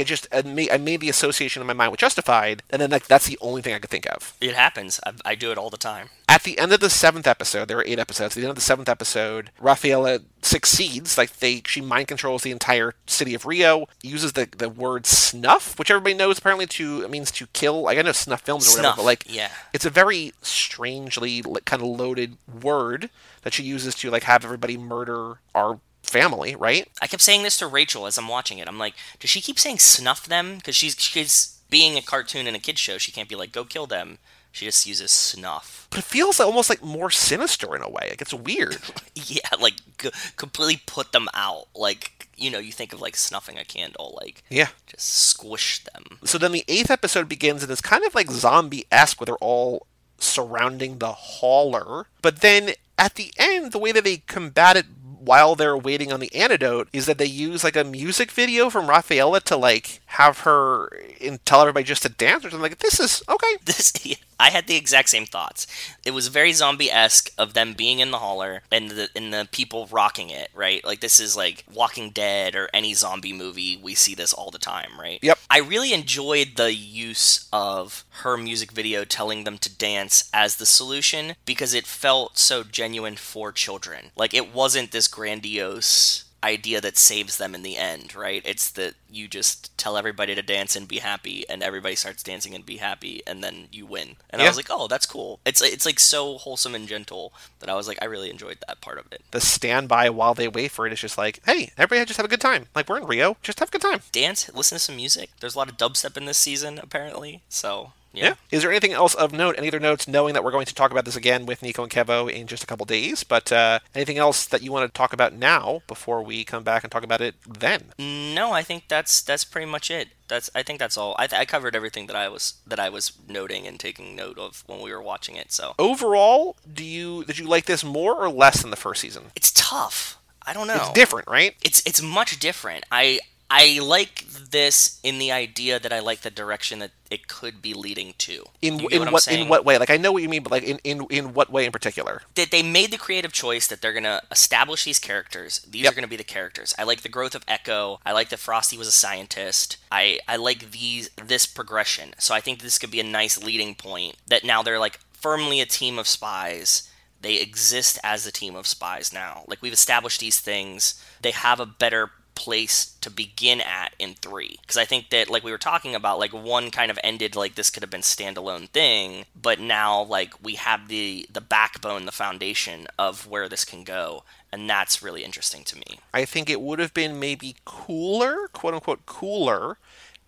it just I made, I made the association in my mind with Justified, and then like that's the only thing I could think of. It happens. I, I do it all the time. At the end of the seventh episode, there were eight episodes. At the end of the seventh episode, Rafaela succeeds. Like they, she mind controls the entire city of Rio. Uses the the word snuff, which everybody knows apparently to means to kill. Like I know snuff films or whatever, but like yeah. it's a very strangely like, kind of loaded word that she uses to like have everybody murder our family, right? I kept saying this to Rachel as I'm watching it. I'm like, does she keep saying snuff them? Because she's she's being a cartoon and a kid show. She can't be like, go kill them. She just uses snuff. But it feels almost like more sinister in a way. Like it's weird. [LAUGHS] Yeah, like g- completely put them out. Like you know, you think of like snuffing a candle, like yeah. just squish them. So then the eighth episode begins, and it's kind of like zombie esque, where they're all surrounding the hauler. But then at the end, the way that they combat it while they're waiting on the antidote is that they use like a music video from Rafaela to like have her and tell everybody just to dance or something. Like this is okay. [LAUGHS] This, I had the exact same thoughts. It was very zombie esque of them being in the hauler and the and the people rocking it, right? Like this is like Walking Dead or any zombie movie. We see this all the time, right? Yep. I really enjoyed the use of her music video telling them to dance as the solution because it felt so genuine for children. Like it wasn't this grandiose idea that saves them in the end, right? It's that you just tell everybody to dance and be happy, and everybody starts dancing and be happy, and then you win. And I was like, oh, that's cool. It's it's like so wholesome and gentle that I was like, I really enjoyed that part of it. The standby while they wait for it is just like, hey, everybody just have a good time. Like we're in Rio, just have a good time. Dance, listen to some music. There's a lot of dubstep in this season, apparently. So yeah. Is there anything else of note? Any other notes? Knowing that we're going to talk about this again with Nico and Kevo in just a couple days, but uh, anything else that you want to talk about now before we come back and talk about it then? No, I think that's that's pretty much it. That's I think that's all. I, th- I covered everything that I was that I was noting and taking note of when we were watching it. So Overall, do you did you like this more or less than the first season? it's tough. I don't know. It's different, right? It's it's much different. I I like this in the idea that I like the direction that it could be leading to. In You in what what in what way? Like I know what you mean, but like in in, in what way in particular? that they made the creative choice that they're going to establish these characters. These Yep. are going to be the characters. I like the growth of Echo. I like that Frosty was a scientist. I I like these this progression. So I think this could be a nice leading point that now they're like firmly a team of spies. They exist as a team of spies now. Like we've established these things. They have a better place to begin at in three. Because i think that like we were talking about like one kind of ended like this could have been standalone thing but now like we have the the backbone the foundation of where this can go and that's really interesting to me. I think it would have been maybe cooler, quote unquote cooler,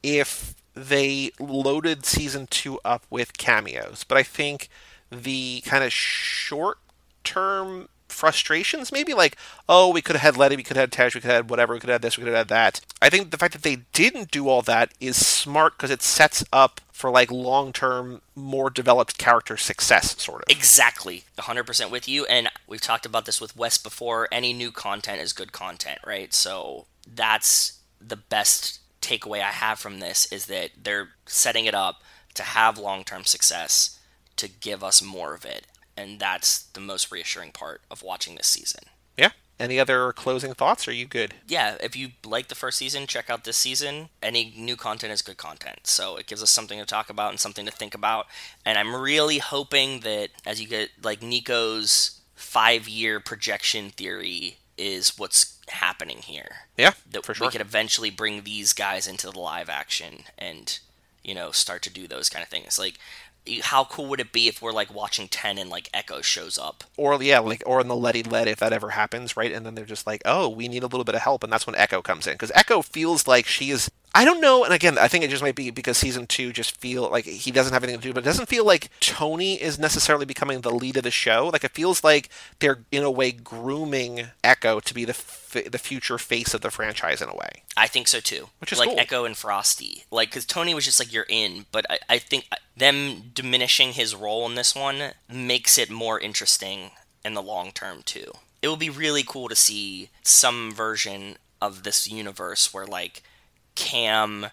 if they loaded season two up with cameos, but I think the kind of short term frustrations, maybe like, oh, we could have had Letty, we could have had Tej, we could have had whatever, we could have had this, we could have had that. I think the fact that they didn't do all that is smart because it sets up for like long term, more developed character success, sort of. Exactly. 100% with you. And we've talked about this with West before. Any new content is good content, right? So that's the best takeaway I have from this is that they're setting it up to have long term success to give us more of it. And that's the most reassuring part of watching this season. Yeah. Any other closing thoughts? Are you good? Yeah, if you like the first season, check out this season. Any new content is good content. So it gives us something to talk about and something to think about. And I'm really hoping that as you get like Nico's five year projection theory is what's happening here. Yeah, that for sure. we could eventually bring these guys into the live action and you know start to do those kind of things. Like how cool would it be if we're like watching 10 and like Echo shows up? Or yeah, like or in the Letty Let if that ever happens, right? And then they're just like, "Oh, we need a little bit of help." And that's when Echo comes in cuz Echo feels like she is I don't know, and again, I think it just might be because season two just feel like he doesn't have anything to do, but it doesn't feel like Tony is necessarily becoming the lead of the show. Like it feels like they're in a way grooming Echo to be the f- the future face of the franchise in a way. I think so too. Which is like cool. Echo and Frosty, like because Tony was just like you're in, but I, I think them diminishing his role in this one makes it more interesting in the long term too. It will be really cool to see some version of this universe where like Cam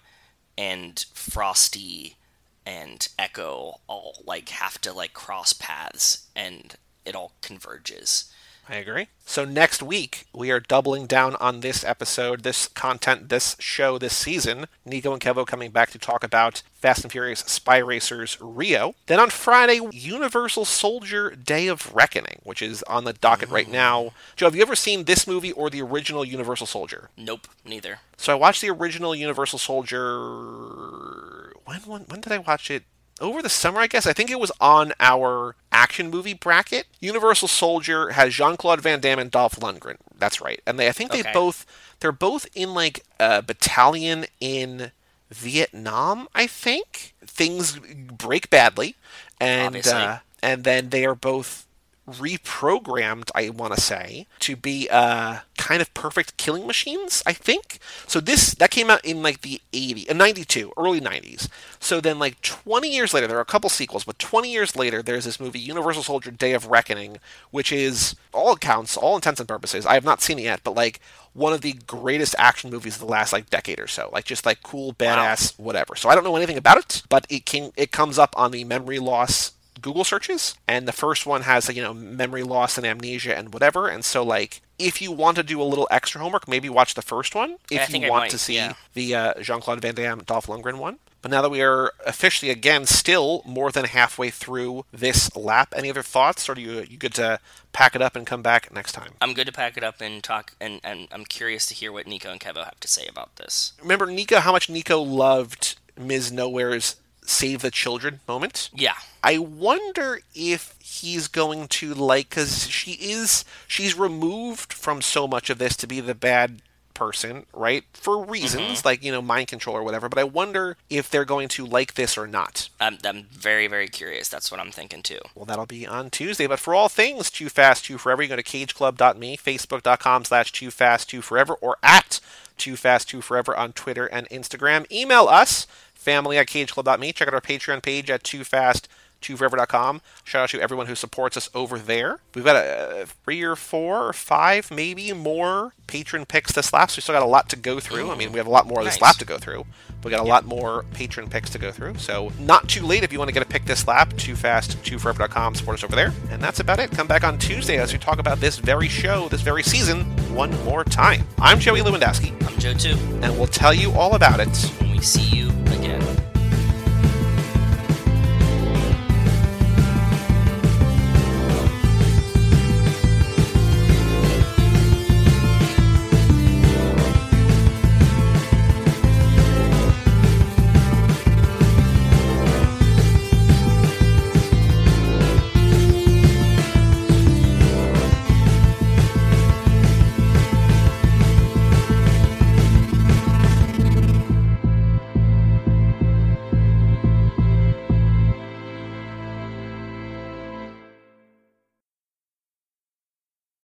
and Frosty and Echo all like have to like cross paths and it all converges. I agree. So next week we are doubling down on this episode, this content, this show, this season. Nico and Kevo coming back to talk about Fast and Furious Spy Racers Rio. Then on Friday, Universal Soldier Day of Reckoning, which is on the docket right now. Joe, have you ever seen this movie or the original Universal Soldier? Nope, neither. So I watched the original Universal Soldier. When when, when did I watch it? Over the summer, I guess. I think it was on our action movie bracket. Universal Soldier has Jean Claude Van Damme and Dolph Lundgren. That's right. And they, I think they Okay. both, they're both in like a battalion in Vietnam. I think things break badly, and uh, and then they are both reprogrammed, I want to say, to be uh, kind of perfect killing machines, I think. So this that came out in like the 80 uh, 92, early 90s. So then like 20 years later, there are a couple sequels, but 20 years later there's this movie Universal Soldier Day of Reckoning, which is all accounts, all intents and purposes. I have not seen it yet, but like one of the greatest action movies of the last like decade or so. Like just like cool, badass, whatever. So I don't know anything about it, but it came it comes up on the memory loss Google searches, and the first one has you know memory loss and amnesia and whatever. And so like if you want to do a little extra homework, maybe watch the first one. If you I want might, to see yeah. the uh, Jean Claude Van Damme Dolph Lundgren one. But now that we are officially again still more than halfway through this lap, any other thoughts, or do you you good to pack it up and come back next time? I'm good to pack it up and talk, and, and I'm curious to hear what Nico and Kevo have to say about this. Remember Nico? How much Nico loved Ms. Nowhere's "Save the Children" moment? Yeah, I wonder if he's going to like because she is she's removed from so much of this to be the bad person, right? For reasons mm-hmm. like you know mind control or whatever. But I wonder if they're going to like this or not. I'm, I'm very, very curious. That's what I'm thinking too. Well, that'll be on Tuesday. But for all things Too Fast, Too Forever, you go to cageclub.me, facebook.com slash Too Fast, Too Forever, or at Too Fast, Too Forever on Twitter and Instagram. Email us, family at cageclub.me. Check out our Patreon page at Too Fast, TooForever.com. Shout out to everyone who supports us over there. We've got a three or four or five, maybe more patron picks this lap, so we still got a lot to go through. I mean, we have a lot more of this Nice. lap to go through. We got a lot more patron picks to go through. So not too late if you want to get a pick this lap. Too fast, too forever.com. Support us over there. And that's about it. Come back on Tuesday as we talk about this very show, this very season, one more time. I'm Joey Lewandowski, I'm Joe too, and we'll tell you all about it When we see you